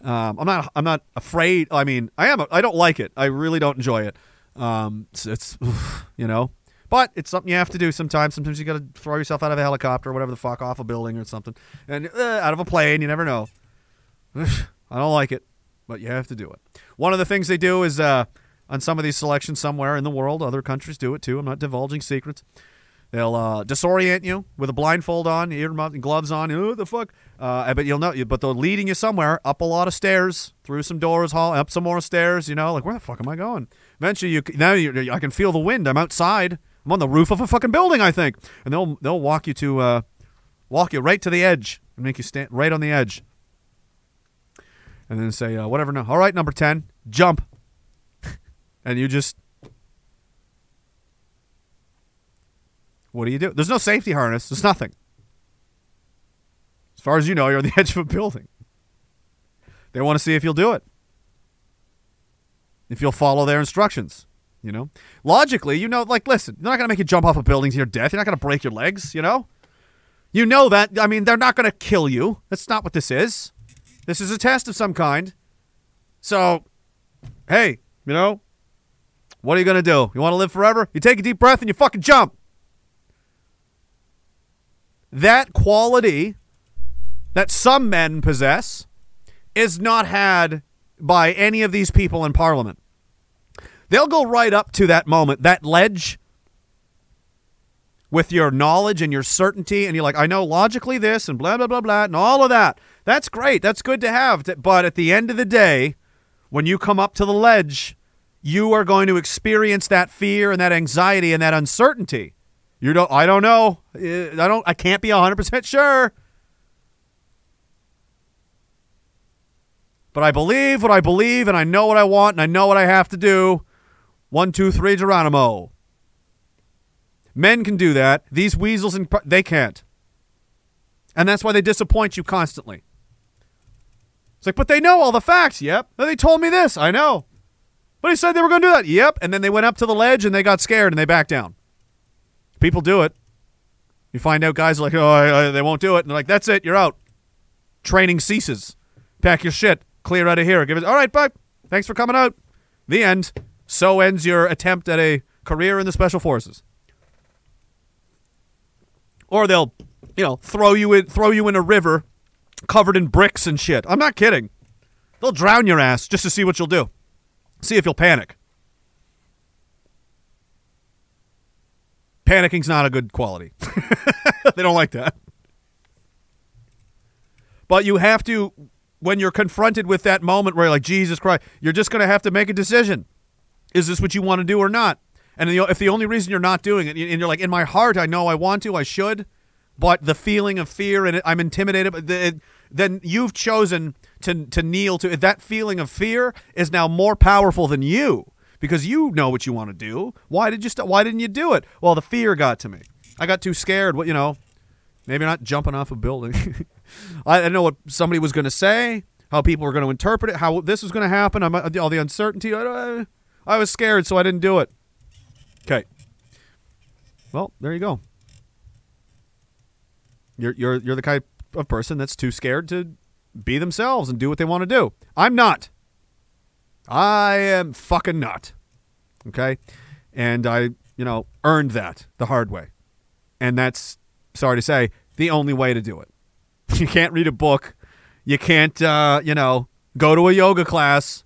Um, I'm not. I'm not afraid. I mean, I am. I don't like it. I really don't enjoy it. Um, it's, it's you know, but it's something you have to do sometimes. Sometimes you got to throw yourself out of a helicopter, or whatever the fuck, off a building or something, and uh, out of a plane. You never know. I don't like it, but you have to do it. One of the things they do is uh, on some of these selections somewhere in the world, other countries do it too. I'm not divulging secrets. They'll uh, disorient you with a blindfold on, gloves on. Oh, the fuck! Uh, but you'll know. But they're leading you somewhere, up a lot of stairs, through some doors, hall, up some more stairs. You know, like where the fuck am I going? Eventually, you now you I can feel the wind. I'm outside. I'm on the roof of a fucking building, I think, and they'll they'll walk you to uh, walk you right to the edge and make you stand right on the edge, and then say uh, whatever. No, all right, number ten, jump, and you just What do you do? There's no safety harness. There's nothing. As far as you know, you're on the edge of a building. They want to see if you'll do it. If you'll follow their instructions, you know? Logically, you know, like, listen, they're not going to make you jump off a building to your death. You're not going to break your legs, you know? You know that. I mean, they're not going to kill you. That's not what this is. This is a test of some kind. So, hey, you know, what are you going to do? You want to live forever? You take a deep breath and you fucking jump. That quality that some men possess is not had by any of these people in parliament. They'll go right up to that moment, that ledge, with your knowledge and your certainty, and you're like, I know logically this and blah, blah, blah, blah, and all of that. That's great. That's good to have. But at the end of the day, when you come up to the ledge, you are going to experience that fear and that anxiety and that uncertainty. You don't. I don't know. I don't. I can't be hundred percent sure. But I believe what I believe, and I know what I want, and I know what I have to do. One, two, three, Geronimo. Men can do that. These weasels, and they can't. And that's why they disappoint you constantly. It's like, but they know all the facts. Yep. They told me this. I know. But he said they were going to do that. Yep. And then they went up to the ledge and they got scared and they backed down. People do it. You find out guys are like, oh, I- I- they won't do it. And they're like, that's it. You're out. Training ceases. Pack your shit. Clear out of here. Give it. All right, bye. Thanks for coming out. The end. So ends your attempt at a career in the special forces. Or they'll, you know, throw you in, throw you in a river covered in bricks and shit. I'm not kidding. They'll drown your ass just to see what you'll do. See if you'll panic. Panicking's not a good quality. they don't like that. But you have to, when you're confronted with that moment where you're like, Jesus Christ, you're just going to have to make a decision. Is this what you want to do or not? And if the only reason you're not doing it, and you're like, in my heart, I know I want to, I should, but the feeling of fear and I'm intimidated, then you've chosen to to kneel to that feeling of fear is now more powerful than you because you know what you want to do. Why did you st- Why didn't you do it? Well, the fear got to me. I got too scared. What you know? Maybe not jumping off a building. I didn't know what somebody was going to say, how people were going to interpret it, how this was going to happen. I'm, uh, all the uncertainty. I, I was scared, so I didn't do it. Okay. Well, there you go. You're you're you're the type of person that's too scared to be themselves and do what they want to do. I'm not. I am fucking not. Okay? And I, you know, earned that the hard way. And that's sorry to say, the only way to do it. You can't read a book. You can't uh, you know, go to a yoga class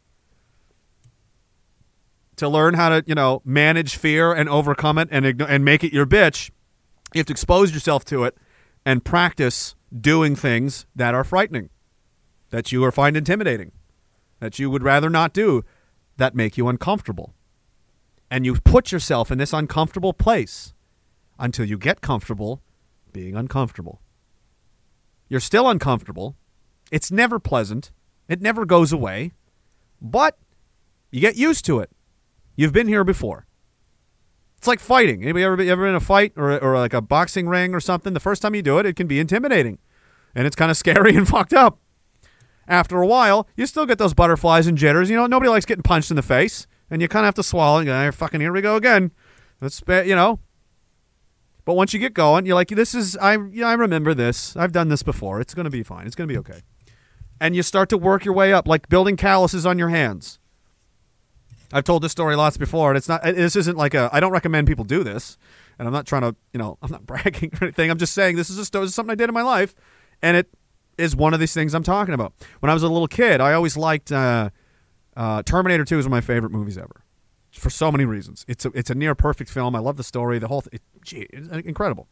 to learn how to, you know, manage fear and overcome it and and make it your bitch. You have to expose yourself to it and practice doing things that are frightening, that you find intimidating, that you would rather not do, that make you uncomfortable. And you put yourself in this uncomfortable place until you get comfortable being uncomfortable. You're still uncomfortable. It's never pleasant. It never goes away. But you get used to it. You've been here before. It's like fighting. Anybody ever, ever in a fight or, or like a boxing ring or something? The first time you do it, it can be intimidating and it's kind of scary and fucked up. After a while, you still get those butterflies and jitters. You know, nobody likes getting punched in the face, and you kind of have to swallow and go, "Ah, fucking here we go again. That's you know. But once you get going, you're like, this is I yeah, I remember this. I've done this before. It's gonna be fine. It's gonna be okay. And you start to work your way up, like building calluses on your hands. I've told this story lots before, and it's not. This isn't like a. I don't recommend people do this, and I'm not trying to. You know, I'm not bragging or anything. I'm just saying this is a this is something I did in my life, and it is one of these things I'm talking about. When I was a little kid, I always liked uh, uh, Terminator 2 is one of my favorite movies ever, for so many reasons. It's a, it's a near perfect film. I love the story. The whole thing. gee, incredible.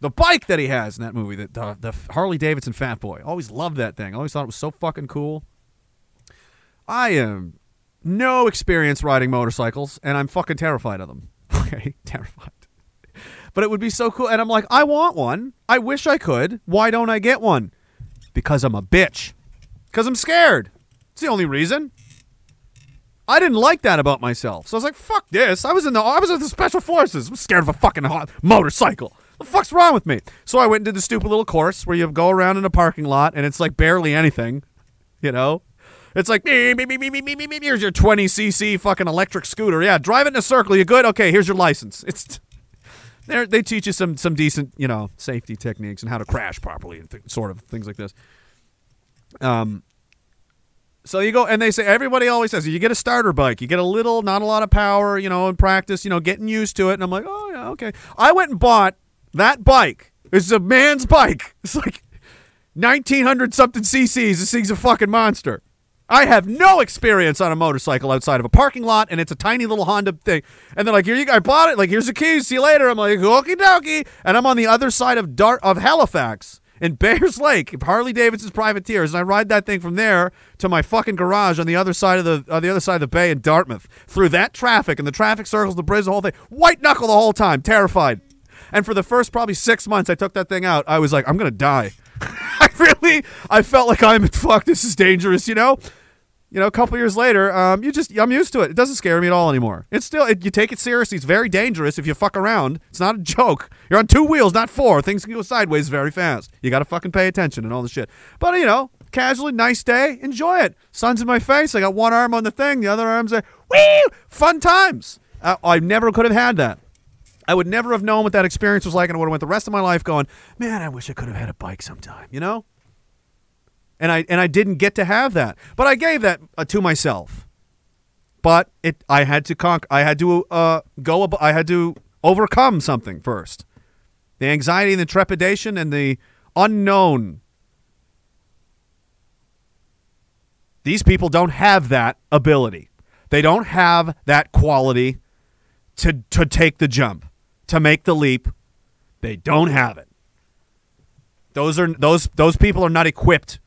The bike that he has in that movie, the, the the Harley Davidson Fat Boy, always loved that thing. I always thought it was so fucking cool. I am no experience riding motorcycles, and I'm fucking terrified of them. Okay, terrified. But it would be so cool. And I'm like, I want one. I wish I could. Why don't I get one? Because I'm a bitch. Because I'm scared. It's the only reason. I didn't like that about myself. So I was like, fuck this. I was in the I was in the special forces. I'm scared of a fucking hot motorcycle. What the fuck's wrong with me? So I went and did the stupid little course where you go around in a parking lot and it's like barely anything. You know? It's like here's your 20 cc fucking electric scooter. Yeah, drive it in a circle. You good? Okay, here's your license. It's they they teach you some some decent you know safety techniques and how to crash properly and th- sort of things like this. Um. So you go and they say everybody always says you get a starter bike, you get a little, not a lot of power, you know, in practice, you know, getting used to it. And I'm like, oh yeah, okay. I went and bought that bike. It's a man's bike. It's like 1900 something cc's. This thing's a fucking monster. I have no experience on a motorcycle outside of a parking lot, and it's a tiny little Honda thing. And they're like, "Here you go, I bought it. Like, here's the keys. See you later." I'm like, "Okie dokie," and I'm on the other side of Dart of Halifax in Bayers Lake, Harley Davidson's privateers, and I ride that thing from there to my fucking garage on the other side of the on the other side of the bay in Dartmouth through that traffic and the traffic circles, the bridge, the whole thing. White knuckle the whole time, terrified. And for the first probably six months, I took that thing out. I was like, I'm gonna die. I really, I felt like I'm fuck. This is dangerous, you know. You know, a couple years later, um, you just I'm used to it. It doesn't scare me at all anymore. It's still it, you take it seriously. It's very dangerous if you fuck around. It's not a joke. You're on two wheels, not four. Things can go sideways very fast. You got to fucking pay attention and all the shit. But you know, casually, nice day, enjoy it. Sun's in my face. I got one arm on the thing, the other arm's there. Woo! Fun times. Uh, I never could have had that. I would never have known what that experience was like, and I would have went the rest of my life going, man, I wish I could have had a bike sometime. You know and I and I didn't get to have that. But I gave that uh, to myself. But it I had to conquer. I had to uh, go. Ab- I had to overcome something first. The anxiety and the trepidation and the unknown. These people don't have that ability. They don't have that quality to to take the jump, to make the leap. They don't have it. Those are those those people are not equipped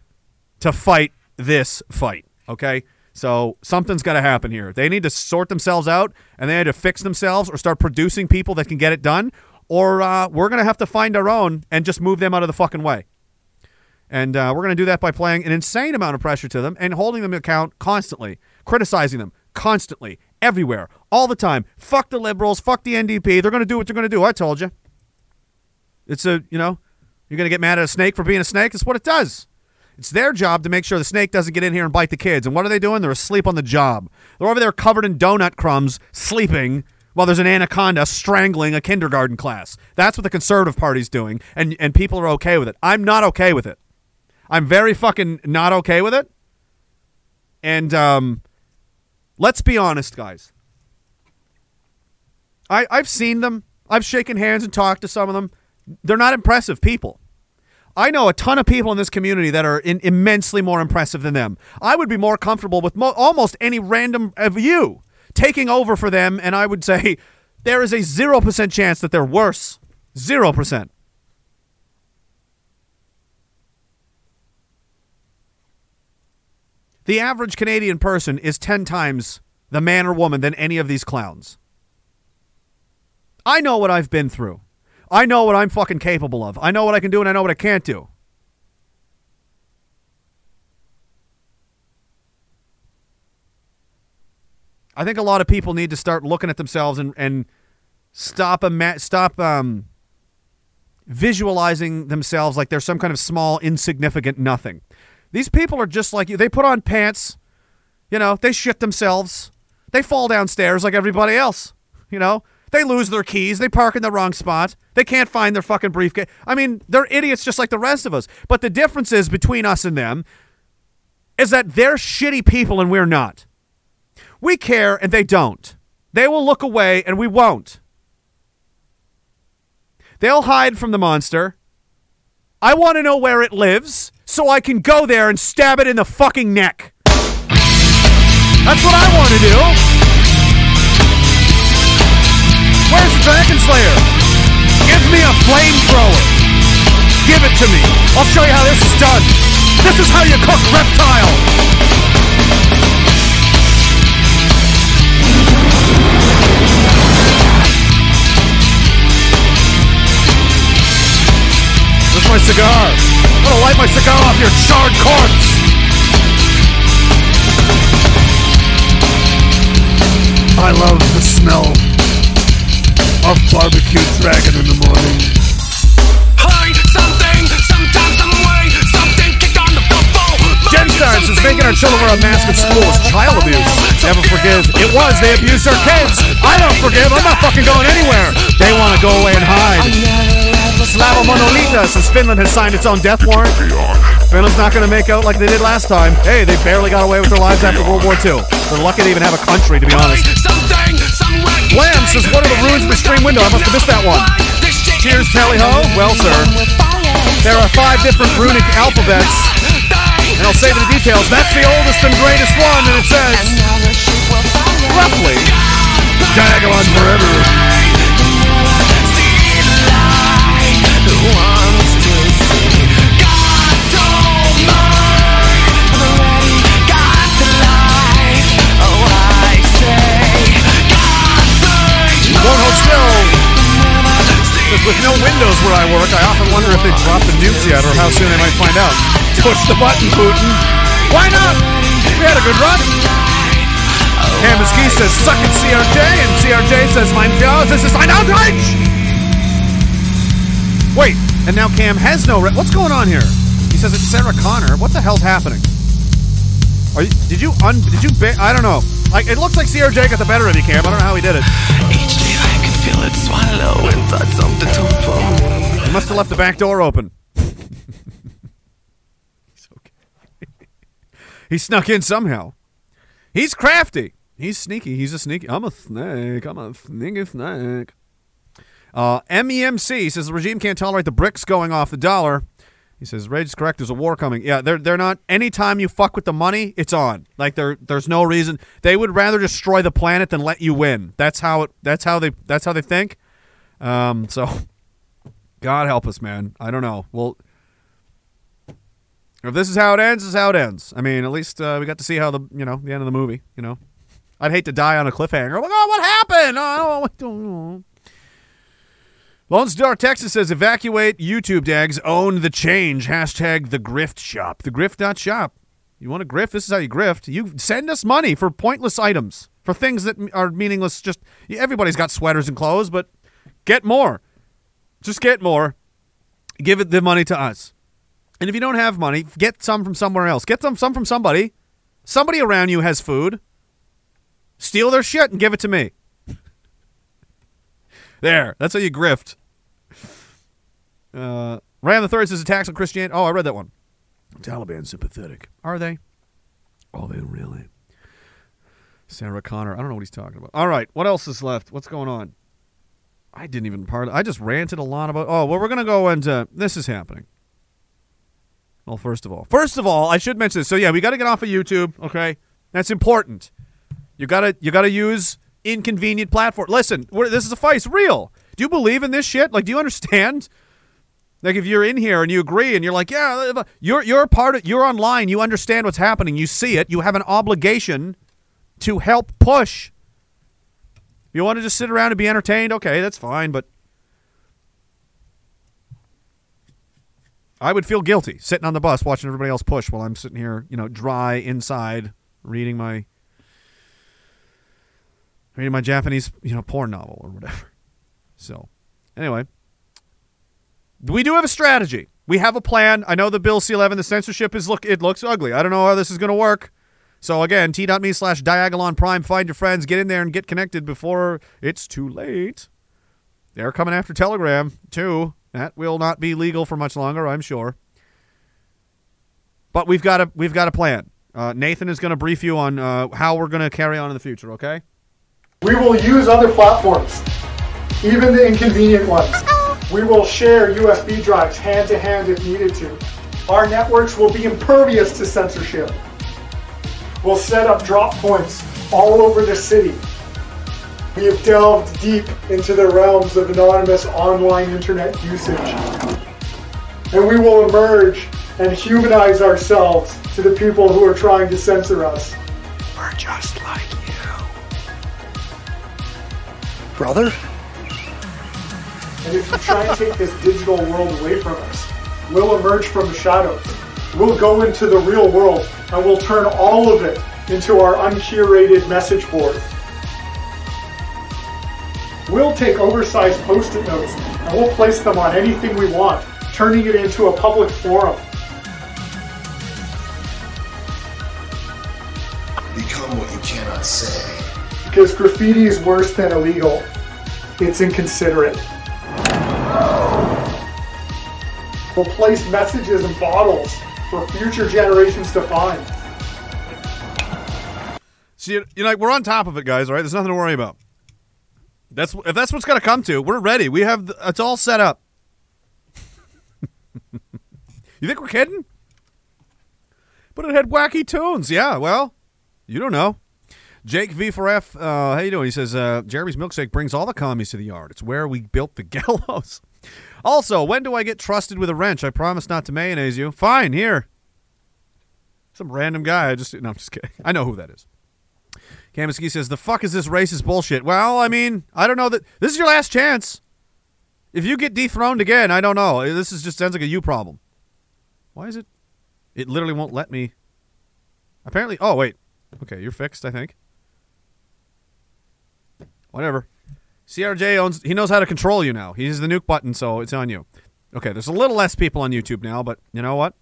to fight this fight. Okay, So something's got to happen here. They need to sort themselves out and they need to fix themselves or start producing people that can get it done, or uh, we're going to have to find our own and just move them out of the fucking way. And uh, we're going to do that by playing an insane amount of pressure to them and holding them account constantly, criticizing them constantly, everywhere, all the time. Fuck the liberals, fuck the NDP. They're going to do what they're going to do. I told you. It's a, you know, you're going to get mad at a snake for being a snake. It's what it does. It's their job to make sure the snake doesn't get in here and bite the kids. And what are they doing? They're asleep on the job. They're over there covered in donut crumbs, sleeping while there's an anaconda strangling a kindergarten class. That's what the conservative party's doing, and and people are okay with it. I'm not okay with it. I'm very fucking not okay with it. And um, let's be honest, guys. I I've seen them. I've shaken hands and talked to some of them. They're not impressive people. I know a ton of people in this community that are in, immensely more impressive than them. I would be more comfortable with mo- almost any random of you taking over for them, and I would say there is a 0% chance that they're worse. 0%. The average Canadian person is 10 times the man or woman than any of these clowns. I know what I've been through. I know what I'm fucking capable of. I know what I can do and I know what I can't do. I think a lot of people need to start looking at themselves and, and stop ima- stop um, visualizing themselves like they're some kind of small, insignificant nothing. These people are just like you. They put on pants, you know, they shit themselves. They fall downstairs like everybody else, you know. They lose their keys. They park in the wrong spot. They can't find their fucking briefcase. I mean, they're idiots just like the rest of us. But the difference is between us and them is that they're shitty people and we're not. We care and they don't. They will look away and we won't. They'll hide from the monster. I want to know where it lives so I can go there and stab it in the fucking neck. That's what I want to do. Where's the Dragon Slayer? Give me a flamethrower. Give it to me. I'll show you how this is done. This is how you cook reptile. Where's my cigar? I'm gonna light my cigar off your charred corpse. I love the smell of barbecue dragon in the morning. Jen Stars is making our children wear a mask at school is child abuse. Never forgive. It was. They abused our kids. I don't forgive. I'm not fucking going anywhere. They want to go away and hide. Slava Monolita says Finland has signed its own death warrant. Finland's not going to make out like they did last time. Hey, they barely got away with their lives after World War II. They're lucky they even have a country, to be honest. Blam says, what are the runes of the stream window? I must have missed that one. Cheers, Tally Ho. Well, sir, there are five different runic alphabets, and I'll save the details. That's the oldest and greatest one, and it says, roughly, Diagolon forever. With no windows where I work, I often wonder if they dropped the nukes yet or how soon they might find out. Push the button, Putin. Why not? We had a good run. Cam Ski says, suck it, CRJ. And CRJ says, mein Gott, this is ein outrage. Wait, and now Cam has no. Re- What's going on here? He says it's Sarah Connor. What the hell's happening? Are you, did you un? Did you? Ba- I don't know. Like it looks like CRJ got the better of you, Cam. I don't know how he did it. Feel it swallow inside something to fall. He must have left the back door open. He's okay. he snuck in somehow. He's crafty. He's sneaky. He's a sneaky. I'm a snake. I'm a sneaky snake. Uh, MEMC says the regime can't tolerate the bricks going off the dollar. He says Rage is correct. There's a war coming. Yeah, they're they're not. Anytime you fuck with the money, it's on. Like there there's no reason they would rather destroy the planet than let you win. That's how it. That's how they. That's how they think. Um. So, God help us, man. I don't know. Well, If this is how it ends, is how it ends. I mean, at least uh, we got to see how the you know the end of the movie. You know, I'd hate to die on a cliffhanger. Oh, what happened? Oh, I don't know. Lone Star Texas says evacuate YouTube dags own the change hashtag the grift shop the grift dot shop. You want to grift? This is how you grift. You send us money for pointless items for things that are meaningless. Just everybody's got sweaters and clothes, but get more. Just get more. Give it the money to us. And if you don't have money, get some from somewhere else. Get them some from somebody. Somebody around you has food. Steal their shit and give it to me. there. That's how you grift. Uh, Ram the Third says attacks on Christianity. Oh, I read that one. Taliban sympathetic. Are they? Are they really? Sarah Connor. I don't know what he's talking about. All right. What else is left? What's going on? I didn't even part. I just ranted a lot about. Oh, well, we're gonna go into. This is happening. Well, first of all, first of all, I should mention this. So yeah, we got to get off of YouTube. Okay, that's important. You gotta you gotta use inconvenient platform. Listen, we're, this is a fight. It's real. Do you believe in this shit? Like, do you understand? Like, if you're in here and you agree and you're like, yeah, uh, uh, you're you're part of. You're online. You understand what's happening. You see it. You have an obligation to help push. If you want to just sit around and be entertained, okay, that's fine. But I would feel guilty sitting on the bus watching everybody else push while I'm sitting here, you know, dry inside reading my reading my Japanese, you know, porn novel or whatever. So, anyway, we do have a strategy. We have a plan. I know the Bill C11, the censorship is look. It looks ugly. I don't know how this is going to work. So again, t.me slash Diagolon Prime. Find your friends, get in there and get connected before it's too late. They're coming after Telegram too. That will not be legal for much longer, I'm sure. But we've got a we've got a plan. Uh, Nathan is going to brief you on uh, how we're going to carry on in the future. Okay. We will use other platforms, even the inconvenient ones. We will share USB drives hand to hand if needed to. Our networks will be impervious to censorship. We'll set up drop points all over the city. We have delved deep into the realms of anonymous online internet usage. And we will emerge and humanize ourselves to the people who are trying to censor us. We're just like you. Brother? And if you try and take this digital world away from us, we'll emerge from the shadows. We'll go into the real world and we'll turn all of it into our uncurated message board. We'll take oversized post-it notes and we'll place them on anything we want, turning it into a public forum. Become what you cannot say. Because graffiti is worse than illegal. It's inconsiderate. We'll place messages in bottles for future generations to find. See, you know, we're on top of it, guys. All right, there's nothing to worry about. That's if that's what's going to come to. We're ready. We have the, it's all set up. you think we're kidding? But it had wacky tunes. Yeah, well, you don't know. Jake V4F, uh, how you doing? He says, uh, Jeremy's milkshake brings all the commies to the yard. It's where we built the gallows. also, when do I get trusted with a wrench? I promise not to mayonnaise you. Fine, here. Some random guy. I just no, I'm just kidding. I know who that is. Kamiski says, "The fuck is this racist bullshit?" Well, I mean, I don't know that this is your last chance. If you get dethroned again, I don't know. This is just sounds like a you problem. Why is it? It literally won't let me. Apparently, oh wait, okay, you're fixed. I think. Whatever. CRJ owns. He knows how to control you now. He's the nuke button, so it's on you. Okay, there's a little less people on YouTube now, but you know what?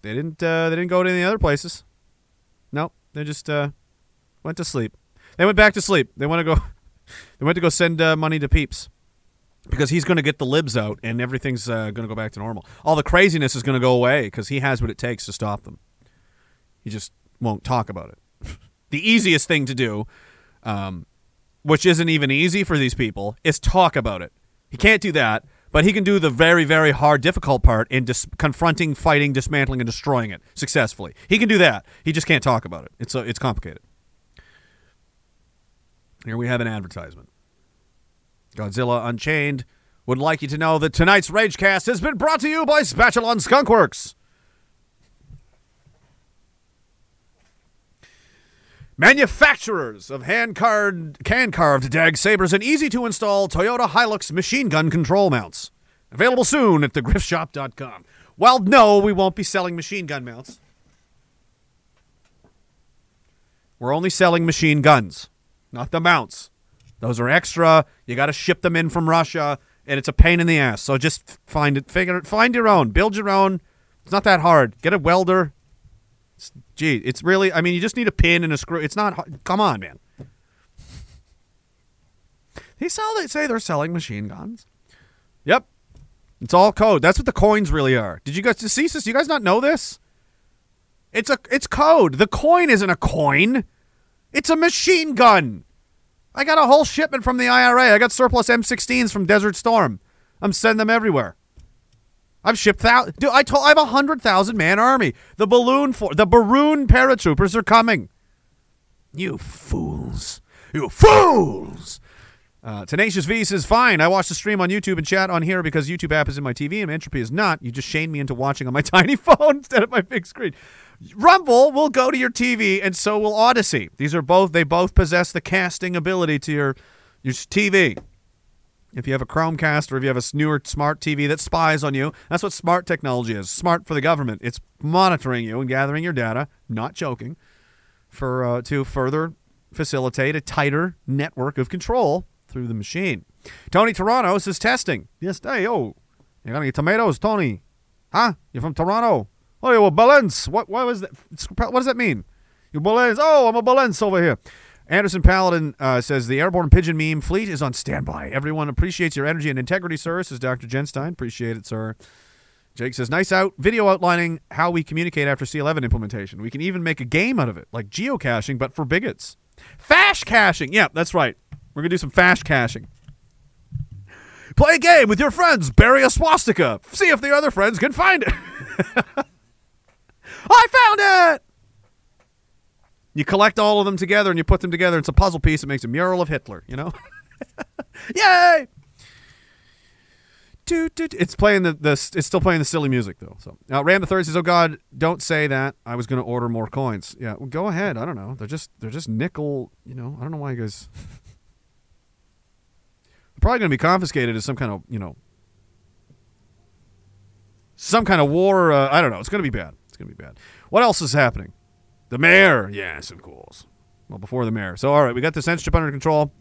They didn't. Uh, they didn't go to any other places. No, they just uh, went to sleep. They went back to sleep. They want to go. They went to go send uh, money to Peeps because he's going to get the libs out and everything's uh, going to go back to normal. All the craziness is going to go away because he has what it takes to stop them. He just won't talk about it. the easiest thing to do, um, which isn't even easy for these people, is talk about it. He can't do that, but he can do the very, very hard, difficult part in dis- confronting, fighting, dismantling, and destroying it successfully. He can do that. He just can't talk about it. It's uh, it's complicated. Here we have an advertisement. Godzilla Unchained would like you to know that tonight's Ragecast has been brought to you by Spatula and Skunkworks. Manufacturers of hand carved, can carved dag sabers and easy to install Toyota Hilux machine gun control mounts. Available soon at thegriffshop.com. Well, no, we won't be selling machine gun mounts. We're only selling machine guns, not the mounts. Those are extra. You got to ship them in from Russia, and it's a pain in the ass. So just find it, figure it, find your own, build your own. It's not that hard. Get a welder. It's, gee, it's really. I mean, you just need a pin and a screw. It's not. Come on, man. They sell. They say they're selling machine guns. Yep, it's all code. That's what the coins really are. Did you guys see this? You guys not know this? It's a it's code. The coin isn't a coin. It's a machine gun. I got a whole shipment from the IRA. I got surplus M16s from Desert Storm. I'm sending them everywhere. I've shipped thou. Dude, I told I have a hundred thousand man army. The balloon for the Baroon paratroopers are coming. You fools! You fools! Uh, Tenacious V says, fine. I watch the stream on YouTube and chat on here because YouTube app is in my TV and Entropy is not. You just shamed me into watching on my tiny phone instead of my big screen. Rumble will go to your TV and so will Odysee. These are both, they both possess the casting ability to your, your TV. If you have a Chromecast or if you have a newer smart TV that spies on you, that's what smart technology is. Smart for the government. It's monitoring you and gathering your data, not joking, for uh, to further facilitate a tighter network of control through the machine. Tony Toronto says testing. Yes, hey, oh, you got any tomatoes, Tony? Huh? You're from Toronto? Oh, you're a Balance. What, what was that? What does that mean? You Balance. Oh, I'm a Balance over here. Anderson Paladin uh, says the airborne pigeon meme fleet is on standby. Everyone appreciates your energy and integrity, sir. Says Dr. Genstein. Appreciate it, sir. Jake says, nice out video outlining how we communicate after C11 implementation. We can even make a game out of it, like geocaching, but for bigots. Fash caching. Yeah, that's right. We're going to do some fash caching. Play a game with your friends. Bury a swastika. See if the other friends can find it. I found it! You collect all of them together and you put them together. It's a puzzle piece. It makes a mural of Hitler, you know? Yay! It's playing the, the it's still playing the silly music though. So now Ram the third says, "Oh God, don't say that. I was going to order more coins." Yeah, well, go ahead. I don't know. They're just they're just nickel. You know, I don't know why you guys. Probably going to be confiscated as some kind of you know some kind of war. Uh, I don't know. It's going to be bad. It's going to be bad. What else is happening? The mayor. Yes, of course. Well, before the mayor. So all right, we got the censorship under control.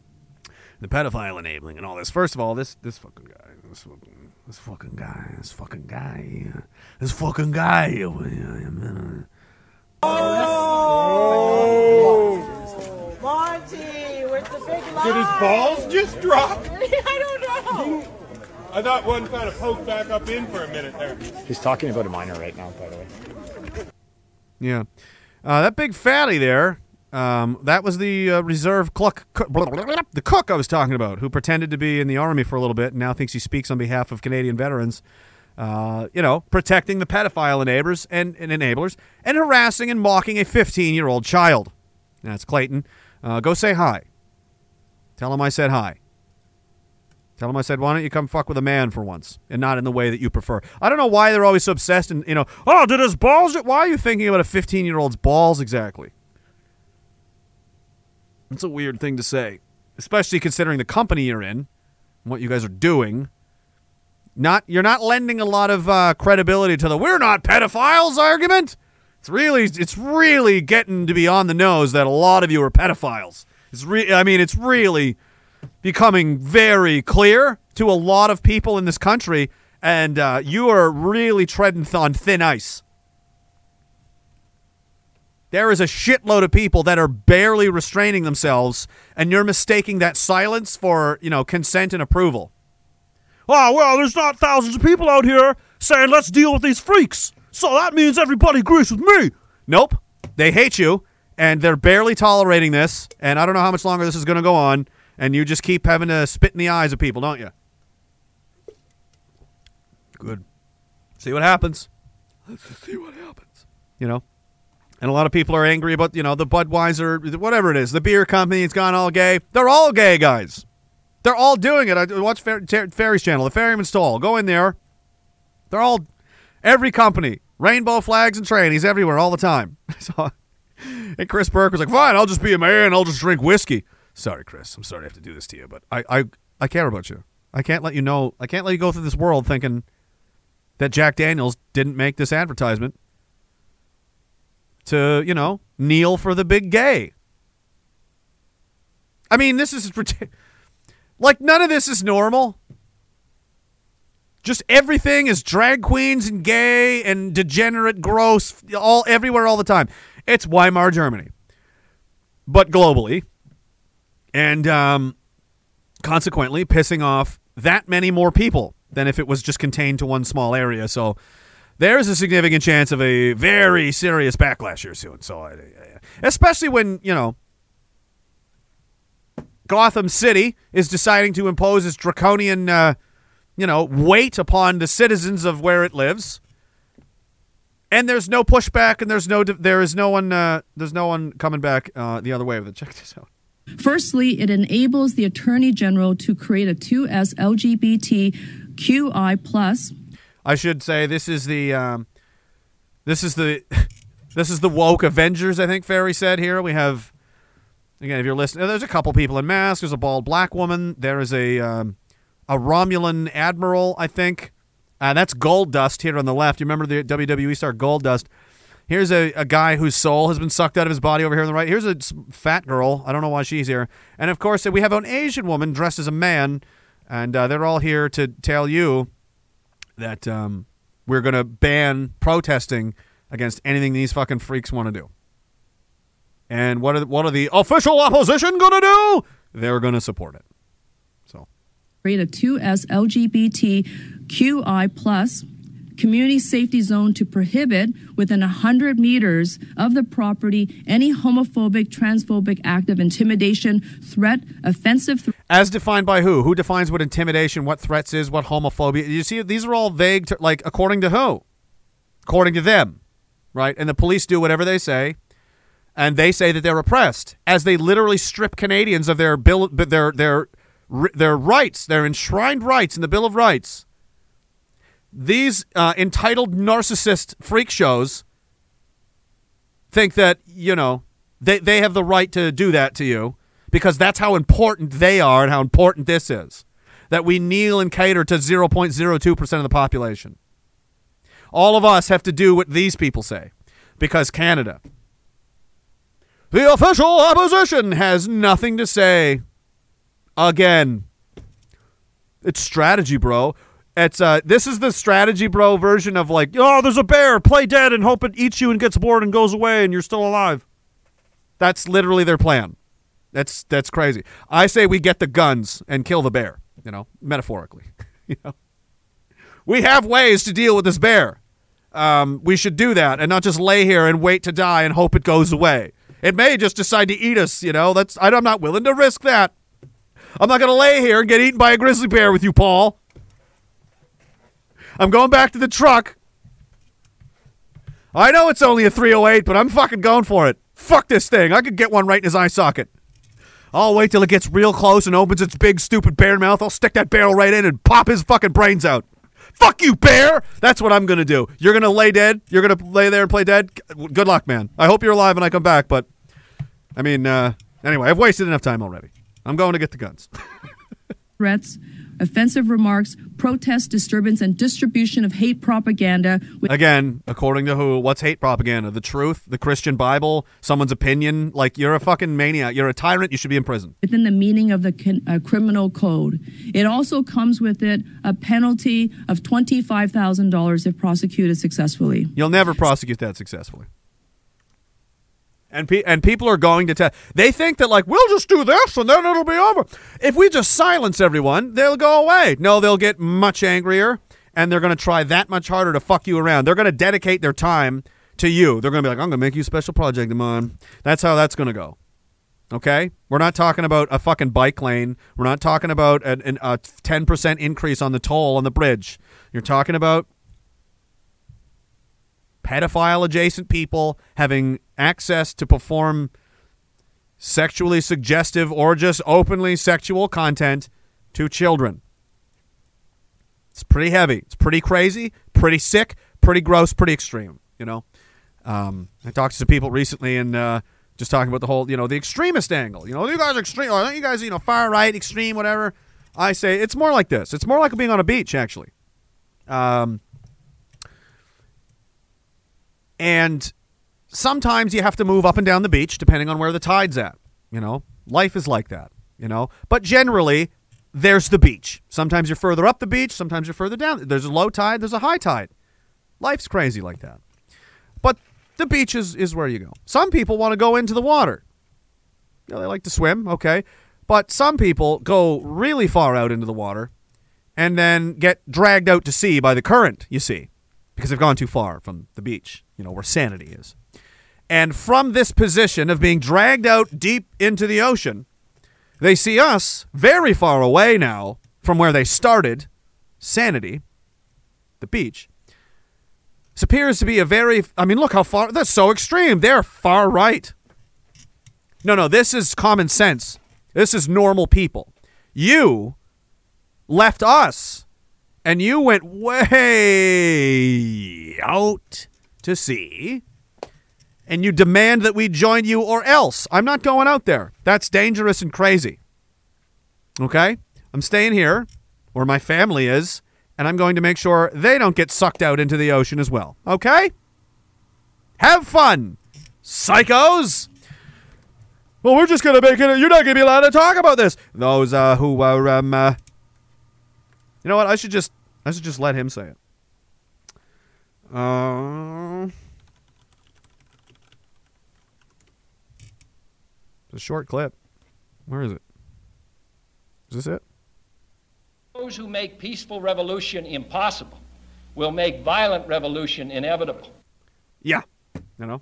The pedophile enabling and all this. First of all, this this fucking guy. This fucking, this fucking guy. This fucking guy. This fucking guy. over here. Oh, Monty, where's the big lie? Did his balls just drop? I don't know. I thought one kind of poked back up in for a minute there. He's talking about a minor right now, by the way. Yeah. Uh, that big fatty there, um, that was the uh, reserve cluck, cook, the cook I was talking about, who pretended to be in the army for a little bit and now thinks he speaks on behalf of Canadian veterans. Uh, you know, protecting the pedophile enablers and, and enablers and harassing and mocking a 15 year old child. That's Clayton. Uh, go say hi. Tell him I said hi. Tell him I said, why don't you come fuck with a man for once and not in the way that you prefer? I don't know why they're always so obsessed and, you know, oh, did his balls? Why are you thinking about a 15 year old's balls exactly? It's a weird thing to say, especially considering the company you're in, and what you guys are doing. Not You're not lending a lot of uh, credibility to the we're not pedophiles argument. It's really, it's really getting to be on the nose that a lot of you are pedophiles. It's re- I mean, it's really becoming very clear to a lot of people in this country, and uh, you are really treading on thin ice. There is a shitload of people that are barely restraining themselves, and you're mistaking that silence for, you know, consent and approval. Oh, well, there's not thousands of people out here saying, let's deal with these freaks. So that means everybody agrees with me. Nope. They hate you, and they're barely tolerating this, and I don't know how much longer this is going to go on, and you just keep having to spit in the eyes of people, don't you? Good. See what happens. Let's just see what happens. You know? And a lot of people are angry about, you know, the Budweiser, whatever it is, the beer company, it's gone all gay. They're all gay, guys. They're all doing it. I watch Fer- Ter- Ferry's channel, the Ferryman's Stall. Go in there. They're all, every company, rainbow flags and trannies everywhere all the time. so, And Chris Burke was like, "Fine, I'll just be a man. I'll just drink whiskey." Sorry, Chris. I'm sorry I have to do this to you, but I, I, I care about you. I can't let you know. I can't let you go through this world thinking that Jack Daniels didn't make this advertisement to, you know, kneel for the big gay. I mean, this is like none of this is normal. Just everything is drag queens and gay and degenerate, gross, all everywhere, all the time. It's Weimar Germany, but globally, and um, consequently, pissing off that many more people than if it was just contained to one small area. So there's a significant chance of a very serious backlash here soon. So, especially when you know Gotham City is deciding to impose its draconian, uh, you know, weight upon the citizens of where it lives, and there's no pushback, and there's no there is no one uh, there's no one coming back uh, the other way with it. Check this out. Firstly, it enables the Attorney General to create a 2S LGBTQI plus I should say this is the um, this is the this is the woke Avengers. I think Ferry said here. We have again, if you're listening, there's a couple people in masks. There's a bald black woman. There is a um, a Romulan admiral. I think uh, that's Goldust here on the left. You remember the WWE star Goldust? Here's a, a guy whose soul has been sucked out of his body over here on the right. Here's a fat girl. I don't know why she's here. And of course, we have an Asian woman dressed as a man, and uh, they're all here to tell you that um, we're going to ban protesting against anything these fucking freaks want to do. And what are what are the official opposition going to do? They're going to support it. So create a 2S LGBTQI plus community safety zone to prohibit within 100 meters of the property any homophobic, transphobic act of intimidation, threat, offensive threat. As defined by who? Who defines what intimidation, what threats is, what homophobia? You see, these are all vague. Like according to who? According to them, right? And the police do whatever they say, and they say that they're oppressed, as they literally strip Canadians of their bill, their their their rights, their enshrined rights in the Bill of Rights. These uh, entitled narcissist freak shows think that you know they they have the right to do that to you because that's how important they are and how important this is. That we kneel and cater to 0.02% of the population. All of us have to do what these people say because Canada. The official opposition has nothing to say. Again. It's strategy, bro. It's uh this is the strategy bro version of like, oh, there's a bear, play dead and hope it eats you and gets bored and goes away and you're still alive. That's literally their plan. That's that's crazy. I say we get the guns and kill the bear, you know, metaphorically. you know. We have ways to deal with this bear. Um, we should do that and not just lay here and wait to die and hope it goes away. It may just decide to eat us, you know. That's I'm not willing to risk that. I'm not going to lay here and get eaten by a grizzly bear with you, Paul. I'm going back to the truck. I know it's only a 308, but I'm fucking going for it. Fuck this thing. I could get one right in his eye socket. I'll wait till it gets real close and opens its big, stupid bear mouth. I'll stick that barrel right in and pop his fucking brains out. Fuck you, bear! That's what I'm gonna do. You're gonna lay dead. You're gonna lay there and play dead. Good luck, man. I hope you're alive when I come back, but I mean, uh, anyway, I've wasted enough time already. I'm going to get the guns. threats, offensive remarks, protest, disturbance, and distribution of hate propaganda. Again, according to who? What's hate propaganda? The truth? The Christian Bible? Someone's opinion? Like, you're a fucking maniac. You're a tyrant. You should be in prison. within the meaning of the con- uh, criminal code. It also comes with it a penalty of $25,000 if prosecuted successfully. You'll never prosecute that successfully. And pe- and people are going to tell. They think that like we'll just do this and then it'll be over. If we just silence everyone, they'll go away. No, they'll get much angrier, and they're going to try that much harder to fuck you around. They're going to dedicate their time to you. They're going to be like, I'm going to make you a special project, Amon. That's how that's going to go. Okay, we're not talking about a fucking bike lane. We're not talking about an, an, a ten percent increase on the toll on the bridge. You're talking about pedophile adjacent people having access to perform sexually suggestive or just openly sexual content to children. It's pretty heavy. It's pretty crazy, pretty sick, pretty gross, pretty extreme. You know, um, I talked to some people recently, and uh, Just talking about the whole, you know, the extremist angle. You know, you guys are extreme. Or you guys, you know, far right, extreme, whatever. I say it's more like this. It's more like being on a beach, actually. Um, and sometimes you have to move up and down the beach depending on where the tide's at. You know, life is like that. You know, but generally, there's the beach. Sometimes you're further up the beach. Sometimes you're further down. There's a low tide. There's a high tide. Life's crazy like that. But the beach is, is where you go. Some people want to go into the water. You know, they like to swim, okay. But some people go really far out into the water and then get dragged out to sea by the current, you see, because they've gone too far from the beach, you know, where sanity is. And from this position of being dragged out deep into the ocean, they see us very far away now from where they started, sanity, the beach. This appears to be a very, I mean, look how far, that's so extreme. They're far right. No, no, this is common sense. This is normal people. You left us and you went way out to sea and you demand that we join you or else. I'm not going out there. That's dangerous and crazy. Okay? I'm staying here where my family is and I'm going to make sure they don't get sucked out into the ocean as well. Okay? Have fun, psychos! Well, we're just going to make it. You're not going to be allowed to talk about this. Those uh, who are, um, uh, you know what? I should just, I should just let him say it. Uh, it's a short clip. Where is it? Is this it? Those who make peaceful revolution impossible will make violent revolution inevitable. Yeah. You know?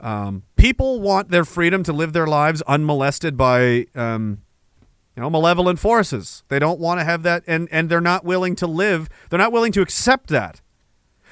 Um, people want their freedom to live their lives unmolested by, um, you know, malevolent forces. They don't want to have that, and, and they're not willing to live, they're not willing to accept that.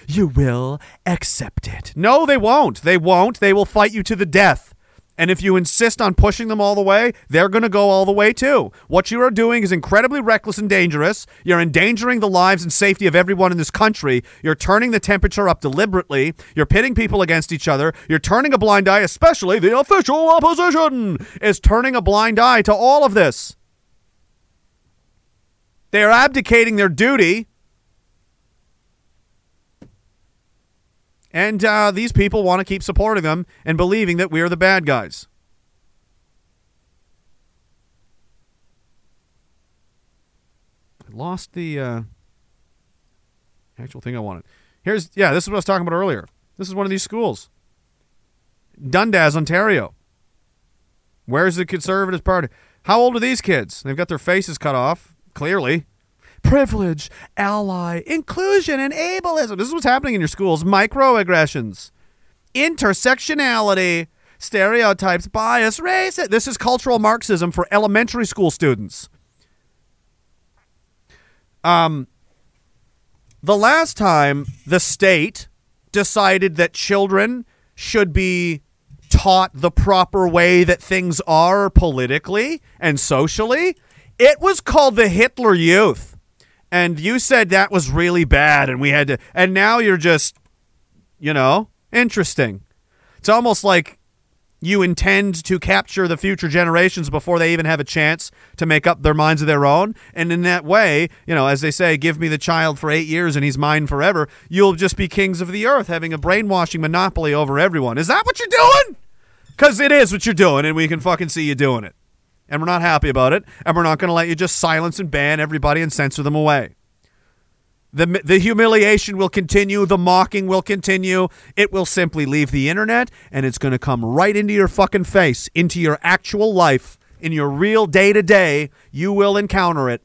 You will accept it. No, they won't. They won't. They will fight you to the death. And if you insist on pushing them all the way, they're going to go all the way too. What you are doing is incredibly reckless and dangerous. You're endangering the lives and safety of everyone in this country. You're turning the temperature up deliberately. You're pitting people against each other. You're turning a blind eye, especially the official opposition is turning a blind eye to all of this. They are abdicating their duty. And uh, these people want to keep supporting them and believing that we're the bad guys. I lost the uh, actual thing I wanted. Here's, yeah, this is what I was talking about earlier. This is one of these schools Dundas, Ontario. Where's the Conservative Party? How old are these kids? They've got their faces cut off, clearly privilege, ally, inclusion, and ableism. This is what's happening in your schools microaggressions, intersectionality, stereotypes, bias, race. This is cultural Marxism for elementary school students. Um, the last time the state decided that children should be taught the proper way that things are politically and socially, it was called the Hitler Youth and you said that was really bad and we had to and now you're just you know interesting. It's almost like you intend to capture the future generations before they even have a chance to make up their minds of their own. And in that way you know as they say give me the child for 8 years and he's mine forever you'll just be kings of the earth having a brainwashing monopoly over everyone. Is that what you're doing? Cuz it is what you're doing and we can fucking see you doing it and we're not happy about it, and we're not going to let you just silence and ban everybody and censor them away. The, the humiliation will continue. The mocking will continue. It will simply leave the internet and it's going to come right into your fucking face, into your actual life, in your real day to day. You will encounter it.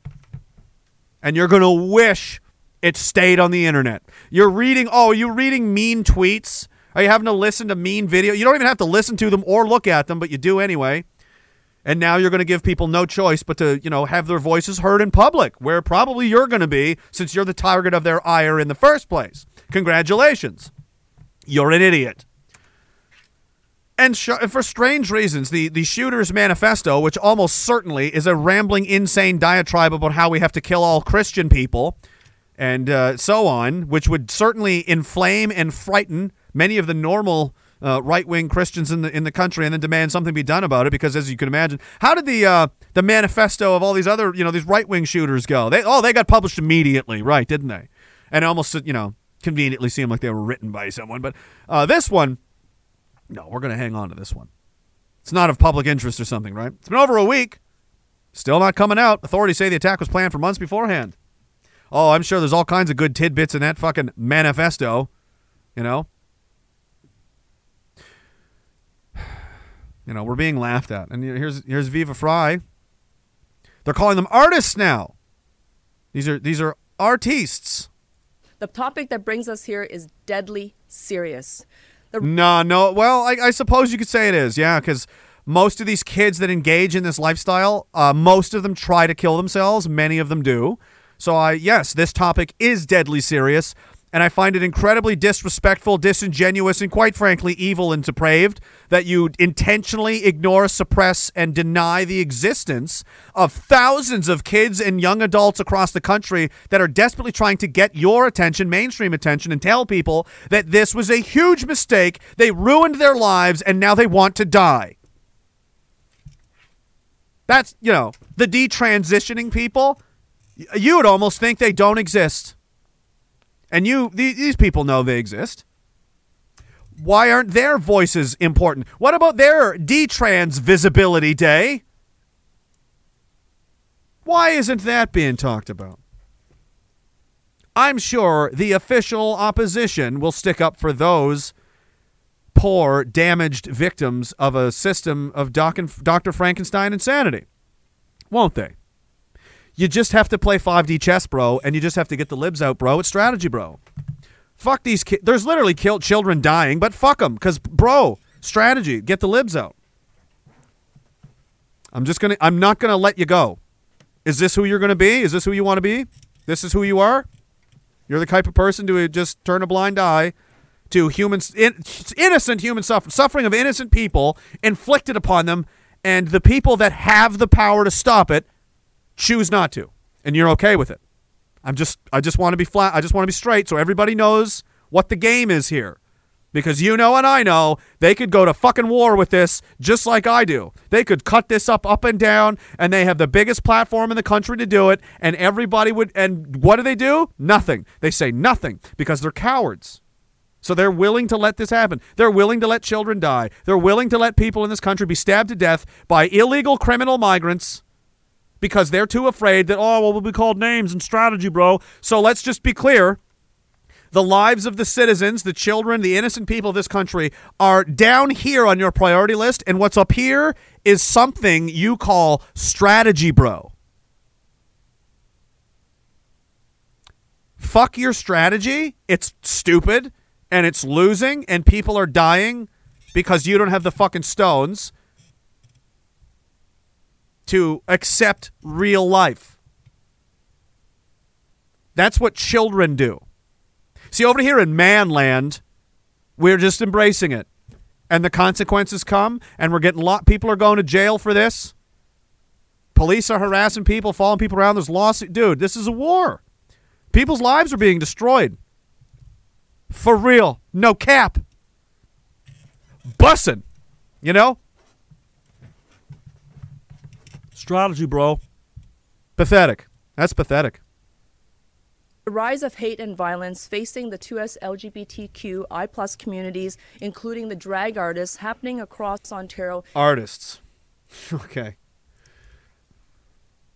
And you're going to wish it stayed on the internet. You're reading, oh, you're reading mean tweets. Are you having to listen to mean video? You don't even have to listen to them or look at them, but you do anyway. And now you're going to give people no choice but to, you know, have their voices heard in public, where probably you're going to be since you're the target of their ire in the first place. Congratulations. You're an idiot. And sh- for strange reasons, the, the Shooter's Manifesto, which almost certainly is a rambling, insane diatribe about how we have to kill all Christian people and uh, so on, which would certainly inflame and frighten many of the normal uh, right wing Christians in the in the country and then demand something be done about it because as you can imagine, how did the uh, the manifesto of all these other you know these right wing shooters go? They oh they got published immediately, right? Didn't they? And almost you know conveniently seemed like they were written by someone, but uh, this one, no, we're gonna hang on to this one. It's not of public interest or something, right? It's been over a week. Still not coming out. Authorities say the attack was planned for months beforehand. Oh, I'm sure there's all kinds of good tidbits in that fucking manifesto. You know? You know, we're being laughed at. And here's here's Viva Fry. They're calling them artists now. These are these are artistes. The topic that brings us here is deadly serious. The- No, no. Well, I, I suppose you could say it is, yeah, because most of these kids that engage in this lifestyle, uh, most of them try to kill themselves. Many of them do. So, I yes, this topic is deadly serious, and I find it incredibly disrespectful, disingenuous, and quite frankly, evil and depraved that you intentionally ignore, suppress, and deny the existence of thousands of kids and young adults across the country that are desperately trying to get your attention, mainstream attention, and tell people that this was a huge mistake. They ruined their lives, and now they want to die. That's, you know, the detransitioning people. You would almost think they don't exist. And you, the- these people know they exist. Why aren't their voices important? What about their detrans visibility day? Why isn't that being talked about? I'm sure the official opposition will stick up for those poor, damaged victims of a system of Doc and, Dr. Frankenstein insanity, won't they? You just have to play 5D chess, bro, and you just have to get the libs out, bro. It's strategy, bro. Fuck these kids. There's literally killed children dying, but fuck them, because, bro, strategy. Get the libs out. I'm just gonna. I'm not gonna let you go. Is this who you're gonna be? Is this who you want to be? This is who you are. You're the type of person to uh, just turn a blind eye to humans, in, innocent human suffering, suffering of innocent people inflicted upon them, and the people that have the power to stop it choose not to, and you're okay with it. I'm just, I just want to be flat. I just want to be straight, so everybody knows what the game is here. Because you know and I know they could go to fucking war with this just like I do. They could cut this up up and down and they have the biggest platform in the country to do it and everybody would and what do they do? Nothing. They say nothing because they're cowards. So they're willing to let this happen. They're willing to let children die. They're willing to let people in this country be stabbed to death by illegal criminal migrants because they're too afraid that oh well we'll be called names and strategy, bro. So let's just be clear the lives of the citizens, the children, the innocent people of this country are down here on your priority list, and what's up here is something you call strategy, bro. Fuck your strategy. It's stupid and it's losing, and people are dying because you don't have the fucking stones to accept real life. That's what children do. See, over here in manland, we're just embracing it. And the consequences come, and we're getting a lot. People are going to jail for this. Police are harassing people, following people around. There's lawsuit. Dude, this is a war. People's lives are being destroyed. For real. No cap. Bussin'. You know? Strategy, bro. Pathetic. That's pathetic. The rise of hate and violence facing the 2S LGBTQI plus communities, including the drag artists happening across Ontario Artists. Okay.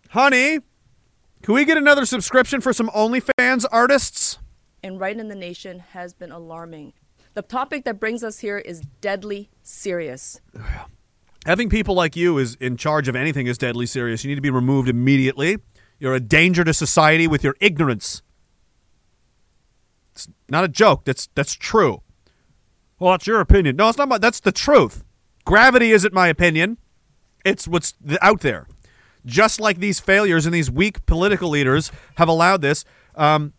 Honey, can we get another subscription for some OnlyFans artists? and right in the nation has been alarming. The topic that brings us here is deadly serious. Oh, Having people like you is in charge of anything is deadly serious. You need to be removed immediately. You're a danger to society with your ignorance. It's not a joke. That's that's true. Well, that's your opinion. No, it's not my. That's the truth. Gravity isn't my opinion. It's what's out there. Just like these failures and these weak political leaders have allowed this. Um,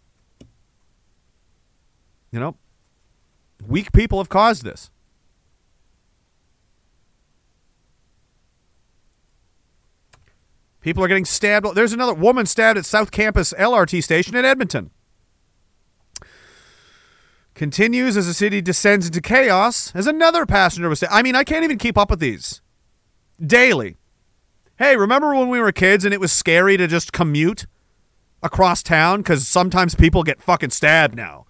you know, weak people have caused this. People are getting stabbed. There's another woman stabbed at South Campus LRT station in Edmonton. Continues as the city descends into chaos as another passenger was. I mean, I can't even keep up with these. Daily. Hey, remember when we were kids and it was scary to just commute across town because sometimes people get fucking stabbed now.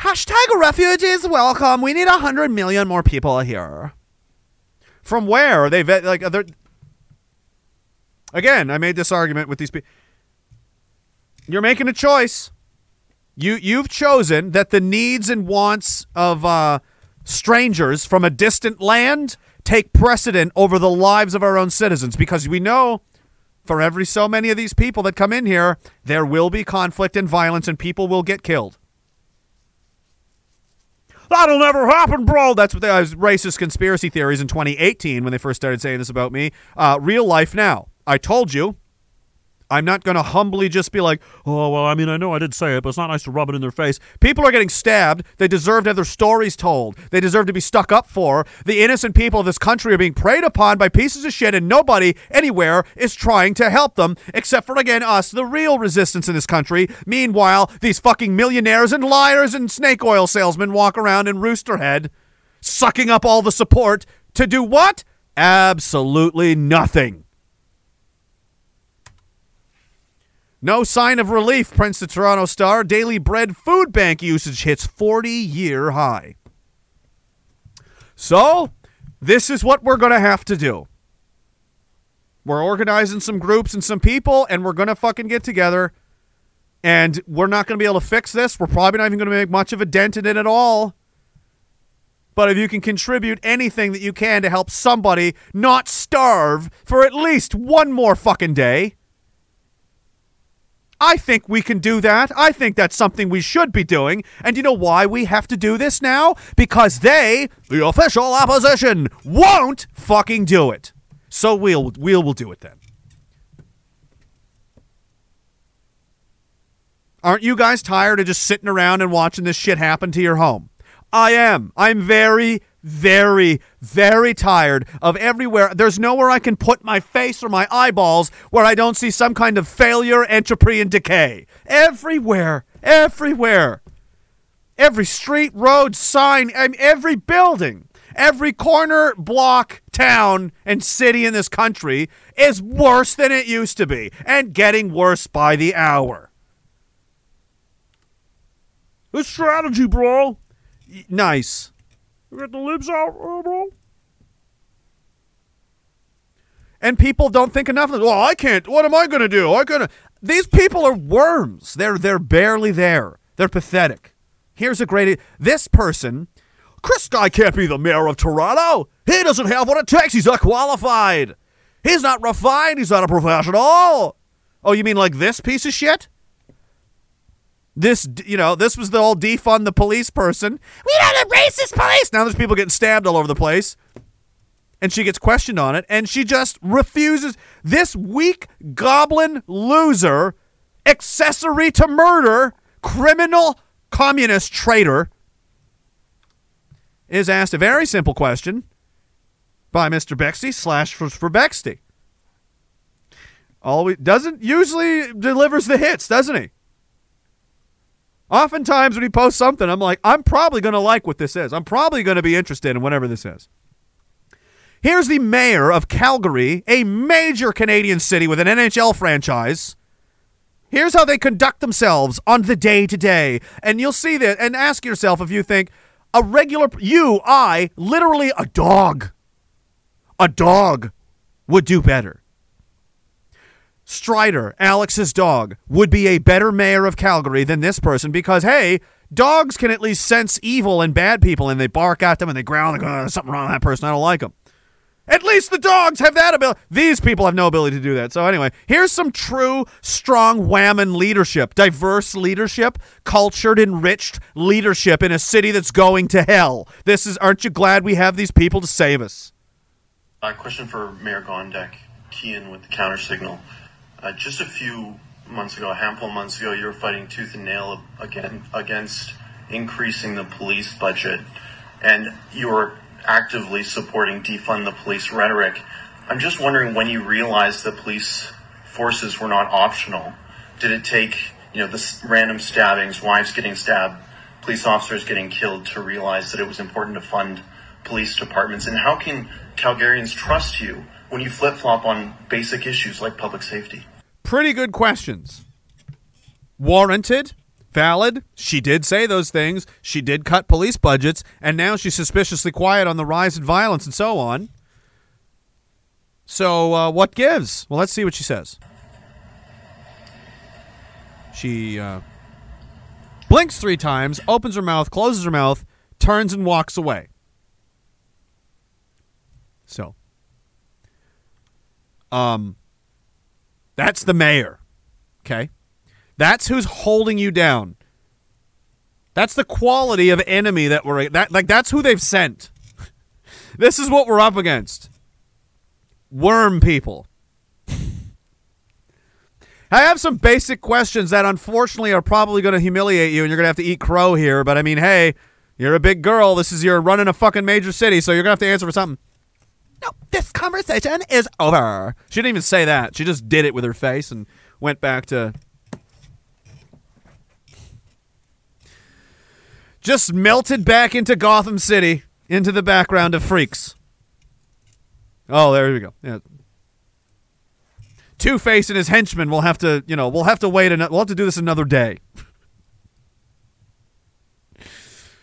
Hashtag refugees welcome. We need a hundred million more people here. From where? Are they vet like. Again, I made this argument with these people. You're making a choice. You you've chosen that the needs and wants of uh, strangers from a distant land take precedent over the lives of our own citizens because we know for every so many of these people that come in here, there will be conflict and violence and people will get killed. That'll never happen, bro. That's what they was racist conspiracy theories in 2018 when they first started saying this about me. Uh, real life now. I told you. I'm not going to humbly just be like, oh, well, I mean, I know I did say it, but it's not nice to rub it in their face. People are getting stabbed. They deserve to have their stories told. They deserve to be stuck up for. The innocent people of this country are being preyed upon by pieces of shit, and nobody anywhere is trying to help them, except for, again, us, the real resistance in this country. Meanwhile, these fucking millionaires and liars and snake oil salesmen walk around in Roosterhead, sucking up all the support to do what? Absolutely nothing. No sign of relief, Prince the Toronto Star. Daily bread food bank usage hits 40 year high. So, this is what we're going to have to do. We're organizing some groups and some people, and we're going to fucking get together. And we're not going to be able to fix this. We're probably not even going to make much of a dent in it at all. But if you can contribute anything that you can to help somebody not starve for at least one more fucking day, I think we can do that. I think that's something we should be doing. And you know why we have to do this now? Because they, the official opposition, won't fucking do it. So we'll we'll will do it then. Aren't you guys tired of just sitting around and watching this shit happen to your home? I am. I'm very, very, very tired of everywhere. There's nowhere I can put my face or my eyeballs where I don't see some kind of failure, entropy, and decay. Everywhere. Everywhere. Every street, road, sign, every building, every corner, block, town, and city in this country is worse than it used to be and getting worse by the hour. The strategy, bro. Nice. Got the libs out, uh, bro. And people don't think enough of. Well, I can't. What am I going to do? I gonna. These people are worms. They're they're barely there. They're pathetic. Here's a great. This person, Chris Sky can't be the mayor of Toronto. He doesn't have what it takes. He's not qualified. He's not refined. He's not a professional. Oh, you mean like this piece of shit? This, you know, this was the old defund the police person. We don't have racist police. Now there's people getting stabbed all over the place. And she gets questioned on it, and she just refuses. This weak goblin loser, accessory to murder, criminal communist traitor, is asked a very simple question by Mr. Bexte slash for, for Bexte. Always doesn't usually delivers the hits, doesn't he? Oftentimes when he posts something, I'm like, I'm probably going to like what this is. I'm probably going to be interested in whatever this is. Here's the mayor of Calgary, a major Canadian city with an NHL franchise. Here's how they conduct themselves on the day to day. And you'll see that and ask yourself if you think a regular, you, I, literally a dog, a dog would do better. Strider, Alex's dog, would be a better mayor of Calgary than this person because, hey, dogs can at least sense evil and bad people and they bark at them and they growl and go, "Oh, there's something wrong with that person. I don't like them. At least the dogs have that ability. These people have no ability to do that. So, anyway, here's some true, strong whammon leadership, diverse leadership, cultured, enriched leadership in a city that's going to hell. This is, aren't you glad we have these people to save us? Uh, question for Mayor Gondek, Keean with the counter signal. Uh, just a few months ago, a handful of months ago, you were fighting tooth and nail again against increasing the police budget, and you were actively supporting defund the police rhetoric. I'm just wondering when you realized the police forces were not optional. Did it take you know, the random stabbings, wives getting stabbed, police officers getting killed to realize that it was important to fund police departments? And how can Calgarians trust you when you flip flop on basic issues like public safety? Pretty good questions. Warranted, valid. She did say those things. She did cut police budgets, and now she's suspiciously quiet on the rise in violence and so on. So, uh, what gives? Well, let's see what she says. She uh, blinks three times, opens her mouth, closes her mouth, turns and walks away. So, um, that's the mayor. Okay? That's who's holding you down. That's the quality of enemy that we're that like that's who they've sent. this is what we're up against. Worm people. I have some basic questions that unfortunately are probably going to humiliate you and you're going to have to eat crow here, but I mean, hey, you're a big girl. This is your running a fucking major city, so you're going to have to answer for something. No, this conversation is over. She didn't even say that. She just did it with her face and went back to just melted back into Gotham City, into the background of Freaks. Oh, there we go. Yeah. Two Face and his henchmen will have to, you know, we'll have to wait. An- we'll have to do this another day.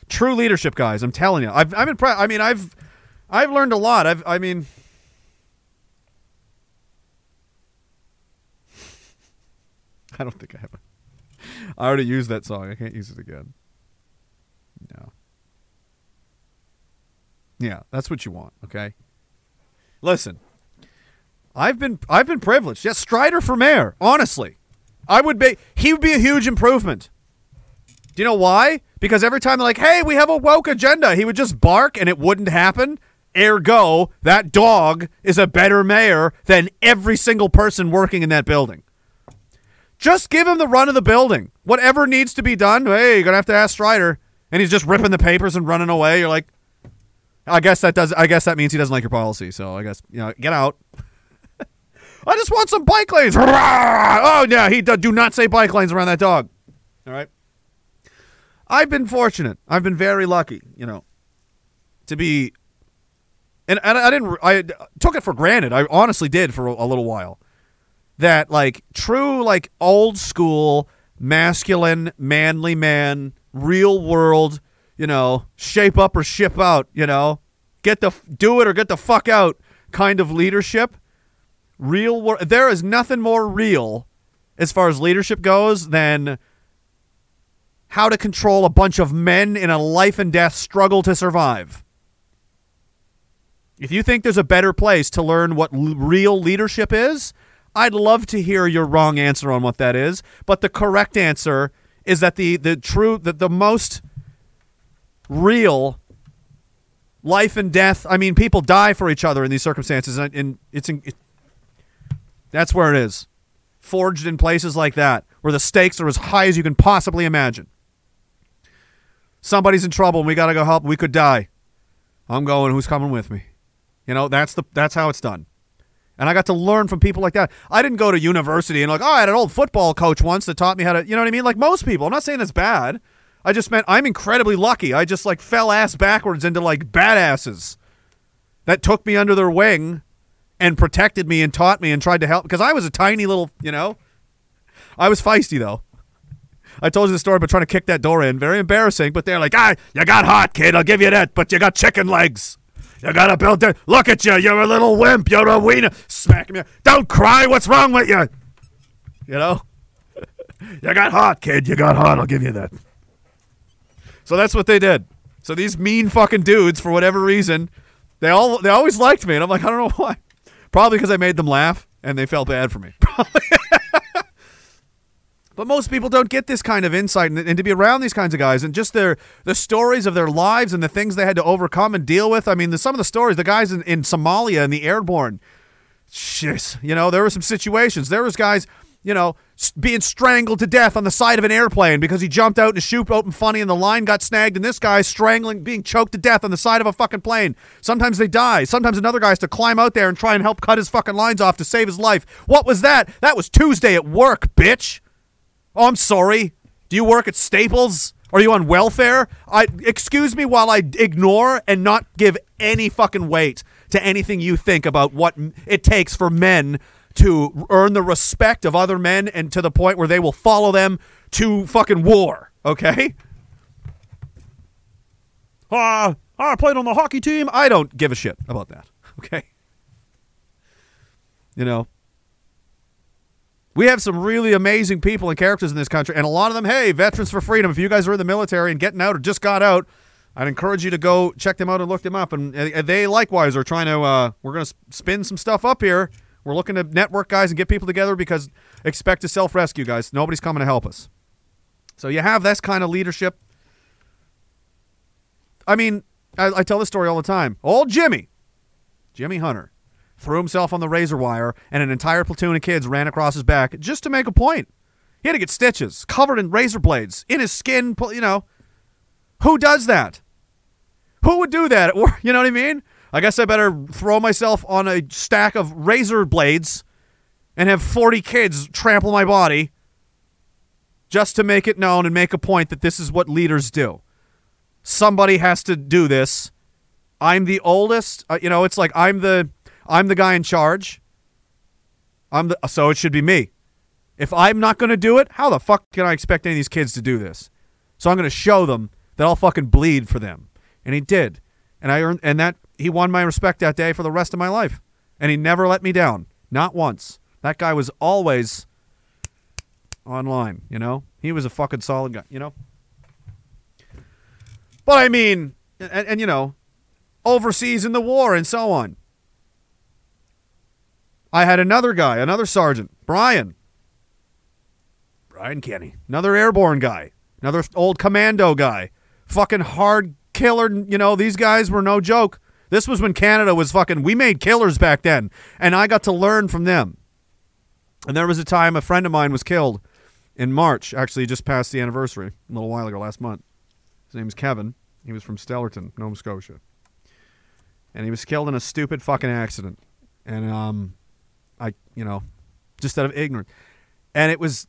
True leadership, guys. I'm telling you. I've, I'm impressed. I mean, I've, I've learned a lot. I've, I mean, I don't think I have. I already used that song. I can't use it again. No. Yeah, that's what you want, okay? Listen. I've been I've been privileged. Yes, Strider for mayor, honestly. I would be he would be a huge improvement. Do you know why? Because every time they're like, "Hey, we have a woke agenda," he would just bark and it wouldn't happen. Ergo, that dog is a better mayor than every single person working in that building. Just give him the run of the building. Whatever needs to be done, hey, you're gonna have to ask Strider. And he's just ripping the papers and running away. You're like, I guess that does. I guess that means he doesn't like your policy. So I guess you know, get out. I just want some bike lanes. Oh yeah, he do, do not say bike lanes around that dog. All right. I've been fortunate. I've been very lucky. You know, to be. And, I didn't. I took it for granted. I honestly did for a, a little while. That like true like old school masculine manly man real world you know shape up or ship out you know get the do it or get the fuck out kind of leadership real world there is nothing more real as far as leadership goes than how to control a bunch of men in a life and death struggle to survive if you think there's a better place to learn what l- real leadership is I'd love to hear your wrong answer on what that is, but the correct answer is that the the true that the most real life and death. I mean, people die for each other in these circumstances, and, and it's it, that's where it is, forged in places like that where the stakes are as high as you can possibly imagine. Somebody's in trouble, and we gotta go help. We could die. I'm going. Who's coming with me? You know, that's the that's how it's done. And I got to learn from people like that. I didn't go to university and like, oh, I had an old football coach once that taught me how to, you know what I mean? Like most people. I'm not saying that's bad. I just meant I'm incredibly lucky. I just like fell ass backwards into like badasses that took me under their wing and protected me and taught me and tried to help because I was a tiny little, you know. I was feisty though. I told you the story about trying to kick that door in. Very embarrassing, but they're like, ah, you got hot, kid. I'll give you that, but you got chicken legs. You gotta build it. Look at you. You're a little wimp. You're a wiener. Smack me. Don't cry. What's wrong with you? You know? you got hot, kid. You got hot. I'll give you that. So that's what they did. So these mean fucking dudes, for whatever reason, they all they always liked me, and I'm like, I don't know why. Probably because I made them laugh, and they felt bad for me. But most people don't get this kind of insight and, and, to be around these kinds of guys and just their the stories of their lives and the things they had to overcome and deal with. I mean, the, some of the stories, the guys in, in Somalia and the airborne, shit, you know, there were some situations. There was guys, you know, being strangled to death on the side of an airplane because he jumped out and chute open funny and the line got snagged and this guy's strangling, being choked to death on the side of a fucking plane. Sometimes they die. Sometimes another guy has to climb out there and try and help cut his fucking lines off to save his life. What was that? That was Tuesday at work, bitch. Oh, I'm sorry. Do you work at Staples? Are you on welfare? I excuse me while I ignore and not give any fucking weight to anything you think about what it takes for men to earn the respect of other men and to the point where they will follow them to fucking war, okay? Ah, I played on the hockey team. I don't give a shit about that. Okay? You know, we have some really amazing people and characters in this country, and a lot of them, hey, veterans for freedom. If you guys are in the military and getting out or just got out, I'd encourage you to go check them out and look them up. And they likewise are trying to. Uh, we're going to spin some stuff up here. We're looking to network guys and get people together because expect to self rescue, guys. Nobody's coming to help us. So you have this kind of leadership. I mean, I, I tell this story all the time. Old Jimmy, Jimmy Hunter, threw himself on the razor wire, and an entire platoon of kids ran across his back just to make a point. He had to get stitches, covered in razor blades, in his skin. You know, who does that? Who would do that? Or you know what I mean? I guess I better throw myself on a stack of razor blades and have 40 kids trample my body just to make it known and make a point that this is what leaders do. Somebody has to do this. I'm the oldest. Uh, you know, it's like I'm the I'm the guy in charge. I'm the so it should be me. If I'm not going to do it, how the fuck can I expect any of these kids to do this? So I'm going to show them that I'll fucking bleed for them. And he did. And I earned and that he won my respect that day for the rest of my life. And he never let me down. Not once. That guy was always online, you know? He was a fucking solid guy, you know? But I mean, and, and you know, overseas in the war and so on. I had another guy, another sergeant, Brian. Brian Kenny. Another airborne guy. Another old commando guy. Fucking hard killer. You know, these guys were no joke. This was when Canada was fucking, we made killers back then. And I got to learn from them. And there was a time a friend of mine was killed in March. Actually, just passed the anniversary a little while ago, last month. His name is Kevin. He was from Stellarton, Nova Scotia. And he was killed in a stupid fucking accident. And, um, I, you know, just out of ignorance. And it was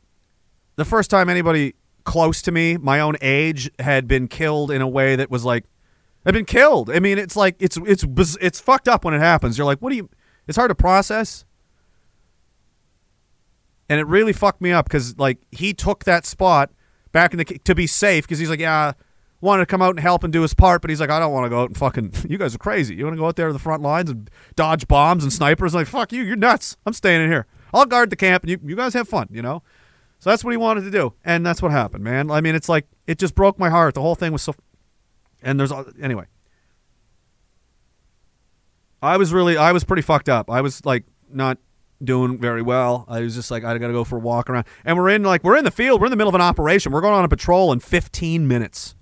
the first time anybody close to me, my own age, had been killed in a way that was like, had been killed. I mean, it's like it's it's it's fucked up when it happens. You're like, what do you? It's hard to process. And it really fucked me up because like he took that spot back in the to be safe because he's like, yeah, wanted to come out and help and do his part, but he's like, I don't want to go out and fucking. You guys are crazy. You want to go out there to the front lines and dodge bombs and snipers? like, fuck you. You're nuts. I'm staying in here. I'll guard the camp and you you guys have fun. You know. So that's what he wanted to do, and that's what happened, man. I mean, it's like it just broke my heart. The whole thing was so. And there's anyway. I was really, I was pretty fucked up. I was like not doing very well. I was just like, I gotta go for a walk around. And we're in like we're in the field. We're in the middle of an operation. We're going on a patrol in 15 minutes.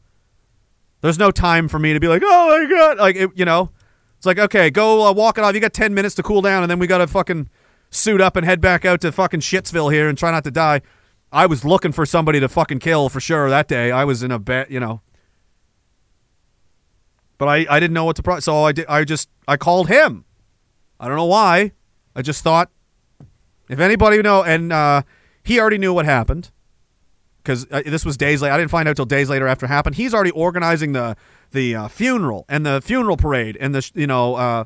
There's no time for me to be like, oh my god, like it, you know. It's like okay, go uh, walk it off. You got 10 minutes to cool down, and then we gotta fucking suit up and head back out to fucking Shitsville here and try not to die. I was looking for somebody to fucking kill for sure that day. I was in a bad, you know. But I, I didn't know what to pro- so I did I just I called him. I don't know why. I just thought if anybody know and uh, he already knew what happened because uh, this was days later. I didn't find out till days later after it happened. He's already organizing the the uh, funeral and the funeral parade and the you know uh,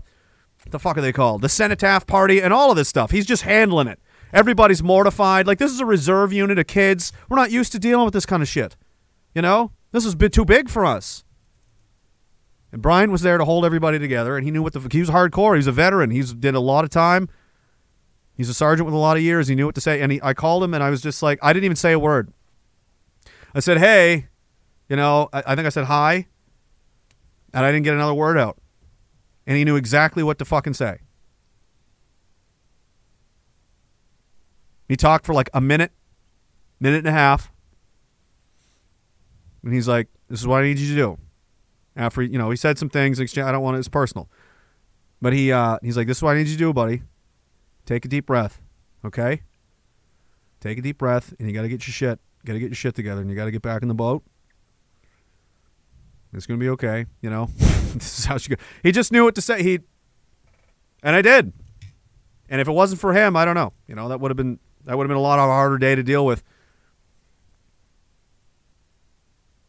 the fuck are they called the cenotaph party and all of this stuff. He's just handling it. Everybody's mortified. Like this is a reserve unit of kids. We're not used to dealing with this kind of shit. You know, this is a bit too big for us. And Brian was there to hold everybody together, and he knew what the he was hardcore. He's a veteran. He's did a lot of time. He's a sergeant with a lot of years. He knew what to say, and he, I called him, and I was just like, I didn't even say a word. I said, "Hey," you know, I, I think I said hi, and I didn't get another word out, and he knew exactly what to fucking say. He talked for like a minute, minute and a half, and he's like, "This is what I need you to do." After you know, he said some things. I don't want it. It's personal, but he uh, he's like, "This is what I need you to do, buddy. Take a deep breath, okay? Take a deep breath, and you got to get your shit, got to get your shit together, and you got to get back in the boat. It's gonna be okay, you know. this is how she go. He just knew what to say. He, and I did. And if it wasn't for him, I don't know. You know, that would have been that would have been a lot of harder day to deal with.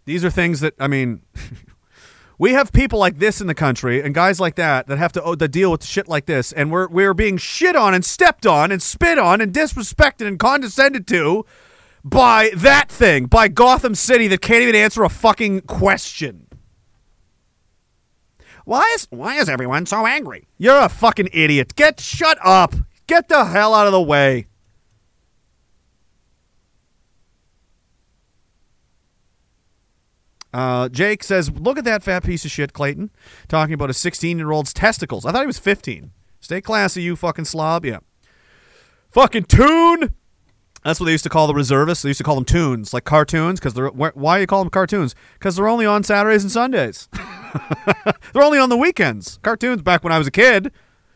These are things that I mean. We have people like this in the country and guys like that that have to, oh, to deal with shit like this, and we're we're being shit on and stepped on and spit on and disrespected and condescended to by that thing, by Gotham City that can't even answer a fucking question. Why is why is everyone so angry? You're a fucking idiot. Get shut up. Get the hell out of the way. Uh, Jake says, "Look at that fat piece of shit, Clayton, talking about a 16-year-old's testicles. I thought he was 15. Stay classy, you fucking slob. Yeah, fucking tune. That's what they used to call the reservists. They used to call them tunes, like cartoons, because they're wh- why you call them cartoons? Because they're only on Saturdays and Sundays. they're only on the weekends. Cartoons back when I was a kid.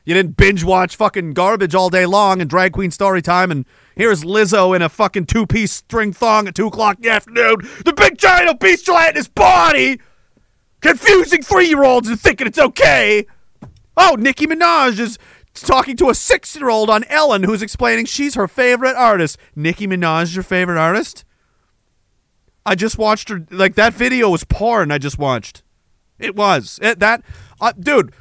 You didn't binge watch fucking garbage all day long and drag queen story time and here's Lizzo in a fucking two piece string thong at two o'clock in the afternoon. The big giant obese gelatinous body confusing three year olds and thinking it's okay. Oh, Nicki Minaj is talking to a six year old on Ellen who's explaining she's her favorite artist. Nicki Minaj your favorite artist? I just watched her like that video was porn I just watched. It was. It, that uh, dude,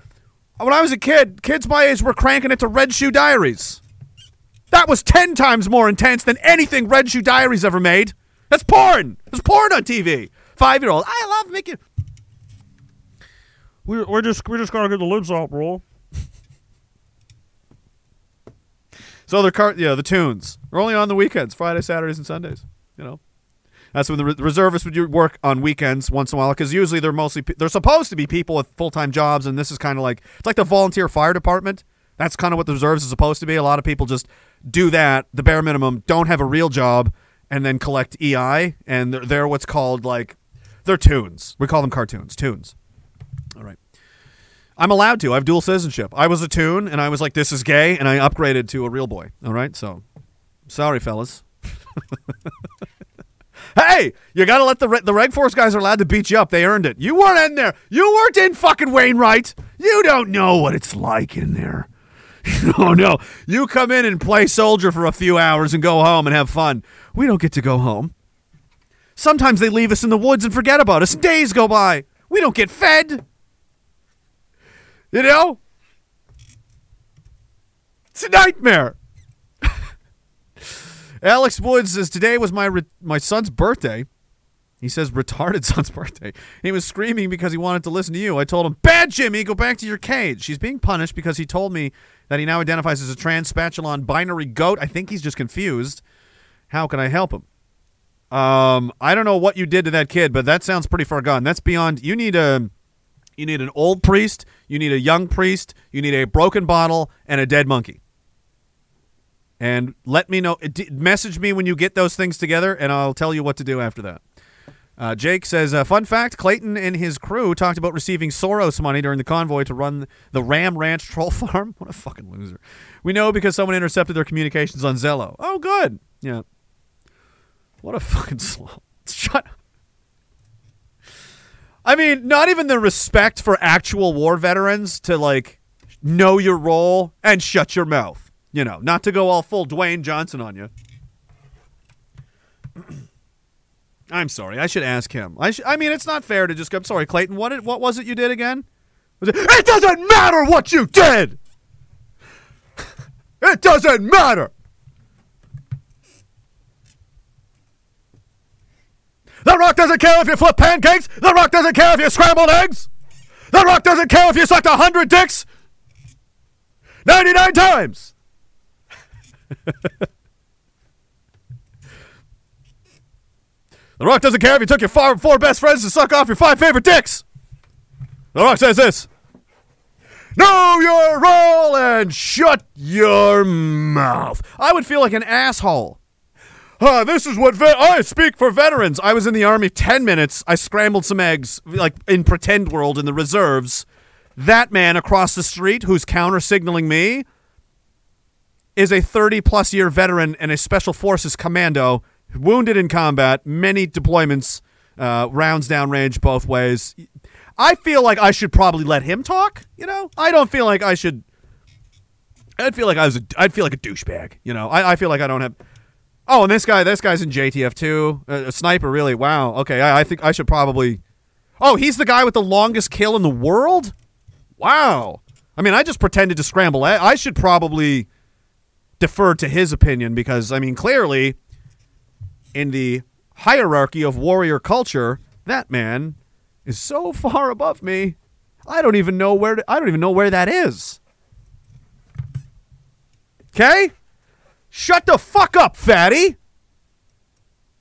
when I was a kid, kids my age were cranking it to Red Shoe Diaries. That was 10 times more intense than anything Red Shoe Diaries ever made. That's porn. There's porn on TV. 5-year-old. I love Mickey. We we're just we're just gotta get the lids out, bro. So they're car- yeah, the tunes. They're only on the weekends, Friday, Saturdays, and Sundays. You know, that's when the, re- reservists would work on weekends once in a while because usually they're mostly they're supposed to be people with full time jobs, and this is kind of like it's like the volunteer fire department. That's kind of what the reserves is supposed to be. A lot of people just do that, the bare minimum, don't have a real job, and then collect EI, and they're, they're what's called like they're tunes. We call them cartoons, tunes. I'm allowed to. I have dual citizenship. I was a tune, and I was like, "This is gay," and I upgraded to a real boy. All right, so sorry, fellas. hey, you gotta let the the Reg Force guys are allowed to beat you up. They earned it. You weren't in there. You weren't in fucking Wainwright. You don't know what it's like in there. oh no, you come in and play soldier for a few hours and go home and have fun. We don't get to go home. Sometimes they leave us in the woods and forget about us. Days go by. We don't get fed. You know? It's a nightmare. Alex Woods says today was my my son's birthday. He says retarded son's birthday. He was screaming because he wanted to listen to you. I told him, "Bad Jimmy, go back to your cage." He's being punished because he told me that he now identifies as a trans binary goat. I think he's just confused. How can I help him? Um, I don't know what you did to that kid, but that sounds pretty far gone. That's beyond. You need a you need an old priest, you need a young priest, you need a broken bottle, and a dead monkey. And let me know. Message me when you get those things together, and I'll tell you what to do after that. Uh, Jake says, uh, fun fact Clayton and his crew talked about receiving Soros money during the convoy to run the Ram Ranch troll farm. What a fucking loser. We know because someone intercepted their communications on Zello. Oh, good. Yeah. What a fucking slob. Shut. I mean, not even the respect for actual war veterans to like know your role and shut your mouth. You know, not to go all full Dwayne Johnson on you. I'm sorry. I should ask him. I sh- I mean, it's not fair to just go. I'm sorry, Clayton. What did, what was it you did again? It, it doesn't matter what you did. it doesn't matter. The Rock doesn't care if you flip pancakes. The Rock doesn't care if you scrambled eggs. The Rock doesn't care if you sucked a hundred dicks. Ninety-nine times. the Rock doesn't care if you took your four, four best friends to suck off your five favorite dicks. The Rock says this. Know your role and shut your mouth. I would feel like an asshole. Uh, this is what I speak for veterans. I was in the army 10 minutes. I scrambled some eggs, like in pretend world in the reserves. That man across the street who's counter signaling me is a 30 plus year veteran and a special forces commando, wounded in combat, many deployments, uh, rounds down range both ways. I feel like I should probably let him talk. You know, I don't feel like I should. I'd feel like I was. A, I'd feel like a douchebag. You know, I, I feel like I don't have. Oh, and this guy, this guy's in JTF too. A sniper, really? Wow. Okay, I, I think I should probably. Oh, he's the guy with the longest kill in the world. Wow. I mean, I just pretended to scramble. I, I should probably defer to his opinion because I mean, clearly, in the hierarchy of warrior culture, that man is so far above me. I don't even know where. To, I don't even know where that is. Okay. Shut the fuck up, fatty.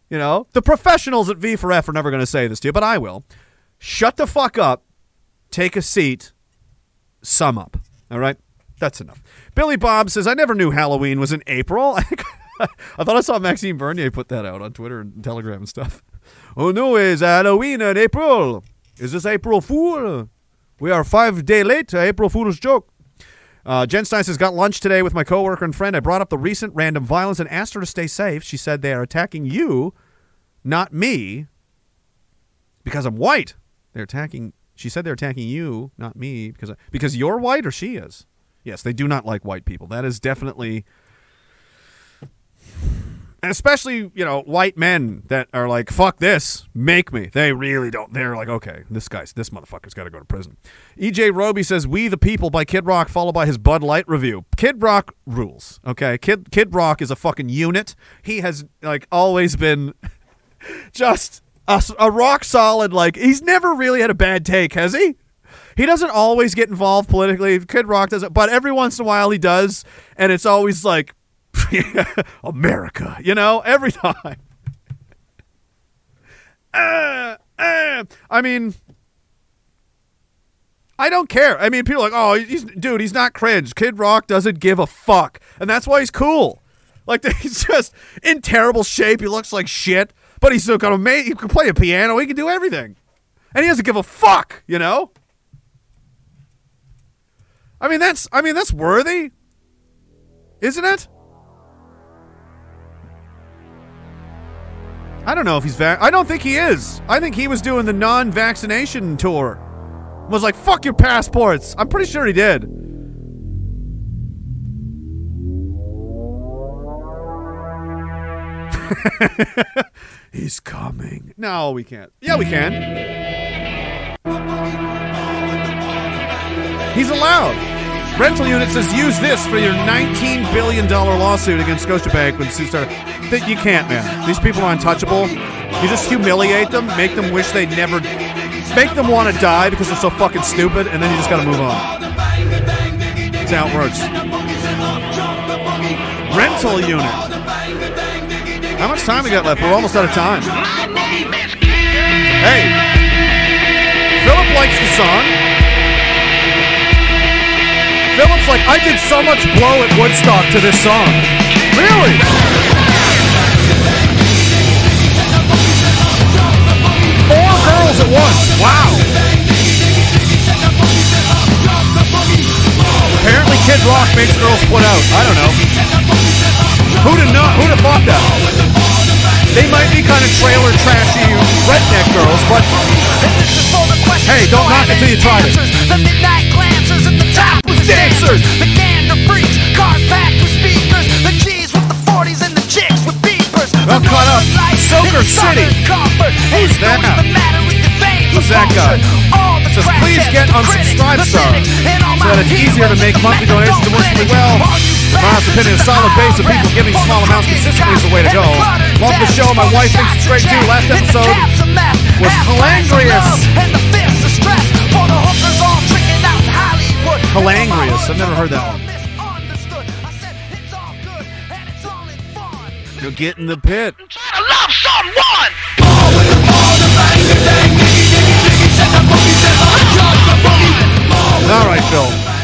You know, the professionals at V4F are never going to say this to you, but I will. Shut the fuck up, take a seat, sum up. All right? That's enough. Billy Bob says, I never knew Halloween was in April. I thought I saw Maxime Bernier put that out on Twitter and Telegram and stuff. Oh no, is Halloween in April? Is this April Fool? We are five day late April Fool's joke. Uh, Jen Stein says, got lunch today with my coworker and friend. I brought up the recent random violence and asked her to stay safe. She said they are attacking you, not me, because I'm white. They're attacking. She said they're attacking you, not me, because because you're white or she is. Yes, they do not like white people. That is definitely, and especially you know white men that are like fuck this, make me. They really don't. They're like okay, this guy's this motherfucker's got to go to prison. EJ Roby says "We the People" by Kid Rock, followed by his Bud Light review. Kid Rock rules. Okay, Kid Kid Rock is a fucking unit. He has like always been just a, a rock solid. Like he's never really had a bad take, has he? He doesn't always get involved politically. Kid Rock doesn't, but every once in a while he does, and it's always like America, you know, every time. Uh, uh, I mean, I don't care. I mean, people are like, oh, he's dude, he's not cringe. Kid Rock doesn't give a fuck, and that's why he's cool. Like he's just in terrible shape. He looks like shit, but he's still got a mate. He can play a piano. He can do everything, and he doesn't give a fuck. You know. I mean, that's. I mean, that's worthy, isn't it? I don't know if he's vac. I don't think he is. I think he was doing the non-vaccination tour. Was like, fuck your passports. I'm pretty sure he did. He's coming. No, we can't. Yeah, we can. He's allowed. Rental unit says use this for your $19 billion lawsuit against Scotiabank when suit started. That you can't, man. These people are untouchable. You just humiliate them, make them wish they never, make them want to die because they're so fucking stupid, and then you just got to move on. That's how it works. Rental unit. How much time we got left? We're almost out of time. Hey, Philip likes the song. Philip's like, I did so much blow at Woodstock to this song. Really? Four girls at once. Wow. Apparently, Kid Rock makes girls put out. I don't know. Who'd have not? Who'd have thought that? They might be kind of trailer trashy redneck girls, but hey, don't knock it till you try it. The midnight glances and the top with dancers. The gander freaks, cars packed with speakers. The G's with the 40s and the chicks with beepers. I'm caught up. Soaker City. Who's that? Who's that guy? Says please get unsubscribed Star so that it's easier to make monthly donations to work really well. My honest opinion, a solid base of people giving small amounts consistently is the way to go. Love the show. My wife thinks it's great too. Last episode was Calangrius. Calangrius. I've never heard that one. You'll get in the pit. I'm trying to love someone! All right, Phil.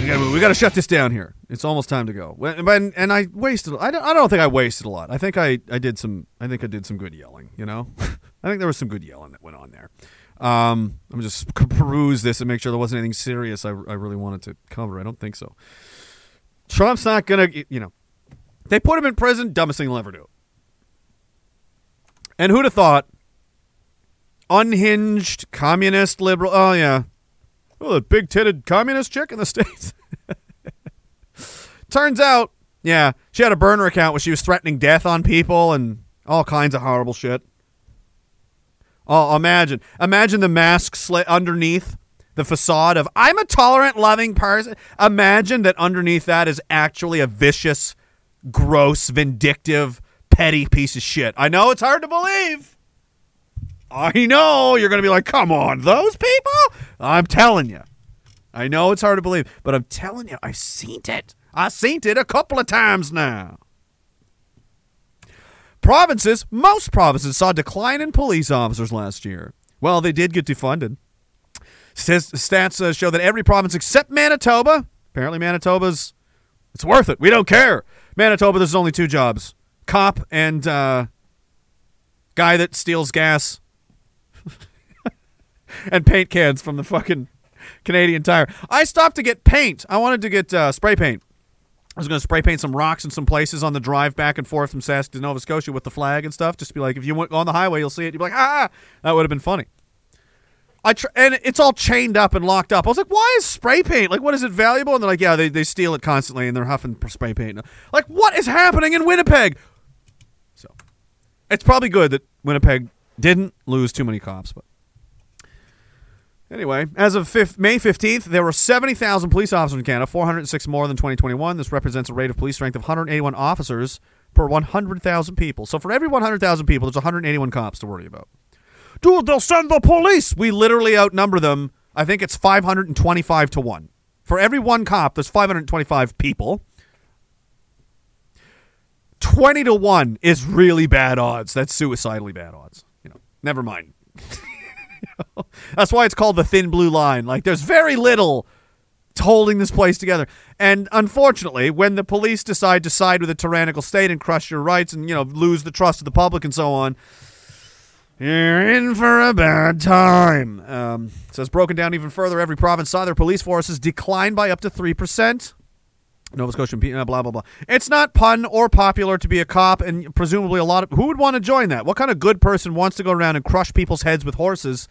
We gotta, we gotta shut this down here. It's almost time to go. And, and I wasted. I don't, I don't think I wasted a lot. I think I, I did some. I think I did some good yelling. You know, I think there was some good yelling that went on there. Um, I'm just peruse this and make sure there wasn't anything serious I, I really wanted to cover. I don't think so. Trump's not gonna. You know, they put him in prison. Dumbest thing he'll ever do. And who'd have thought? Unhinged communist liberal. Oh yeah, oh the big titted communist chick in the states. Turns out Yeah, she had a burner account where she was threatening death on people and all kinds of horrible shit. Oh, imagine, imagine the mask slit underneath the facade of I'm a tolerant, loving person. Imagine that underneath that is actually a vicious, gross, vindictive, petty piece of shit. I know it's hard to believe. I know you're going to be like, come on, those people? I'm telling you. I know it's hard to believe, but I'm telling you, I've seen it. I've seen it a couple of times now. Provinces, most provinces saw decline in police officers last year. Well, they did get defunded. Stats stats, uh, show that every province except Manitoba, apparently Manitoba's, it's worth it. We don't care. Manitoba, there's only two jobs cop and uh, guy that steals gas and paint cans from the fucking Canadian Tire. I stopped to get paint. I wanted to get uh, spray paint. I was going to spray paint some rocks in some places on the drive back and forth from Sask to Nova Scotia with the flag and stuff. Just be like, if you went on the highway, you'll see it. You'd be like, ah, that would have been funny. I tr- and it's all chained up and locked up. I was like, why is spray paint? Like, what is it valuable? And they're like, yeah, they, they steal it constantly and they're huffing spray paint. Like, what is happening in Winnipeg? So, it's probably good that Winnipeg didn't lose too many cops, but Anyway, as of fifth, May 15th, there were 70,000 police officers in Canada, 406 more than 2021. This represents a rate of police strength of 181 officers per 100,000 people. So for every 100,000 people, there's 181 cops to worry about. Dude, they'll send the police. We literally outnumber them. I think it's 525 to 1. For every one cop, there's 525 people. 20 to 1 is really bad odds. That's suicidally bad odds. You know, never mind. That's why it's called the thin blue line. Like there's very little holding this place together. And unfortunately, when the police decide to side with a tyrannical state and crush your rights and you know lose the trust of the public and so on, you're in for a bad time. Um, so it's broken down even further. Every province saw their police forces decline by up to three percent. Nova Scotia, uh, blah blah blah. It's not pun or popular to be a cop, and presumably a lot of who would want to join that. What kind of good person wants to go around and crush people's heads with horses,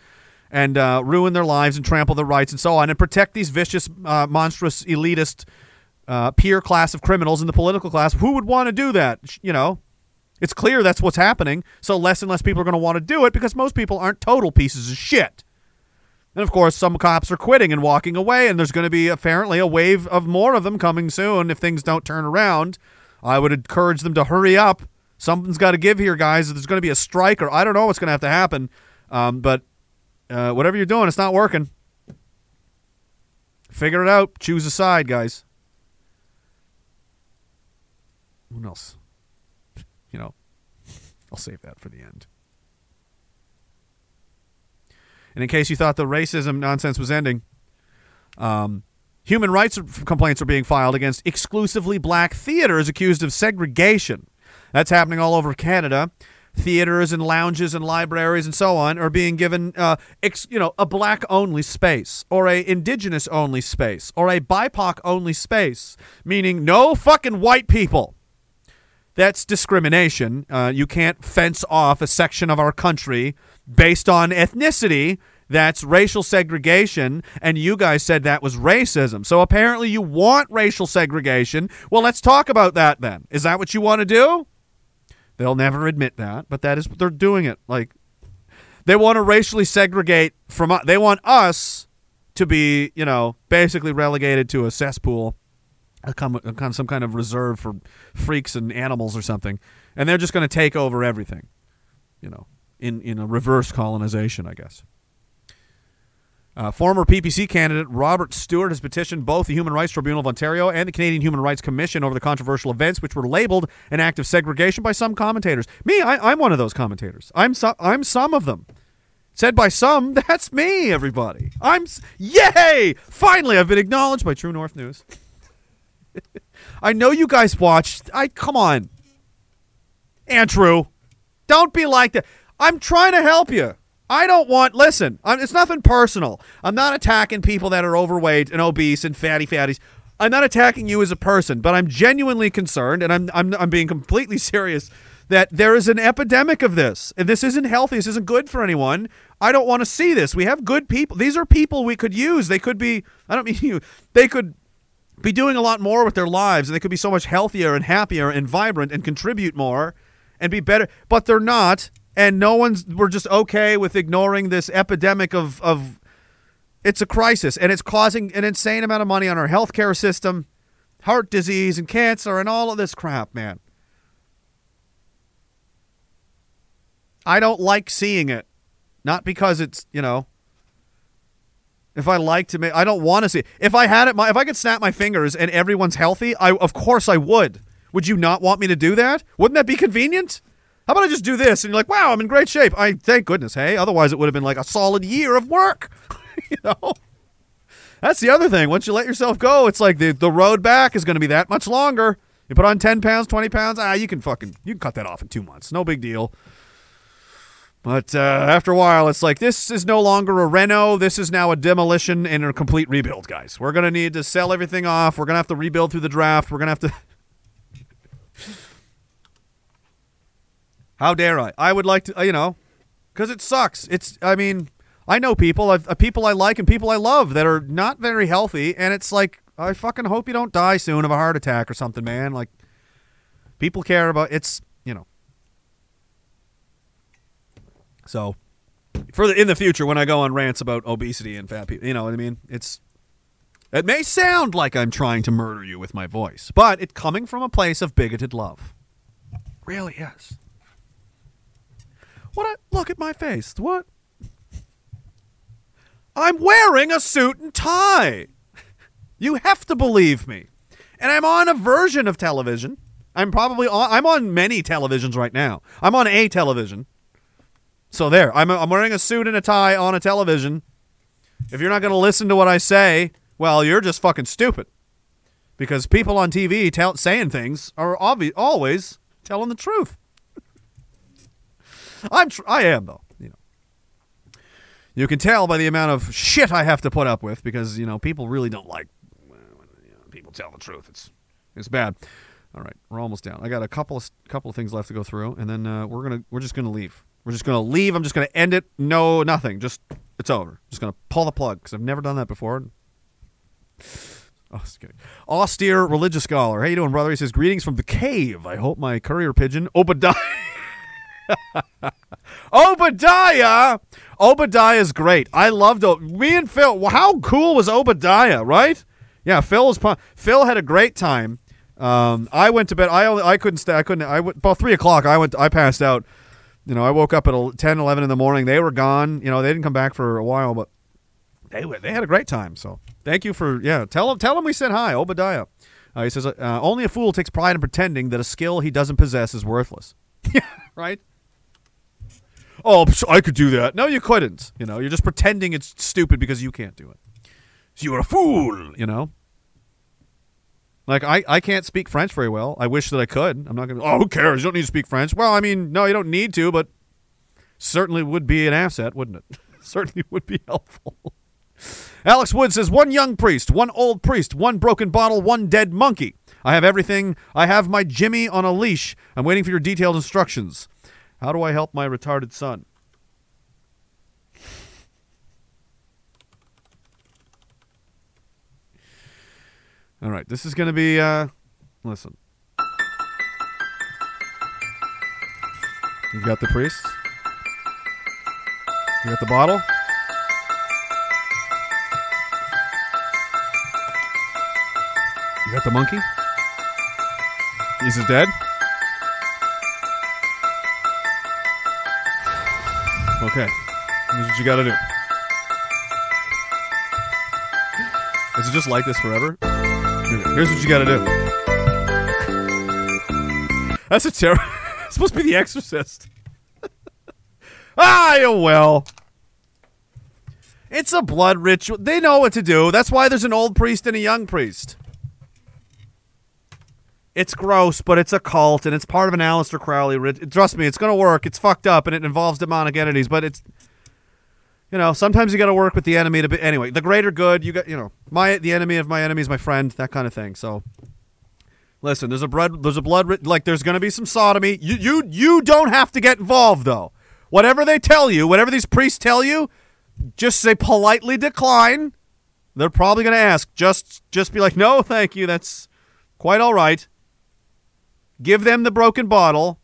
and uh, ruin their lives and trample their rights and so on, and protect these vicious, uh, monstrous, elitist, uh, peer class of criminals in the political class? Who would want to do that? You know, it's clear that's what's happening. So less and less people are going to want to do it because most people aren't total pieces of shit. And of course, some cops are quitting and walking away, and there's going to be apparently a wave of more of them coming soon if things don't turn around. I would encourage them to hurry up. Something's got to give here, guys. There's going to be a strike, or I don't know what's going to have to happen. Um, but uh, whatever you're doing, it's not working. Figure it out. Choose a side, guys. What else? You know, I'll save that for the end. And in case you thought the racism nonsense was ending, um, human rights complaints are being filed against exclusively black theaters accused of segregation. That's happening all over Canada. Theaters and lounges and libraries and so on are being given, uh, ex- you know, a black only space or a indigenous only space or a BIPOC only space, meaning no fucking white people. That's discrimination. Uh, you can't fence off a section of our country based on ethnicity. That's racial segregation, and you guys said that was racism. So apparently you want racial segregation. Well, let's talk about that then. Is that what you want to do? They'll never admit that, but that is what they're doing it. Like they want to racially segregate from. They want us to be, you know, basically relegated to a cesspool, some kind of reserve for freaks and animals or something, and they're just going to take over everything, you know, in in a reverse colonization, I guess. Uh, former PPC candidate Robert Stewart has petitioned both the Human Rights Tribunal of Ontario and the Canadian Human Rights Commission over the controversial events, which were labeled an act of segregation by some commentators. Me, I, am one of those commentators. I'm so, I'm some of them. Said by some, that's me. Everybody, I'm yay! Finally, I've been acknowledged by True North News. I know you guys watched. I come on, Andrew, don't be like that. I'm trying to help you. I don't want. Listen, I'm, it's nothing personal. I'm not attacking people that are overweight and obese and fatty fatties. I'm not attacking you as a person, but I'm genuinely concerned, and I'm I'm I'm being completely serious that there is an epidemic of this, and this isn't healthy. This isn't good for anyone. I don't want to see this. We have good people. These are people we could use. They could be. I don't mean you. They could be doing a lot more with their lives and they could be so much healthier and happier and vibrant and contribute more and be better but they're not and no one's we're just okay with ignoring this epidemic of of it's a crisis and it's causing an insane amount of money on our healthcare system heart disease and cancer and all of this crap man i don't like seeing it not because it's you know if I like to make, I don't want to see. If I had it, my if I could snap my fingers and everyone's healthy, I of course I would. Would you not want me to do that? Wouldn't that be convenient? How about I just do this and you're like, wow, I'm in great shape. I thank goodness. Hey, otherwise it would have been like a solid year of work. you know, that's the other thing. Once you let yourself go, it's like the the road back is going to be that much longer. You put on ten pounds, twenty pounds. Ah, you can fucking you can cut that off in two months. No big deal. But uh, after a while, it's like this is no longer a reno. This is now a demolition and a complete rebuild, guys. We're gonna need to sell everything off. We're gonna have to rebuild through the draft. We're gonna have to. How dare I? I would like to, uh, you know, because it sucks. It's. I mean, I know people, I've, uh, people I like and people I love that are not very healthy, and it's like I fucking hope you don't die soon of a heart attack or something, man. Like, people care about. It's you know. So, for the, in the future, when I go on rants about obesity and fat people, you know what I mean? It's it may sound like I'm trying to murder you with my voice, but it's coming from a place of bigoted love. Really is. What? Look at my face. What? I'm wearing a suit and tie. You have to believe me. And I'm on a version of television. I'm probably on. I'm on many televisions right now. I'm on a television. So there, I'm, I'm wearing a suit and a tie on a television. If you're not going to listen to what I say, well, you're just fucking stupid. Because people on TV tell, saying things are obvi- always telling the truth. I'm tr- I am though. You know, you can tell by the amount of shit I have to put up with because you know people really don't like when you know, people tell the truth. It's it's bad. All right, we're almost down. I got a couple of couple of things left to go through, and then uh, we're gonna we're just gonna leave. We're just gonna leave. I'm just gonna end it. No, nothing. Just it's over. Just gonna pull the plug because I've never done that before. Oh. Austere religious scholar. How you doing, brother? He says, "Greetings from the cave. I hope my courier pigeon Obadiah." Obadiah. Obadiah's great. I loved o- me and Phil. How cool was Obadiah, right? Yeah, Phil was. Phil had a great time. Um, I went to bed. I only. I couldn't stay. I couldn't. I went about three o'clock. I went. I passed out. You know, I woke up at el- 10, 11 in the morning. They were gone. You know, they didn't come back for a while, but they were- they had a great time. So thank you for yeah. Tell him tell him we said hi, Obadiah. Uh, he says uh, only a fool takes pride in pretending that a skill he doesn't possess is worthless. Right. Oh, I could do that. No, you couldn't. You know, you're just pretending it's stupid because you can't do it. So you're a fool. You know. Like I, I can't speak French very well. I wish that I could. I'm not gonna. Oh, who cares? You don't need to speak French. Well, I mean, no, you don't need to, but certainly would be an asset, wouldn't it? certainly would be helpful. Alex Wood says one young priest, one old priest, one broken bottle, one dead monkey. I have everything. I have my Jimmy on a leash. I'm waiting for your detailed instructions. How do I help my retarded son? All right, this is going to be uh listen. You got the priest? You got the bottle? You got the monkey? Is it dead? Okay. Here's what you gotta do. Is it just like this forever? Here's what you gotta do. That's a terror. it's supposed to be The Exorcist. ah, yeah, well. It's a blood ritual. They know what to do. That's why there's an old priest and a young priest. It's gross, but it's a cult, and it's part of an Aleister Crowley. Trust me, it's going to work. It's fucked up, and it involves demonic entities, but it's, you know, sometimes you got to work with the enemy to be. Anyway, the greater good. You got, you know, my the enemy of my enemy is my friend. That kind of thing. So, listen, there's a blood, there's a blood, like there's going to be some sodomy. You, you, you don't have to get involved though. Whatever they tell you, whatever these priests tell you, just say politely decline. they're probably going to ask. Just just be like, "No, thank you. That's quite all right." Give them the broken bottle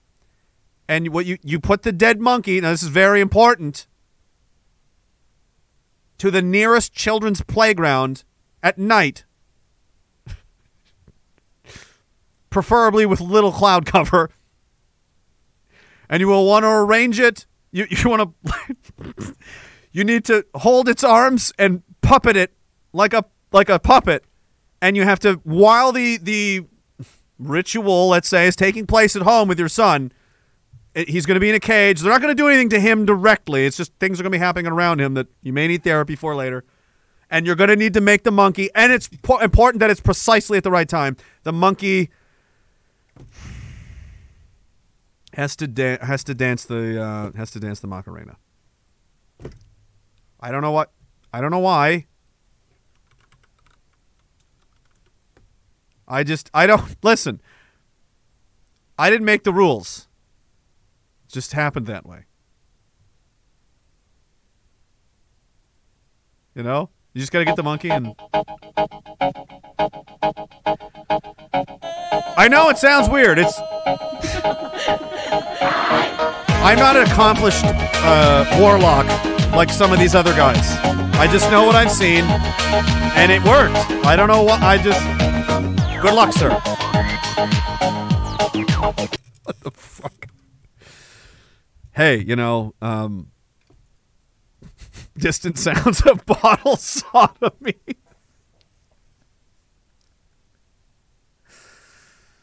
and what you you put the dead monkey, now this is very important, to the nearest children's playground at night. Preferably with little cloud cover. And you will want to arrange it. You you want to you need to hold its arms and puppet it like a like a puppet. And you have to while the the ritual, let's say, is taking place at home with your son, he's going to be in a cage. They're not going to do anything to him directly. It's just things are going to be happening around him that you may need therapy for later. And you're going to need to make the monkey, and it's important that it's precisely at the right time. The monkey has to da- has to dance the uh, has to dance the Macarena. I don't know what I don't know why. I just I don't listen. I didn't make the rules. It just happened that way. You know? You just got to get the monkey and I know it sounds weird. It's I'm not an accomplished uh, warlock like some of these other guys. I just know what I've seen, and it worked. I don't know what. I just. Good luck, sir. what the fuck? Hey, you know, um, distant sounds of bottle sodomy.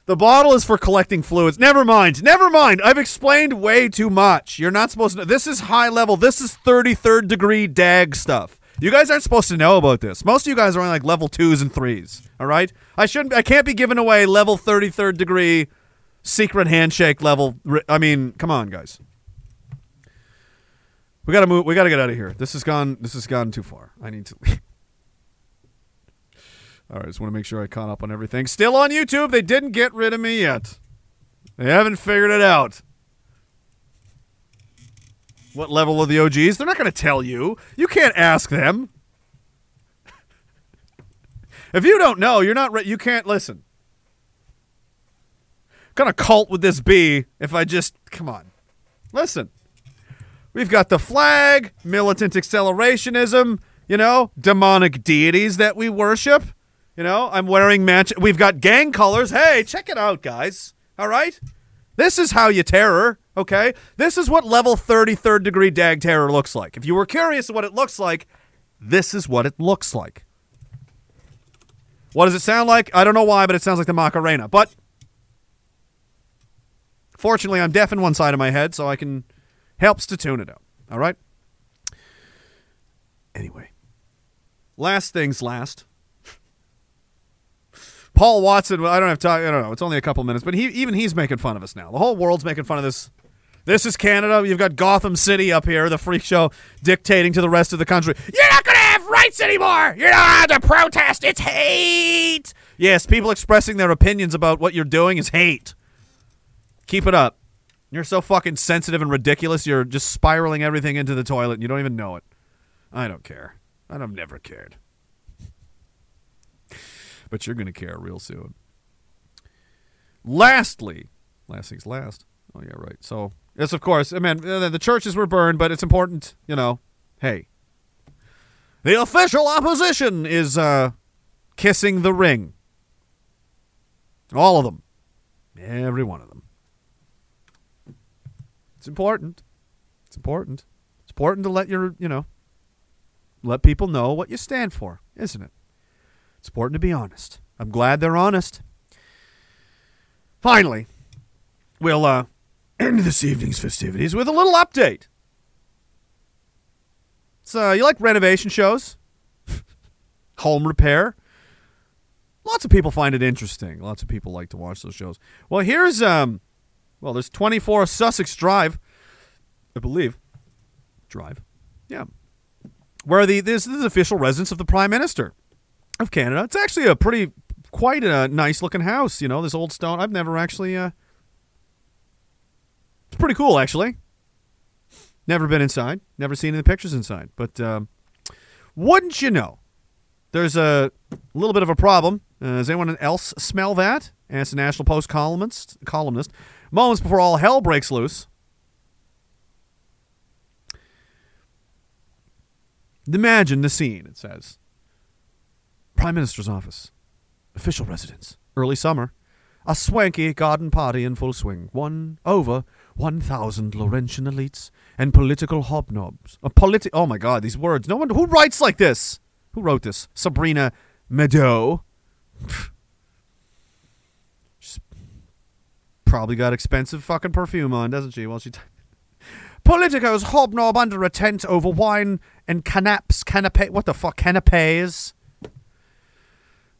The bottle is for collecting fluids. Never mind. Never mind. I've explained way too much. You're not supposed to know. This is high level. This is 33rd degree dag stuff. You guys aren't supposed to know about this. Most of you guys are only like level twos and threes. All right. I shouldn't. I can't be giving away level 33rd degree secret handshake level. I mean, come on, guys. We gotta move. We gotta get out of here. This has gone. This has gone too far. I need to. All right, just want to make sure I caught up on everything. Still on YouTube. They didn't get rid of me yet. They haven't figured it out. What level of the OGs? They're not going to tell you. You can't ask them. if you don't know, you're not. Re- you can't listen. What kind of cult would this be if I just come on? Listen. We've got the flag, militant accelerationism, you know, demonic deities that we worship. You know, I'm wearing match. We've got gang colors. Hey, check it out, guys. All right? This is how you terror, okay? This is what level 33rd degree dag terror looks like. If you were curious what it looks like, this is what it looks like. What does it sound like? I don't know why, but it sounds like the Macarena. But fortunately, I'm deaf in one side of my head, so I can helps to tune it out. All right? Anyway, last things last. Paul Watson, I don't have time. I don't know. It's only a couple minutes, but he even he's making fun of us now. The whole world's making fun of this. This is Canada. You've got Gotham City up here, the freak show dictating to the rest of the country. You're not going to have rights anymore. You're not allowed to protest. It's hate. Yes, people expressing their opinions about what you're doing is hate. Keep it up. You're so fucking sensitive and ridiculous. You're just spiraling everything into the toilet. And you don't even know it. I don't care. I've never cared. But you're going to care real soon. Lastly, last thing's last. Oh yeah, right. So yes, of course. I mean, the churches were burned, but it's important. You know, hey, the official opposition is uh, kissing the ring. All of them, every one of them. It's important. It's important. It's important to let your, you know, let people know what you stand for, isn't it? It's important to be honest. I'm glad they're honest. Finally, we'll uh, end this evening's festivities with a little update. So, you like renovation shows? Home repair? Lots of people find it interesting. Lots of people like to watch those shows. Well, here's um well, there's 24 Sussex Drive, I believe. Drive. Yeah. Where the this, this is the official residence of the Prime Minister of Canada. It's actually a pretty quite a nice looking house, you know, this old stone. I've never actually uh It's pretty cool actually. Never been inside, never seen any pictures inside, but um wouldn't you know? there's a little bit of a problem. Uh, does anyone else smell that? Asked a National Post columnist. Columnist. Moments before all hell breaks loose. Imagine the scene. It says, Prime Minister's office, official residence, early summer, a swanky garden party in full swing. One over one thousand Laurentian elites and political hobnobs. A politi- Oh my God, these words. No one who writes like this. Who wrote this? Sabrina Maddeaux. She's probably got expensive fucking perfume on, doesn't she? While she. T- Politicos hobnob under a tent over wine and canapes, canapé. What the fuck, canapes?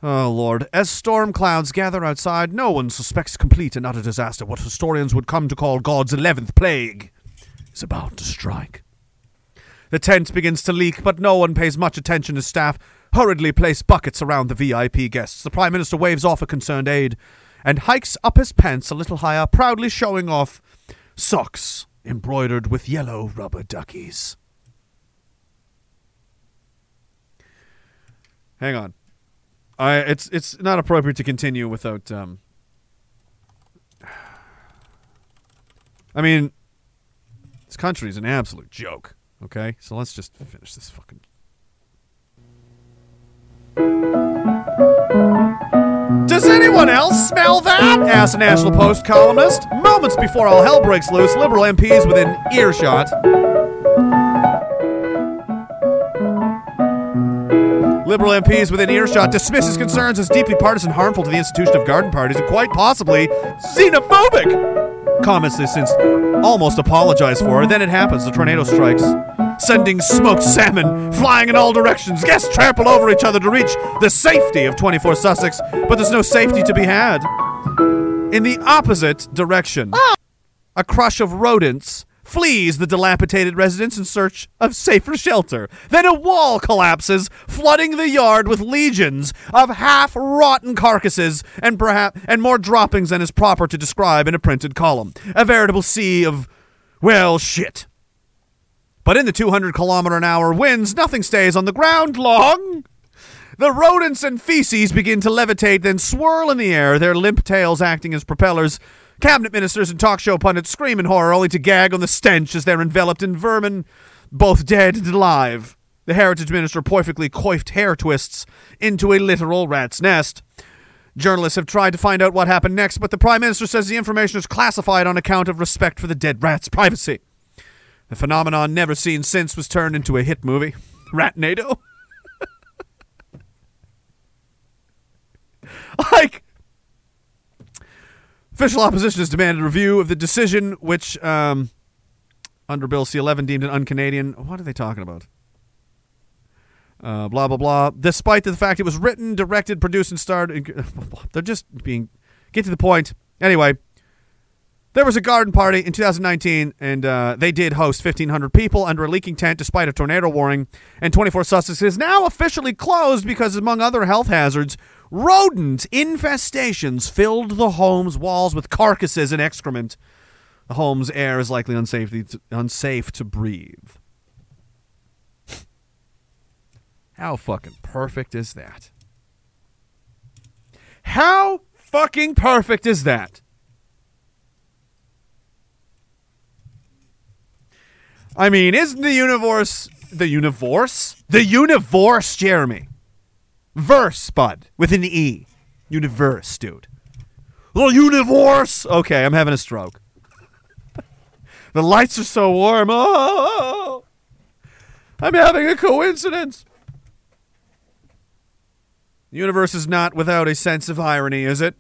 Oh, Lord. As storm clouds gather outside, no one suspects complete and utter disaster, what historians would come to call God's eleventh plague, is about to strike. The tent begins to leak, but no one pays much attention as staff hurriedly place buckets around the VIP guests. The Prime Minister waves off a concerned aide and hikes up his pants a little higher, proudly showing off socks embroidered with yellow rubber duckies. Hang on. I it's it's not appropriate to continue without um I mean this country is an absolute joke, okay? So let's just finish this fucking Does anyone else smell that? asked a National Post columnist. Moments before all hell breaks loose, Liberal MPs within earshot. Liberal MPs within earshot dismiss his concerns as deeply partisan, harmful to the institution of garden parties, and quite possibly xenophobic. Comments they since almost apologized for. Then it happens: the tornado strikes, sending smoked salmon flying in all directions. Guests trample over each other to reach the safety of 24 Sussex, but there's no safety to be had. In the opposite direction, a crush of rodents flees the dilapidated residence in search of safer shelter. Then a wall collapses, flooding the yard with legions of half-rotten carcasses and perhaps and more droppings than is proper to describe in a printed column. A veritable sea of well shit. But in the 200 kilometer an hour winds, nothing stays on the ground long. The rodents and feces begin to levitate, then swirl in the air, their limp tails acting as propellers. Cabinet ministers and talk show pundits scream in horror, only to gag on the stench as they're enveloped in vermin, both dead and alive. The heritage minister perfectly coiffed hair twists into a literal rat's nest. Journalists have tried to find out what happened next, but the prime minister says the information is classified on account of respect for the dead rat's privacy. The phenomenon never seen since was turned into a hit movie, Ratnado. like official opposition has demanded review of the decision which um, under bill c11 deemed an un-canadian. What are they talking about? Uh, blah blah blah. Despite the fact it was written directed produced and starred they're just being get to the point. Anyway there was a garden party in 2019, and uh, they did host 1,500 people under a leaking tent despite a tornado warning. And 24 Sussex is now officially closed because, among other health hazards, rodent infestations filled the home's walls with carcasses and excrement. The home's air is likely unsafe to, unsafe to breathe. How fucking perfect is that? How fucking perfect is that? I mean, isn't the universe the universe? The universe, Jeremy. Verse, bud, with an E. Universe, dude. The universe. Okay, I'm having a stroke. the lights are so warm. Oh, oh, oh, oh, I'm having a coincidence. The universe is not without a sense of irony, is it?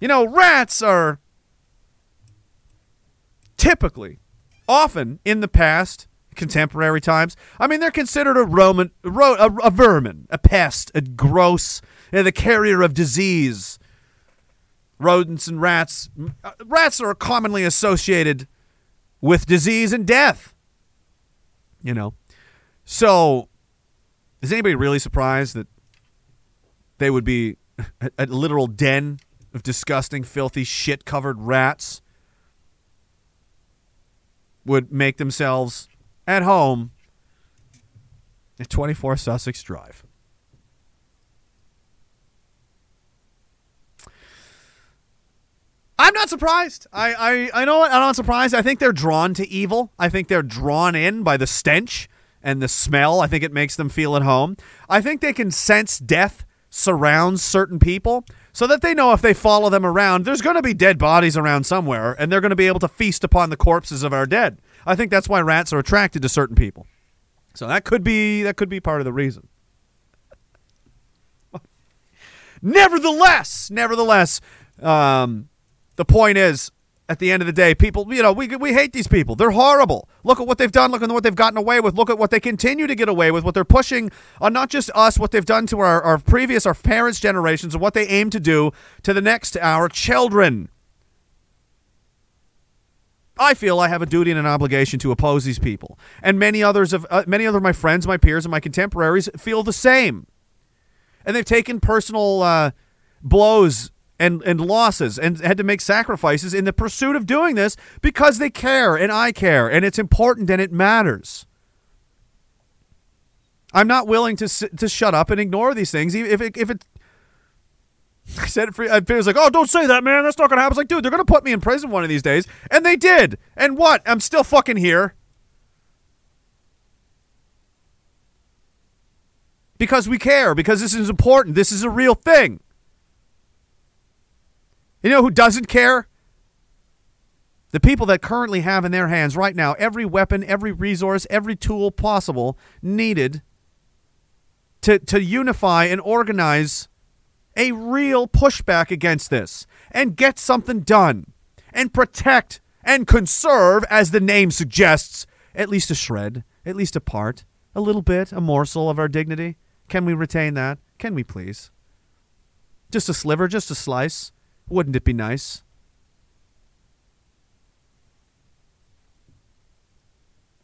You know, rats are typically often in the past, contemporary times, I mean, they're considered a Roman, ro- a, a vermin, a pest, a gross, uh, the carrier of disease. Rodents and rats, uh, rats are commonly associated with disease and death. You know, so is anybody really surprised that they would be a, a literal den of disgusting, filthy, shit-covered rats? would make themselves at home At 24 Sussex Drive. I'm not surprised. I, I, I know what? I'm not surprised. I think they're drawn to evil. I think they're drawn in by the stench and the smell. I think it makes them feel at home. I think they can sense death surrounds certain people so that they know if they follow them around, there's going to be dead bodies around somewhere and they're going to be able to feast upon the corpses of our dead. I think that's why rats are attracted to certain people. So that could be that could be part of the reason. nevertheless, nevertheless, um, the point is, at the end of the day, people, you know, we we hate these people. They're horrible. Look at what they've done. Look at what they've gotten away with. Look at what they continue to get away with. What they're pushing on not just us, what they've done to our, our previous, our parents' generations, and what they aim to do to the next, our children. I feel I have a duty and an obligation to oppose these people, and many others of uh, many other of my friends, my peers, and my contemporaries feel the same. And they've taken personal uh, blows and and losses and had to make sacrifices in the pursuit of doing this because they care and I care and it's important and it matters. I'm not willing to to shut up and ignore these things if it, if it I said it for uh, I was like, "Oh, don't say that, man. That's not to happen." It's like, "Dude, they're to put me in prison one of these days." And they did. And what? I'm still fucking here. Because we care, because this is important. This is a real thing. You know who doesn't care? The people that currently have in their hands right now every weapon, every resource, every tool possible needed to, to unify and organize a real pushback against this and get something done and protect and conserve, as the name suggests, at least a shred, at least a part, a little bit, a morsel of our dignity. Can we retain that? Can we please? Just a sliver, just a slice. Wouldn't it be nice?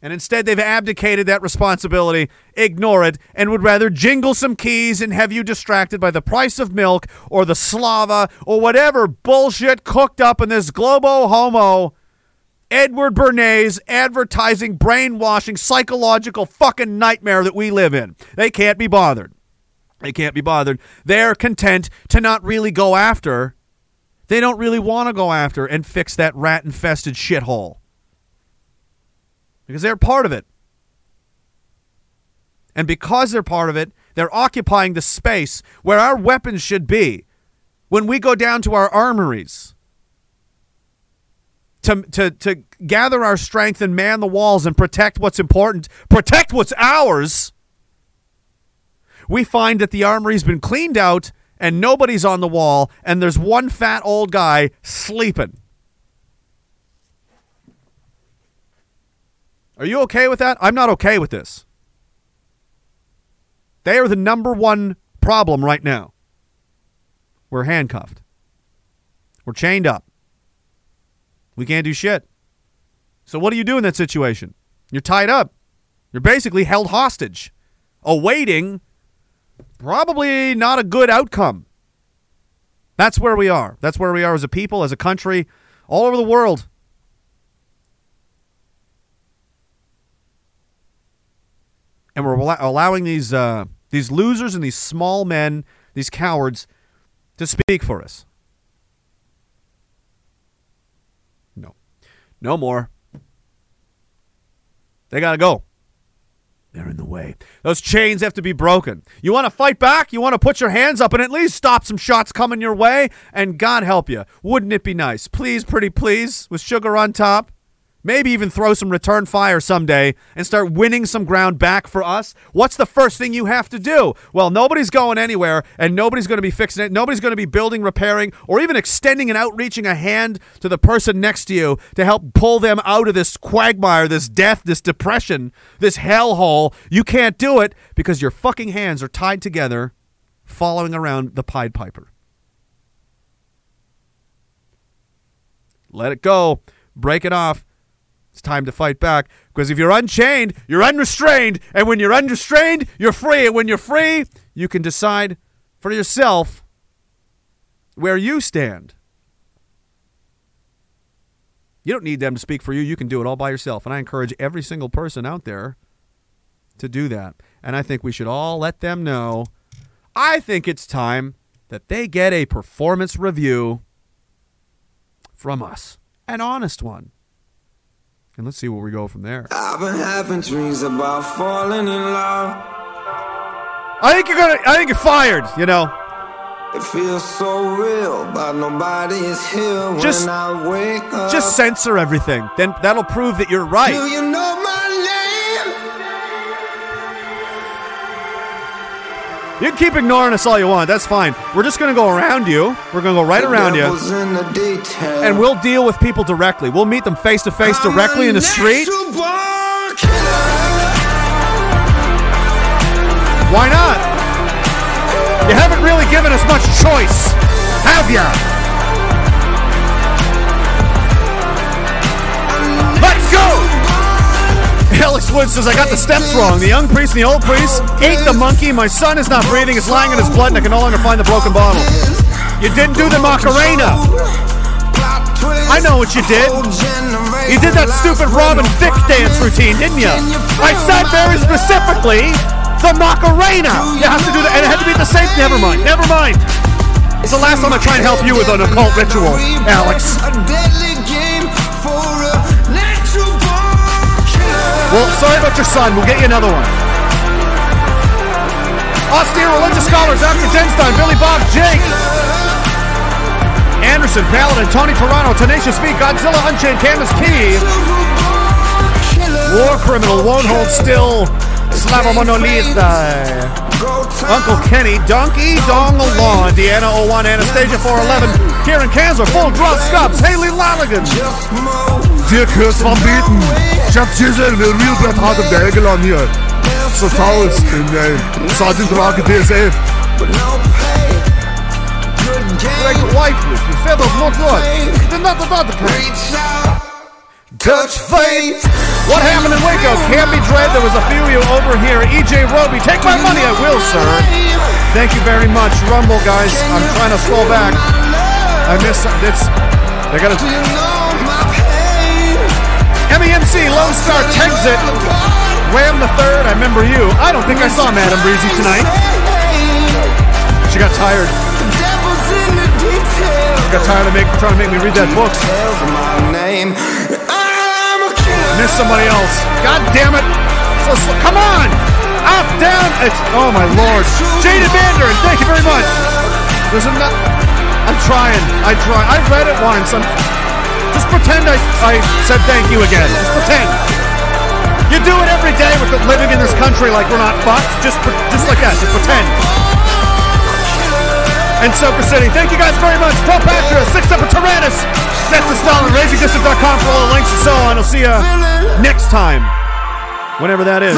And instead, they've abdicated that responsibility, ignore it, and would rather jingle some keys and have you distracted by the price of milk or the slava or whatever bullshit cooked up in this globo homo, Edward Bernays advertising, brainwashing, psychological fucking nightmare that we live in. They can't be bothered. They can't be bothered. They're content to not really go after they don't really want to go after and fix that rat infested shithole because they're part of it. And because they're part of it, they're occupying the space where our weapons should be when we go down to our armories to, to, to gather our strength and man the walls and protect what's important, protect what's ours. We find that the armory's been cleaned out and nobody's on the wall, and there's one fat old guy sleeping. Are you okay with that? I'm not okay with this. They are the number one problem right now. We're handcuffed. We're chained up. We can't do shit. So, what do you do in that situation? You're tied up. You're basically held hostage, awaiting probably not a good outcome. That's where we are. That's where we are as a people, as a country, all over the world. And we're allowing these uh, these losers and these small men, these cowards, to speak for us. No, no more. They gotta go. They're in the way. Those chains have to be broken. You want to fight back? You want to put your hands up and at least stop some shots coming your way? And God help you. Wouldn't it be nice? Please, pretty please, with sugar on top. Maybe even throw some return fire someday and start winning some ground back for us. What's the first thing you have to do? Well, nobody's going anywhere and nobody's going to be fixing it. Nobody's going to be building, repairing, or even extending and outreaching a hand to the person next to you to help pull them out of this quagmire, this death, this depression, this hellhole. You can't do it because your fucking hands are tied together following around the Pied Piper. Let it go. Break it off. It's time to fight back because if you're unchained, you're unrestrained. And when you're unrestrained, you're free. And when you're free, you can decide for yourself where you stand. You don't need them to speak for you. You can do it all by yourself. And I encourage every single person out there to do that. And I think we should all let them know. I think it's time that they get a performance review from us, an honest one. And let's see where we go from there. I've been having dreams about falling in love. I think you're gonna. I think you're fired. You know. It feels so real, but nobody is here when Just- I wake up. Just censor everything. Then that'll prove that you're right. You can keep ignoring us all you want. That's fine. We're just going to go around you. We're going to go right The around you. in the detail. And we'll deal with people directly. We'll meet them face to face directly in the street. Why not? You haven't really given us much choice, have ya? Let's go! Alex Wood says, I got the steps wrong. The young priest and the old priest ate the monkey. My son is not breathing. It's lying in his blood, and I can no longer find the broken bottle. You didn't do the Macarena. I know what you did. You did that stupid Robin Thicke dance routine, didn't you? I said very specifically the Macarena. You have to do that, and it had to be the same. Never mind. Never mind. It's the last time I try and help you with an occult ritual, Alex. Well, sorry about your son. We'll get you another one. Austere religious scholars after Genstein, Billy Bob, Jake. Anderson, Paladin, Tony Toronto, Tenacious V, Godzilla, Unchained, Camus P. War Criminal, Won't Hold Still, Slava Monolith. Uncle Kenny, Donkey Dong Alon, Deanna 01, Anastasia 411, Kieran Kanzer, Full Draw Stops, Haley Lanigan. Dirk Hurst van. Ich hab Chisel, eine Real der Egelon hier. So Taurus, in Sergeant Rake DSF. Like lifeless, you said of not good. Then not about the Touch fate. What happened in Waco? Can't be dread. There was a few you over here. EJ Roby, take my money. I will, sir. Thank you very much. Rumble, guys. I'm trying to scroll back. I missed it's. They gotta. MEMC, Lone Star, Texit. Wham the third. I remember you. I don't think I saw Madam Breezy tonight. She got tired. She got tired of make, trying to make me read that book. Miss somebody else. God damn it. So, so, come on. Up, down. It's, oh, my Lord. Jada Vander, thank you very much. There's enough. I'm trying. I try. I read it once. I'm, just pretend I, I said thank you again. Just pretend. You do it every day with living in this country like we're not fucked. Just, just like that. Just pretend. And Soaker City, thank you guys very much. Pro Patria, Six Up at Tyrannus. That's the Stalin, RagingDissident.com for all the links and so on. I'll see you next time. Whenever that is.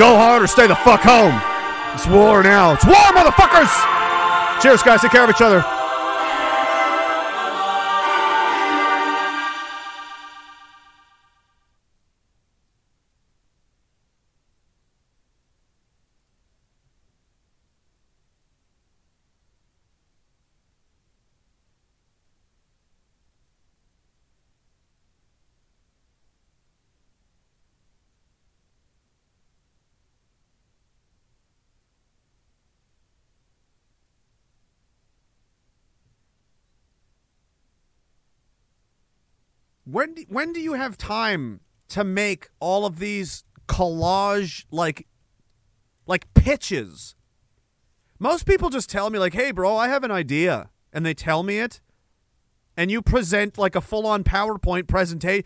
Go hard or stay the fuck home. It's war now. It's war, motherfuckers! Cheers, guys. Take care of each other. When do, when do you have time to make all of these collage like like pitches? Most people just tell me like, "Hey, bro, I have an idea," and they tell me it, and you present like a full-on PowerPoint presentation.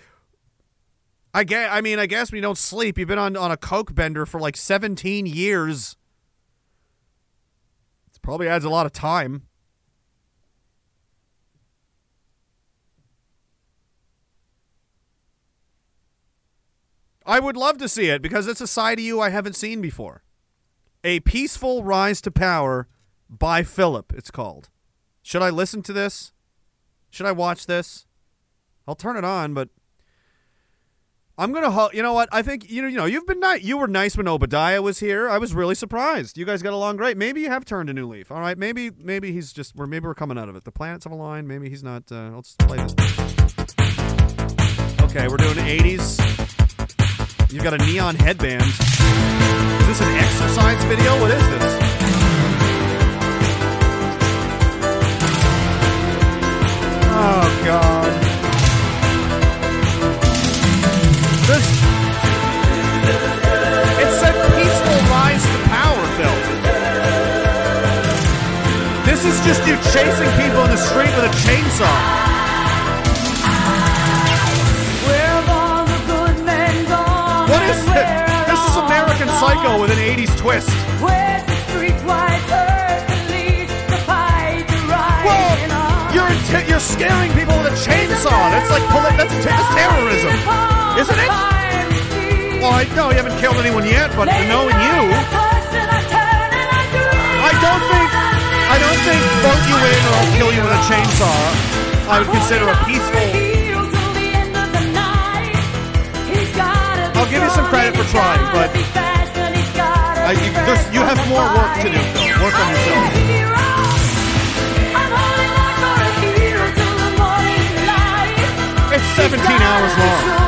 I guess, I mean, I guess you don't sleep, you've been on on a coke bender for like 17 years. It probably adds a lot of time. I would love to see it because it's a side of you I haven't seen before. A Peaceful Rise to Power by Philip, it's called. Should I listen to this? Should I watch this? I'll turn it on, but I'm gonna. You know what? I think you know. You know. You've been nice. You were nice when Obadiah was here. I was really surprised. You guys got along great. Maybe you have turned a new leaf. All right. Maybe. Maybe he's just. Or maybe we're coming out of it. The planets have aligned. Maybe he's not. Uh, let's play this. Okay, we're doing 80s. You've got a neon headband. Is this an exercise video? What is this? Oh God. This. It said peaceful rise to power, Phil. This is just you chasing people in the street with a chainsaw. This? This is American Psycho with an 80s twist. Whoa! You're inti- you're scaring people with a chainsaw. That's like that's, that's terrorism, isn't it? Well, I know you haven't killed anyone yet, but knowing you, I don't think I don't think vote you in or I'll kill you with a chainsaw. I would consider a peaceful. Give you some credit for trying, but I, you, you have more work to do. Work on yourself. It's 17 hours long.